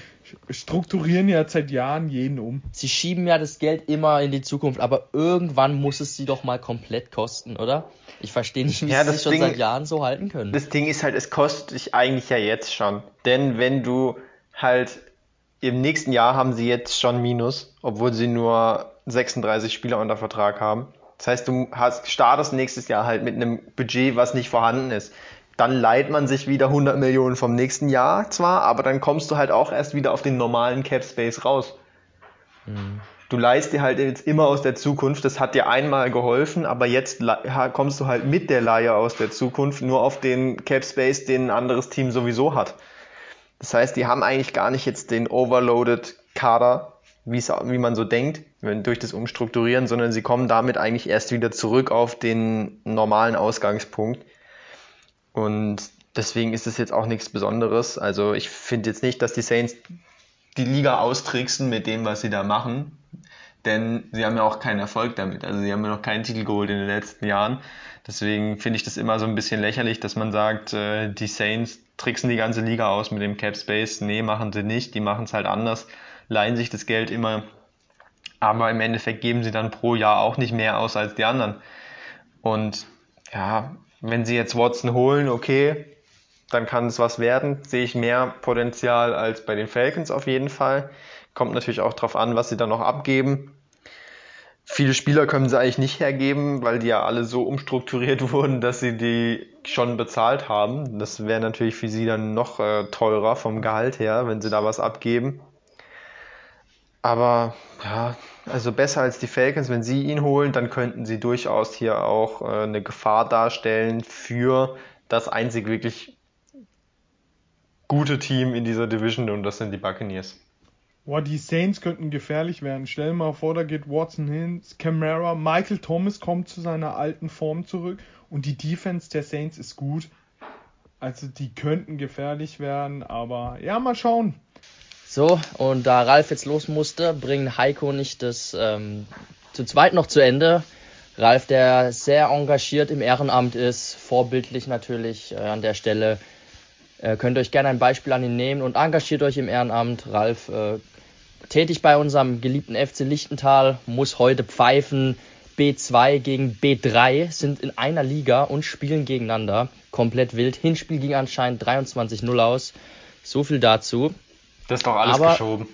strukturieren ja seit Jahren jeden um. Sie schieben ja das Geld immer in die Zukunft, aber irgendwann muss es sie doch mal komplett kosten, oder? Ich verstehe nicht, wie ja, sie sich schon Ding, seit Jahren so halten können. Das Ding ist halt, es kostet dich eigentlich ja jetzt schon. Denn wenn du halt im nächsten Jahr haben sie jetzt schon Minus, obwohl sie nur 36 Spieler unter Vertrag haben. Das heißt, du hast, startest nächstes Jahr halt mit einem Budget, was nicht vorhanden ist. Dann leiht man sich wieder 100 Millionen vom nächsten Jahr zwar, aber dann kommst du halt auch erst wieder auf den normalen Cap Space raus. Mhm. Du leihst dir halt jetzt immer aus der Zukunft. Das hat dir einmal geholfen, aber jetzt kommst du halt mit der Leihe aus der Zukunft nur auf den Cap Space, den ein anderes Team sowieso hat. Das heißt, die haben eigentlich gar nicht jetzt den overloaded Kader, wie man so denkt, durch das Umstrukturieren, sondern sie kommen damit eigentlich erst wieder zurück auf den normalen Ausgangspunkt. Und deswegen ist es jetzt auch nichts Besonderes. Also ich finde jetzt nicht, dass die Saints die Liga austricksen mit dem, was sie da machen. Denn sie haben ja auch keinen Erfolg damit. Also sie haben ja noch keinen Titel geholt in den letzten Jahren. Deswegen finde ich das immer so ein bisschen lächerlich, dass man sagt, äh, die Saints tricksen die ganze Liga aus mit dem Cap Space. Nee, machen sie nicht. Die machen es halt anders, leihen sich das Geld immer aber im Endeffekt geben sie dann pro Jahr auch nicht mehr aus als die anderen. Und ja, wenn sie jetzt Watson holen, okay, dann kann es was werden. Sehe ich mehr Potenzial als bei den Falcons auf jeden Fall. Kommt natürlich auch darauf an, was sie dann noch abgeben. Viele Spieler können sie eigentlich nicht hergeben, weil die ja alle so umstrukturiert wurden, dass sie die schon bezahlt haben. Das wäre natürlich für sie dann noch äh, teurer vom Gehalt her, wenn sie da was abgeben. Aber ja, also besser als die Falcons, wenn sie ihn holen, dann könnten sie durchaus hier auch äh, eine Gefahr darstellen für das einzig wirklich gute Team in dieser Division und das sind die Buccaneers. Boah, die Saints könnten gefährlich werden. Stell dir mal vor, da geht Watson hin, Camara, Michael Thomas kommt zu seiner alten Form zurück und die Defense der Saints ist gut. Also die könnten gefährlich werden, aber ja, mal schauen. So, und da Ralf jetzt los musste, bringen Heiko nicht das ähm, zu zweit noch zu Ende. Ralf, der sehr engagiert im Ehrenamt ist, vorbildlich natürlich äh, an der Stelle. Äh, könnt euch gerne ein Beispiel an ihn nehmen und engagiert euch im Ehrenamt. Ralf, äh, tätig bei unserem geliebten FC Lichtental, muss heute pfeifen. B2 gegen B3 sind in einer Liga und spielen gegeneinander. Komplett wild. Hinspiel ging anscheinend 23-0 aus. So viel dazu. Das ist doch alles aber, geschoben.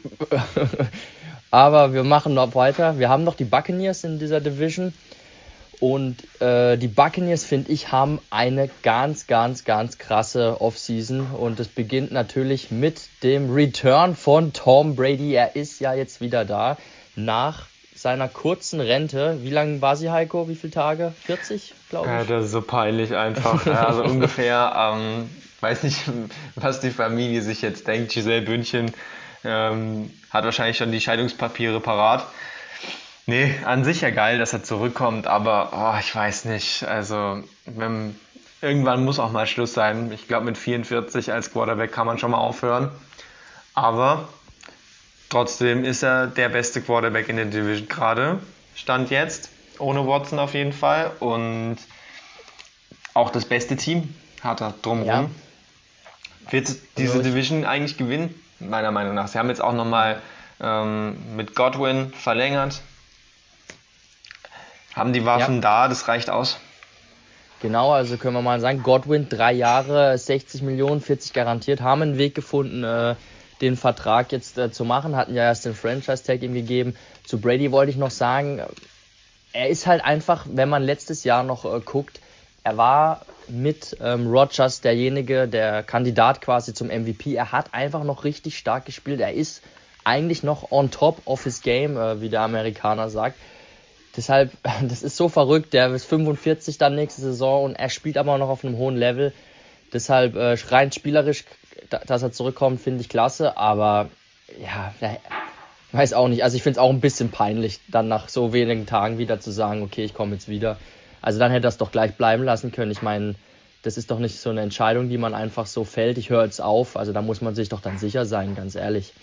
aber wir machen noch weiter. Wir haben noch die Buccaneers in dieser Division. Und äh, die Buccaneers, finde ich, haben eine ganz, ganz, ganz krasse Offseason. Und es beginnt natürlich mit dem Return von Tom Brady. Er ist ja jetzt wieder da nach seiner kurzen Rente. Wie lange war sie, Heiko? Wie viele Tage? 40, glaube ich? Ja, das ist so peinlich einfach. also ungefähr, ähm, weiß nicht, was die Familie sich jetzt denkt. Giselle Bündchen ähm, hat wahrscheinlich schon die Scheidungspapiere parat. Nee, an sich ja geil, dass er zurückkommt, aber oh, ich weiß nicht. Also, wenn, irgendwann muss auch mal Schluss sein. Ich glaube, mit 44 als Quarterback kann man schon mal aufhören. Aber trotzdem ist er der beste Quarterback in der Division gerade. Stand jetzt. Ohne Watson auf jeden Fall. Und auch das beste Team hat er drumherum. Ja. Wird diese Division eigentlich gewinnen? Meiner Meinung nach. Sie haben jetzt auch nochmal ähm, mit Godwin verlängert haben die Waffen ja. da, das reicht aus. Genau, also können wir mal sagen, Godwin, drei Jahre, 60 Millionen, 40 garantiert, haben einen Weg gefunden, äh, den Vertrag jetzt äh, zu machen, hatten ja erst den Franchise-Tag ihm gegeben. Zu Brady wollte ich noch sagen, er ist halt einfach, wenn man letztes Jahr noch äh, guckt, er war mit ähm, Rogers derjenige, der Kandidat quasi zum MVP. Er hat einfach noch richtig stark gespielt. Er ist eigentlich noch on top of his game, äh, wie der Amerikaner sagt. Deshalb, das ist so verrückt. Der ist 45 dann nächste Saison und er spielt aber noch auf einem hohen Level. Deshalb äh, rein spielerisch, dass er zurückkommt, finde ich klasse. Aber ja, weiß auch nicht. Also ich finde es auch ein bisschen peinlich, dann nach so wenigen Tagen wieder zu sagen, okay, ich komme jetzt wieder. Also dann hätte er es doch gleich bleiben lassen können. Ich meine, das ist doch nicht so eine Entscheidung, die man einfach so fällt. Ich höre jetzt auf. Also da muss man sich doch dann sicher sein, ganz ehrlich.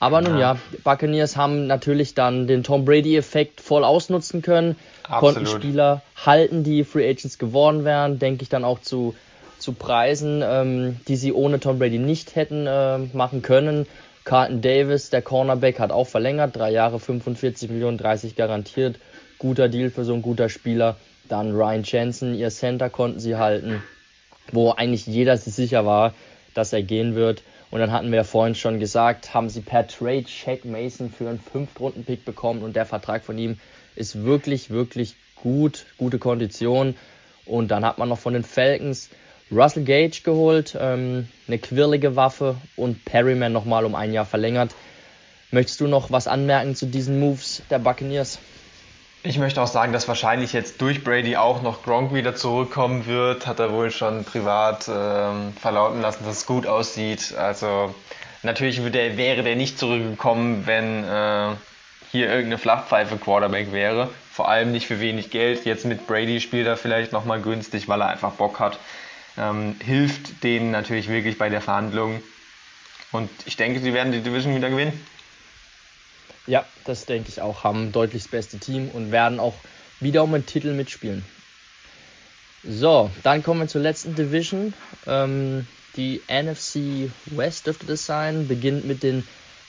Aber nun ja, Buccaneers haben natürlich dann den Tom Brady-Effekt voll ausnutzen können, Absolut. konnten Spieler halten, die Free Agents geworden wären, denke ich dann auch zu, zu Preisen, ähm, die sie ohne Tom Brady nicht hätten äh, machen können. Carlton Davis, der Cornerback, hat auch verlängert, drei Jahre 45 Millionen, 30 garantiert. Guter Deal für so ein guter Spieler. Dann Ryan Jensen, ihr Center konnten sie halten, wo eigentlich jeder sich sicher war, dass er gehen wird. Und dann hatten wir ja vorhin schon gesagt, haben sie per Trade Shaq Mason für einen Fünftrunden-Pick bekommen und der Vertrag von ihm ist wirklich, wirklich gut, gute Kondition. Und dann hat man noch von den Falcons Russell Gage geholt, ähm, eine quirlige Waffe und Perryman nochmal um ein Jahr verlängert. Möchtest du noch was anmerken zu diesen Moves der Buccaneers? Ich möchte auch sagen, dass wahrscheinlich jetzt durch Brady auch noch Gronk wieder zurückkommen wird. Hat er wohl schon privat ähm, verlauten lassen, dass es gut aussieht. Also natürlich der, wäre der nicht zurückgekommen, wenn äh, hier irgendeine Flachpfeife Quarterback wäre. Vor allem nicht für wenig Geld. Jetzt mit Brady spielt er vielleicht nochmal günstig, weil er einfach Bock hat. Ähm, hilft denen natürlich wirklich bei der Verhandlung. Und ich denke, sie werden die Division wieder gewinnen. Ja, das denke ich auch. Haben deutlich das beste Team und werden auch wieder um den Titel mitspielen. So, dann kommen wir zur letzten Division. Ähm, die NFC West dürfte das sein. Beginnt mit den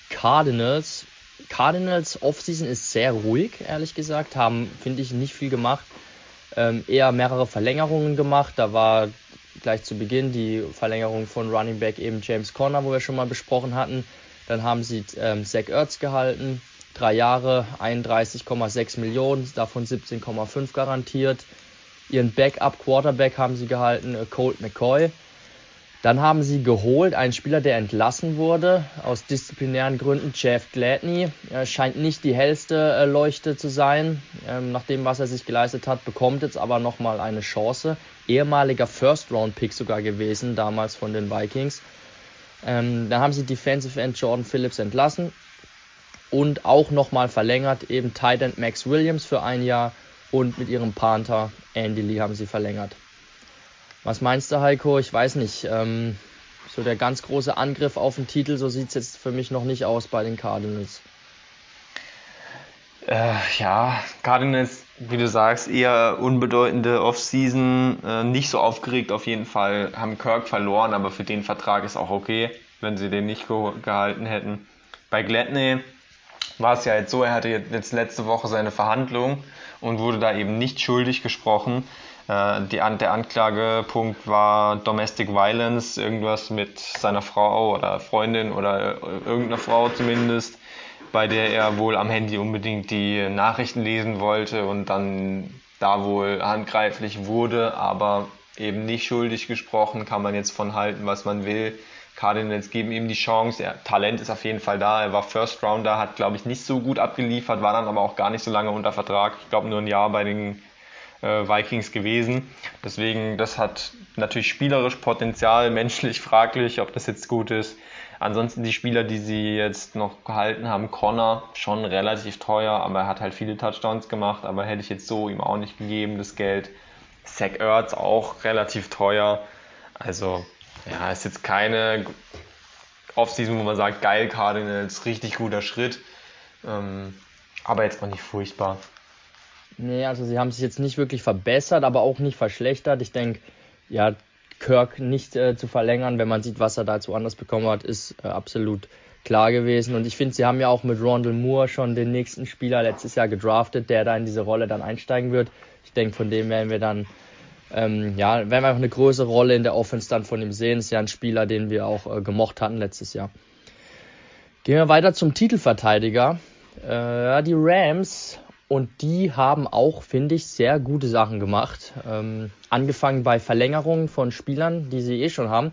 Cardinals. Cardinals Offseason ist sehr ruhig, ehrlich gesagt. Haben, finde ich, nicht viel gemacht. Ähm, eher mehrere Verlängerungen gemacht. Da war gleich zu Beginn die Verlängerung von Running Back eben James Conner, wo wir schon mal besprochen hatten. Dann haben sie ähm, Zach Ertz gehalten, drei Jahre, 31,6 Millionen, davon 17,5 garantiert. Ihren Backup Quarterback haben sie gehalten, äh, Colt McCoy. Dann haben sie geholt einen Spieler, der entlassen wurde aus disziplinären Gründen, Jeff Gladney. Er scheint nicht die hellste äh, Leuchte zu sein. Ähm, nach dem, was er sich geleistet hat, bekommt jetzt aber nochmal eine Chance. Ehemaliger First-Round-Pick sogar gewesen, damals von den Vikings. Ähm, dann haben sie Defensive End Jordan Phillips entlassen und auch nochmal verlängert, eben Tight End Max Williams für ein Jahr und mit ihrem Panther Andy Lee haben sie verlängert. Was meinst du, Heiko? Ich weiß nicht. Ähm, so der ganz große Angriff auf den Titel, so sieht es jetzt für mich noch nicht aus bei den Cardinals. Äh, ja, Cardinals, wie du sagst, eher unbedeutende Offseason, äh, nicht so aufgeregt auf jeden Fall, haben Kirk verloren, aber für den Vertrag ist auch okay, wenn sie den nicht ge gehalten hätten. Bei Gladney war es ja jetzt so, er hatte jetzt letzte Woche seine Verhandlung und wurde da eben nicht schuldig gesprochen. Äh, die, der Anklagepunkt war Domestic Violence, irgendwas mit seiner Frau oder Freundin oder äh, irgendeiner Frau zumindest bei der er wohl am Handy unbedingt die Nachrichten lesen wollte und dann da wohl handgreiflich wurde, aber eben nicht schuldig gesprochen, kann man jetzt von halten, was man will. Cardinals geben ihm die Chance. Er, Talent ist auf jeden Fall da. Er war First Rounder, hat glaube ich nicht so gut abgeliefert, war dann aber auch gar nicht so lange unter Vertrag. Ich glaube nur ein Jahr bei den äh, Vikings gewesen. Deswegen, das hat natürlich spielerisch Potenzial, menschlich fraglich, ob das jetzt gut ist. Ansonsten die Spieler, die sie jetzt noch gehalten haben, Connor, schon relativ teuer, aber er hat halt viele Touchdowns gemacht, aber hätte ich jetzt so ihm auch nicht gegeben, das Geld. Zach Ertz auch relativ teuer. Also, ja, ist jetzt keine Offseason, wo man sagt, geil, Cardinals, richtig guter Schritt. Ähm, aber jetzt auch nicht furchtbar. Nee, also sie haben sich jetzt nicht wirklich verbessert, aber auch nicht verschlechtert. Ich denke, ja, Kirk nicht äh, zu verlängern, wenn man sieht, was er dazu anders bekommen hat, ist äh, absolut klar gewesen. Und ich finde, sie haben ja auch mit Rondell Moore schon den nächsten Spieler letztes Jahr gedraftet, der da in diese Rolle dann einsteigen wird. Ich denke, von dem werden wir dann, ähm, ja, werden wir auch eine größere Rolle in der Offense dann von ihm sehen. Ist ja ein Spieler, den wir auch äh, gemocht hatten letztes Jahr. Gehen wir weiter zum Titelverteidiger. Äh, die Rams und die haben auch, finde ich, sehr gute Sachen gemacht. Ähm, angefangen bei Verlängerungen von Spielern, die sie eh schon haben.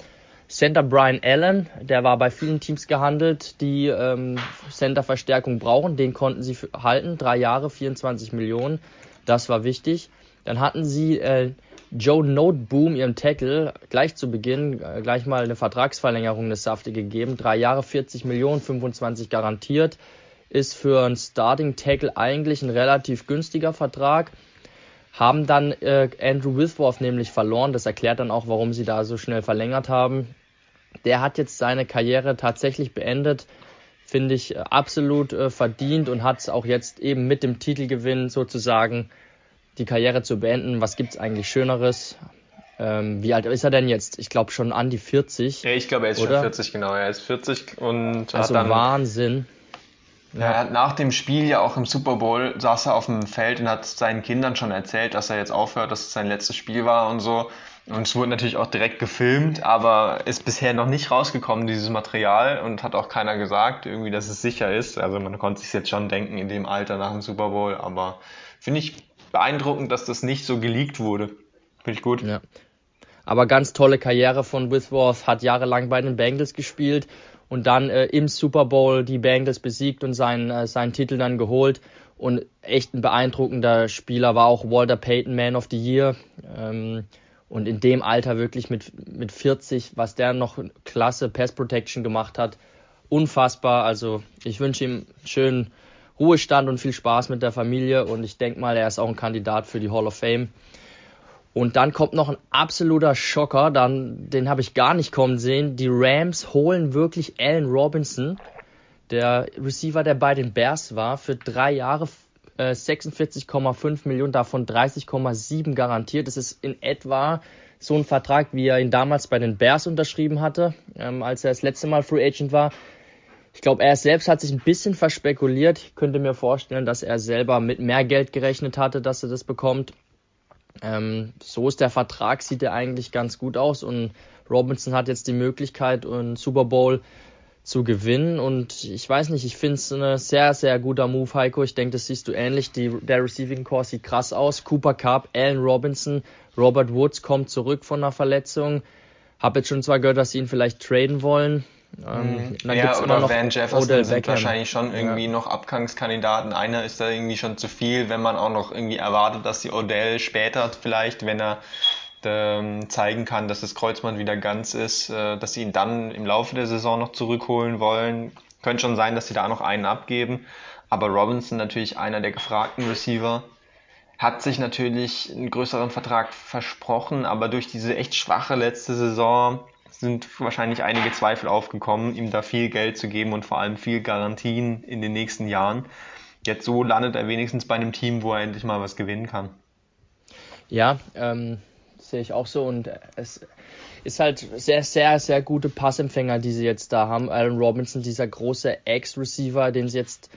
Center Brian Allen, der war bei vielen Teams gehandelt, die ähm, Center-Verstärkung brauchen. Den konnten sie halten. Drei Jahre, 24 Millionen. Das war wichtig. Dann hatten sie äh, Joe Noteboom, ihrem Tackle, gleich zu Beginn äh, gleich mal eine Vertragsverlängerung des Safte gegeben. Drei Jahre, 40 Millionen, 25 garantiert ist für einen Starting Tackle eigentlich ein relativ günstiger Vertrag. Haben dann äh, Andrew Withworth nämlich verloren. Das erklärt dann auch, warum sie da so schnell verlängert haben. Der hat jetzt seine Karriere tatsächlich beendet. Finde ich äh, absolut äh, verdient und hat es auch jetzt eben mit dem Titelgewinn sozusagen die Karriere zu beenden. Was gibt es eigentlich Schöneres? Ähm, wie alt ist er denn jetzt? Ich glaube schon an die 40. Ja, ich glaube, er ist oder? schon 40, genau. Er ist 40 und also hat dann Wahnsinn. Ja. Er hat nach dem Spiel ja auch im Super Bowl saß er auf dem Feld und hat seinen Kindern schon erzählt, dass er jetzt aufhört, dass es sein letztes Spiel war und so. Und es wurde natürlich auch direkt gefilmt, aber ist bisher noch nicht rausgekommen, dieses Material, und hat auch keiner gesagt, irgendwie, dass es sicher ist. Also man konnte sich jetzt schon denken in dem Alter nach dem Super Bowl, aber finde ich beeindruckend, dass das nicht so geleakt wurde. Finde ich gut. Ja. Aber ganz tolle Karriere von Withworth, hat jahrelang bei den Bengals gespielt und dann äh, im Super Bowl die Bengals besiegt und seinen, äh, seinen Titel dann geholt. Und echt ein beeindruckender Spieler war auch Walter Payton Man of the Year. Ähm, und in dem Alter wirklich mit, mit 40, was der noch klasse Pass Protection gemacht hat, unfassbar. Also ich wünsche ihm schönen Ruhestand und viel Spaß mit der Familie und ich denke mal, er ist auch ein Kandidat für die Hall of Fame. Und dann kommt noch ein absoluter Schocker, dann, den habe ich gar nicht kommen sehen. Die Rams holen wirklich Allen Robinson, der Receiver, der bei den Bears war, für drei Jahre äh, 46,5 Millionen, davon 30,7 garantiert. Das ist in etwa so ein Vertrag, wie er ihn damals bei den Bears unterschrieben hatte, ähm, als er das letzte Mal Free Agent war. Ich glaube, er selbst hat sich ein bisschen verspekuliert. Ich könnte mir vorstellen, dass er selber mit mehr Geld gerechnet hatte, dass er das bekommt. Ähm, so ist der Vertrag, sieht er eigentlich ganz gut aus und Robinson hat jetzt die Möglichkeit, einen Super Bowl zu gewinnen und ich weiß nicht, ich finde es ein sehr, sehr guter Move, Heiko. Ich denke, das siehst du ähnlich. Die, der Receiving Core sieht krass aus. Cooper Cup, Allen Robinson, Robert Woods kommt zurück von einer Verletzung. Hab jetzt schon zwar gehört, dass sie ihn vielleicht traden wollen. Ähm, mhm. ja, oder Van Jefferson Odell sind Beckham. wahrscheinlich schon irgendwie ja. noch Abgangskandidaten. Einer ist da irgendwie schon zu viel, wenn man auch noch irgendwie erwartet, dass die Odell später vielleicht, wenn er ähm, zeigen kann, dass das Kreuzband wieder ganz ist, äh, dass sie ihn dann im Laufe der Saison noch zurückholen wollen. Könnte schon sein, dass sie da noch einen abgeben. Aber Robinson natürlich einer der gefragten Receiver. Hat sich natürlich einen größeren Vertrag versprochen, aber durch diese echt schwache letzte Saison sind wahrscheinlich einige Zweifel aufgekommen, ihm da viel Geld zu geben und vor allem viel Garantien in den nächsten Jahren. Jetzt so landet er wenigstens bei einem Team, wo er endlich mal was gewinnen kann. Ja, ähm, sehe ich auch so und es ist halt sehr, sehr, sehr gute Passempfänger, die sie jetzt da haben. Aaron Robinson, dieser große Ex-Receiver, den sie jetzt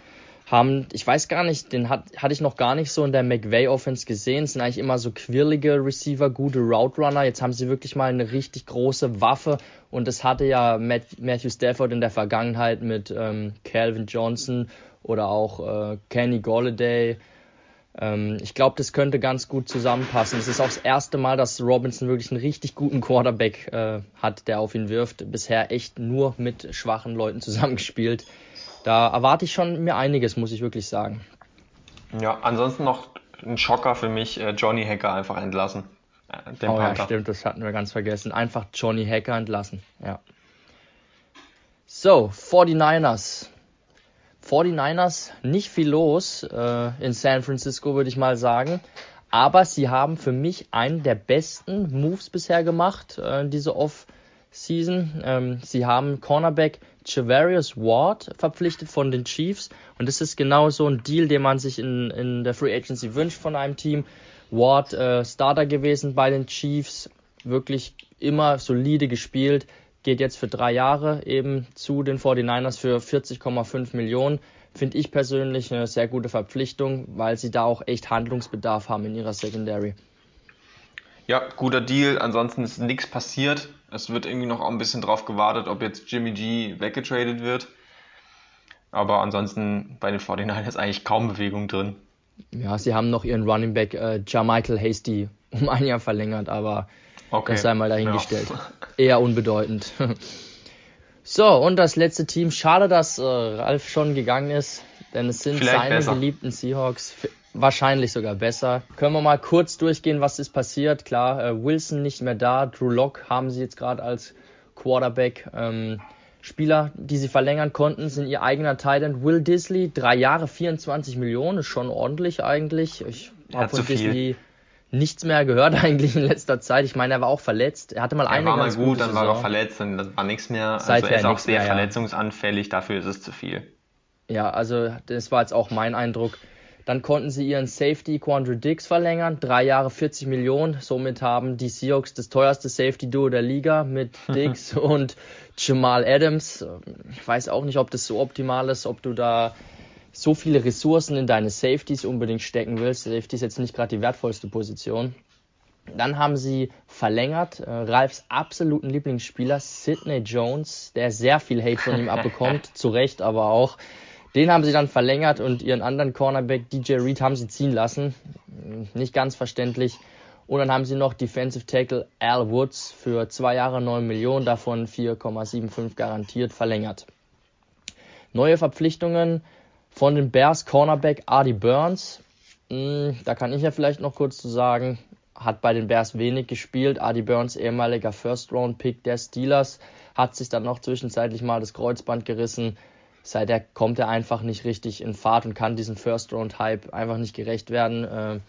haben, ich weiß gar nicht, den hat, hatte ich noch gar nicht so in der McVay-Offense gesehen. Es sind eigentlich immer so quirlige Receiver, gute Route Runner. Jetzt haben sie wirklich mal eine richtig große Waffe und das hatte ja Matt, Matthew Stafford in der Vergangenheit mit ähm, Calvin Johnson oder auch äh, Kenny Golladay. Ähm, ich glaube, das könnte ganz gut zusammenpassen. Es ist auch das erste Mal, dass Robinson wirklich einen richtig guten Quarterback äh, hat, der auf ihn wirft. Bisher echt nur mit schwachen Leuten zusammengespielt. Da erwarte ich schon mir einiges, muss ich wirklich sagen. Ja, ansonsten noch ein Schocker für mich, äh, Johnny Hacker einfach entlassen. Äh, den oh Panther. ja, stimmt, das hatten wir ganz vergessen. Einfach Johnny Hacker entlassen, ja. So, 49ers. 49ers nicht viel los äh, in San Francisco, würde ich mal sagen. Aber sie haben für mich einen der besten Moves bisher gemacht, äh, diese Off-Season. Ähm, sie haben Cornerback Javarius Ward verpflichtet von den Chiefs. Und das ist genau so ein Deal, den man sich in, in der Free Agency wünscht von einem Team. Ward äh, Starter gewesen bei den Chiefs, wirklich immer solide gespielt, geht jetzt für drei Jahre eben zu den 49ers für 40,5 Millionen. Finde ich persönlich eine sehr gute Verpflichtung, weil sie da auch echt Handlungsbedarf haben in ihrer Secondary. Ja, guter Deal. Ansonsten ist nichts passiert. Es wird irgendwie noch ein bisschen drauf gewartet, ob jetzt Jimmy G weggetradet wird. Aber ansonsten bei den 49ers eigentlich kaum Bewegung drin. Ja, sie haben noch ihren Running Back äh, Jamichael Hasty um ein Jahr verlängert, aber Okay. Das sei mal dahingestellt. Ja. Eher unbedeutend. So, und das letzte Team. Schade, dass äh, Ralf schon gegangen ist, denn es sind Vielleicht seine besser. geliebten Seahawks. Wahrscheinlich sogar besser. Können wir mal kurz durchgehen, was ist passiert? Klar, äh, Wilson nicht mehr da. Drew Lock haben sie jetzt gerade als Quarterback. Ähm, Spieler, die sie verlängern konnten, sind ihr eigener Titan Will Disley. Drei Jahre, 24 Millionen, ist schon ordentlich eigentlich. Ich habe von Disley nichts mehr gehört eigentlich in letzter Zeit. Ich meine, er war auch verletzt. Er hatte mal eine Er war mal gut, dann war er verletzt und das war nichts mehr. Also Seither er ist auch sehr mehr, verletzungsanfällig, dafür ist es zu viel. Ja, also das war jetzt auch mein Eindruck. Dann konnten sie ihren Safety Quandre Dix verlängern, drei Jahre 40 Millionen. Somit haben die Seahawks das teuerste Safety Duo der Liga mit Dix und Jamal Adams. Ich weiß auch nicht, ob das so optimal ist, ob du da so viele Ressourcen in deine Safeties unbedingt stecken willst. Safety ist jetzt nicht gerade die wertvollste Position. Dann haben sie verlängert äh, Ralfs absoluten Lieblingsspieler Sidney Jones, der sehr viel Hate von ihm abbekommt, zu Recht aber auch. Den haben sie dann verlängert und ihren anderen Cornerback DJ Reed haben sie ziehen lassen. Nicht ganz verständlich. Und dann haben sie noch Defensive Tackle Al Woods für zwei Jahre 9 Millionen, davon 4,75 garantiert verlängert. Neue Verpflichtungen von den Bears Cornerback Artie Burns, hm, da kann ich ja vielleicht noch kurz zu sagen, hat bei den Bears wenig gespielt. Artie Burns, ehemaliger First-Round-Pick der Steelers, hat sich dann noch zwischenzeitlich mal das Kreuzband gerissen. Seither kommt er einfach nicht richtig in Fahrt und kann diesem First-Round-Hype einfach nicht gerecht werden. Äh,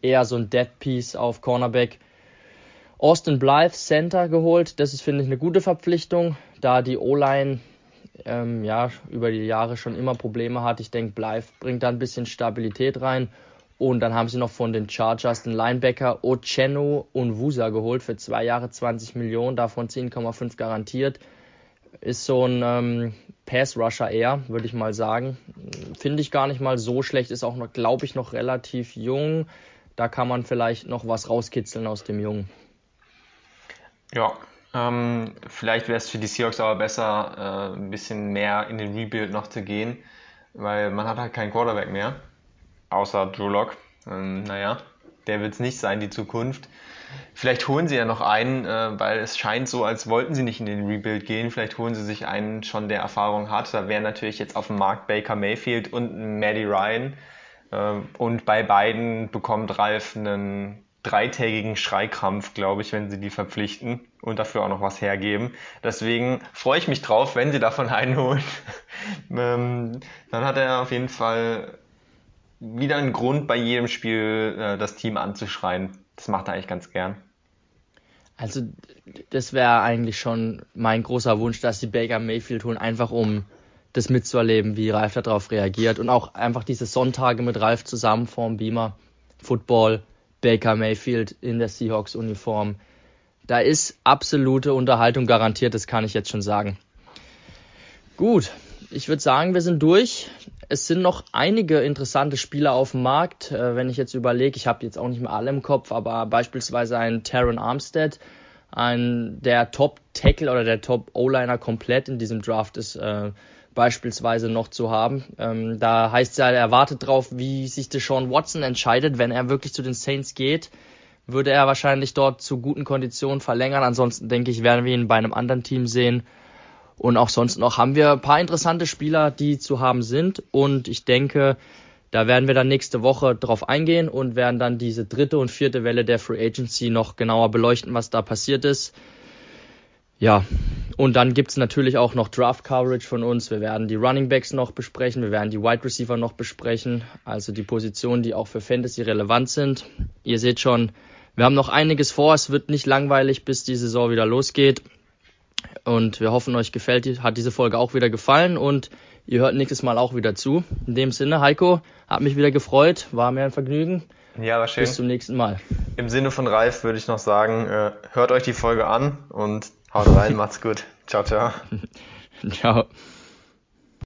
eher so ein Dead-Piece auf Cornerback. Austin Blythe Center geholt. Das ist, finde ich, eine gute Verpflichtung, da die O-Line ähm, ja, über die Jahre schon immer Probleme hat. Ich denke, Blythe bringt da ein bisschen Stabilität rein. Und dann haben sie noch von den Chargers den Linebacker Ocheno und Wusa geholt für zwei Jahre 20 Millionen, davon 10,5 garantiert. Ist so ein ähm, Pass-Rusher eher, würde ich mal sagen. Finde ich gar nicht mal so schlecht, ist auch noch, glaube ich, noch relativ jung. Da kann man vielleicht noch was rauskitzeln aus dem Jungen. Ja, ähm, vielleicht wäre es für die Seahawks aber besser, äh, ein bisschen mehr in den Rebuild noch zu gehen, weil man hat halt keinen Quarterback mehr, außer Drew Lock. Ähm, naja, der wird es nicht sein, die Zukunft. Vielleicht holen sie ja noch einen, äh, weil es scheint so, als wollten sie nicht in den Rebuild gehen. Vielleicht holen sie sich einen schon, der Erfahrung hat. Da wären natürlich jetzt auf dem Markt Baker Mayfield und Maddie Ryan. Äh, und bei beiden bekommt Ralf einen dreitägigen Schreikrampf, glaube ich, wenn sie die verpflichten und dafür auch noch was hergeben. Deswegen freue ich mich drauf, wenn sie davon einholen. ähm, dann hat er auf jeden Fall wieder einen Grund, bei jedem Spiel äh, das Team anzuschreien. Das macht er eigentlich ganz gern. Also, das wäre eigentlich schon mein großer Wunsch, dass sie Baker Mayfield holen, einfach um das mitzuerleben, wie Ralf darauf reagiert und auch einfach diese Sonntage mit Ralf zusammen vorm Beamer, Football, Baker Mayfield in der Seahawks-Uniform. Da ist absolute Unterhaltung garantiert, das kann ich jetzt schon sagen. Gut, ich würde sagen, wir sind durch. Es sind noch einige interessante Spieler auf dem Markt. Äh, wenn ich jetzt überlege, ich habe jetzt auch nicht mehr alle im Kopf, aber beispielsweise ein Taron Armstead, ein der Top Tackle oder der Top O-Liner komplett in diesem Draft ist äh, beispielsweise noch zu haben. Ähm, da heißt es ja, er wartet drauf, wie sich Deshaun Watson entscheidet. Wenn er wirklich zu den Saints geht, würde er wahrscheinlich dort zu guten Konditionen verlängern. Ansonsten denke ich, werden wir ihn bei einem anderen Team sehen. Und auch sonst noch haben wir ein paar interessante Spieler, die zu haben sind. Und ich denke, da werden wir dann nächste Woche drauf eingehen und werden dann diese dritte und vierte Welle der Free Agency noch genauer beleuchten, was da passiert ist. Ja, und dann gibt's natürlich auch noch Draft Coverage von uns. Wir werden die Running Backs noch besprechen, wir werden die Wide Receiver noch besprechen, also die Positionen, die auch für Fantasy relevant sind. Ihr seht schon, wir haben noch einiges vor. Es wird nicht langweilig, bis die Saison wieder losgeht. Und wir hoffen, euch gefällt, hat diese Folge auch wieder gefallen und ihr hört nächstes Mal auch wieder zu. In dem Sinne, Heiko, hat mich wieder gefreut, war mir ein Vergnügen. Ja, war schön. Bis zum nächsten Mal. Im Sinne von Ralf würde ich noch sagen, äh, hört euch die Folge an und haut rein, macht's gut. Ciao, ciao. ciao.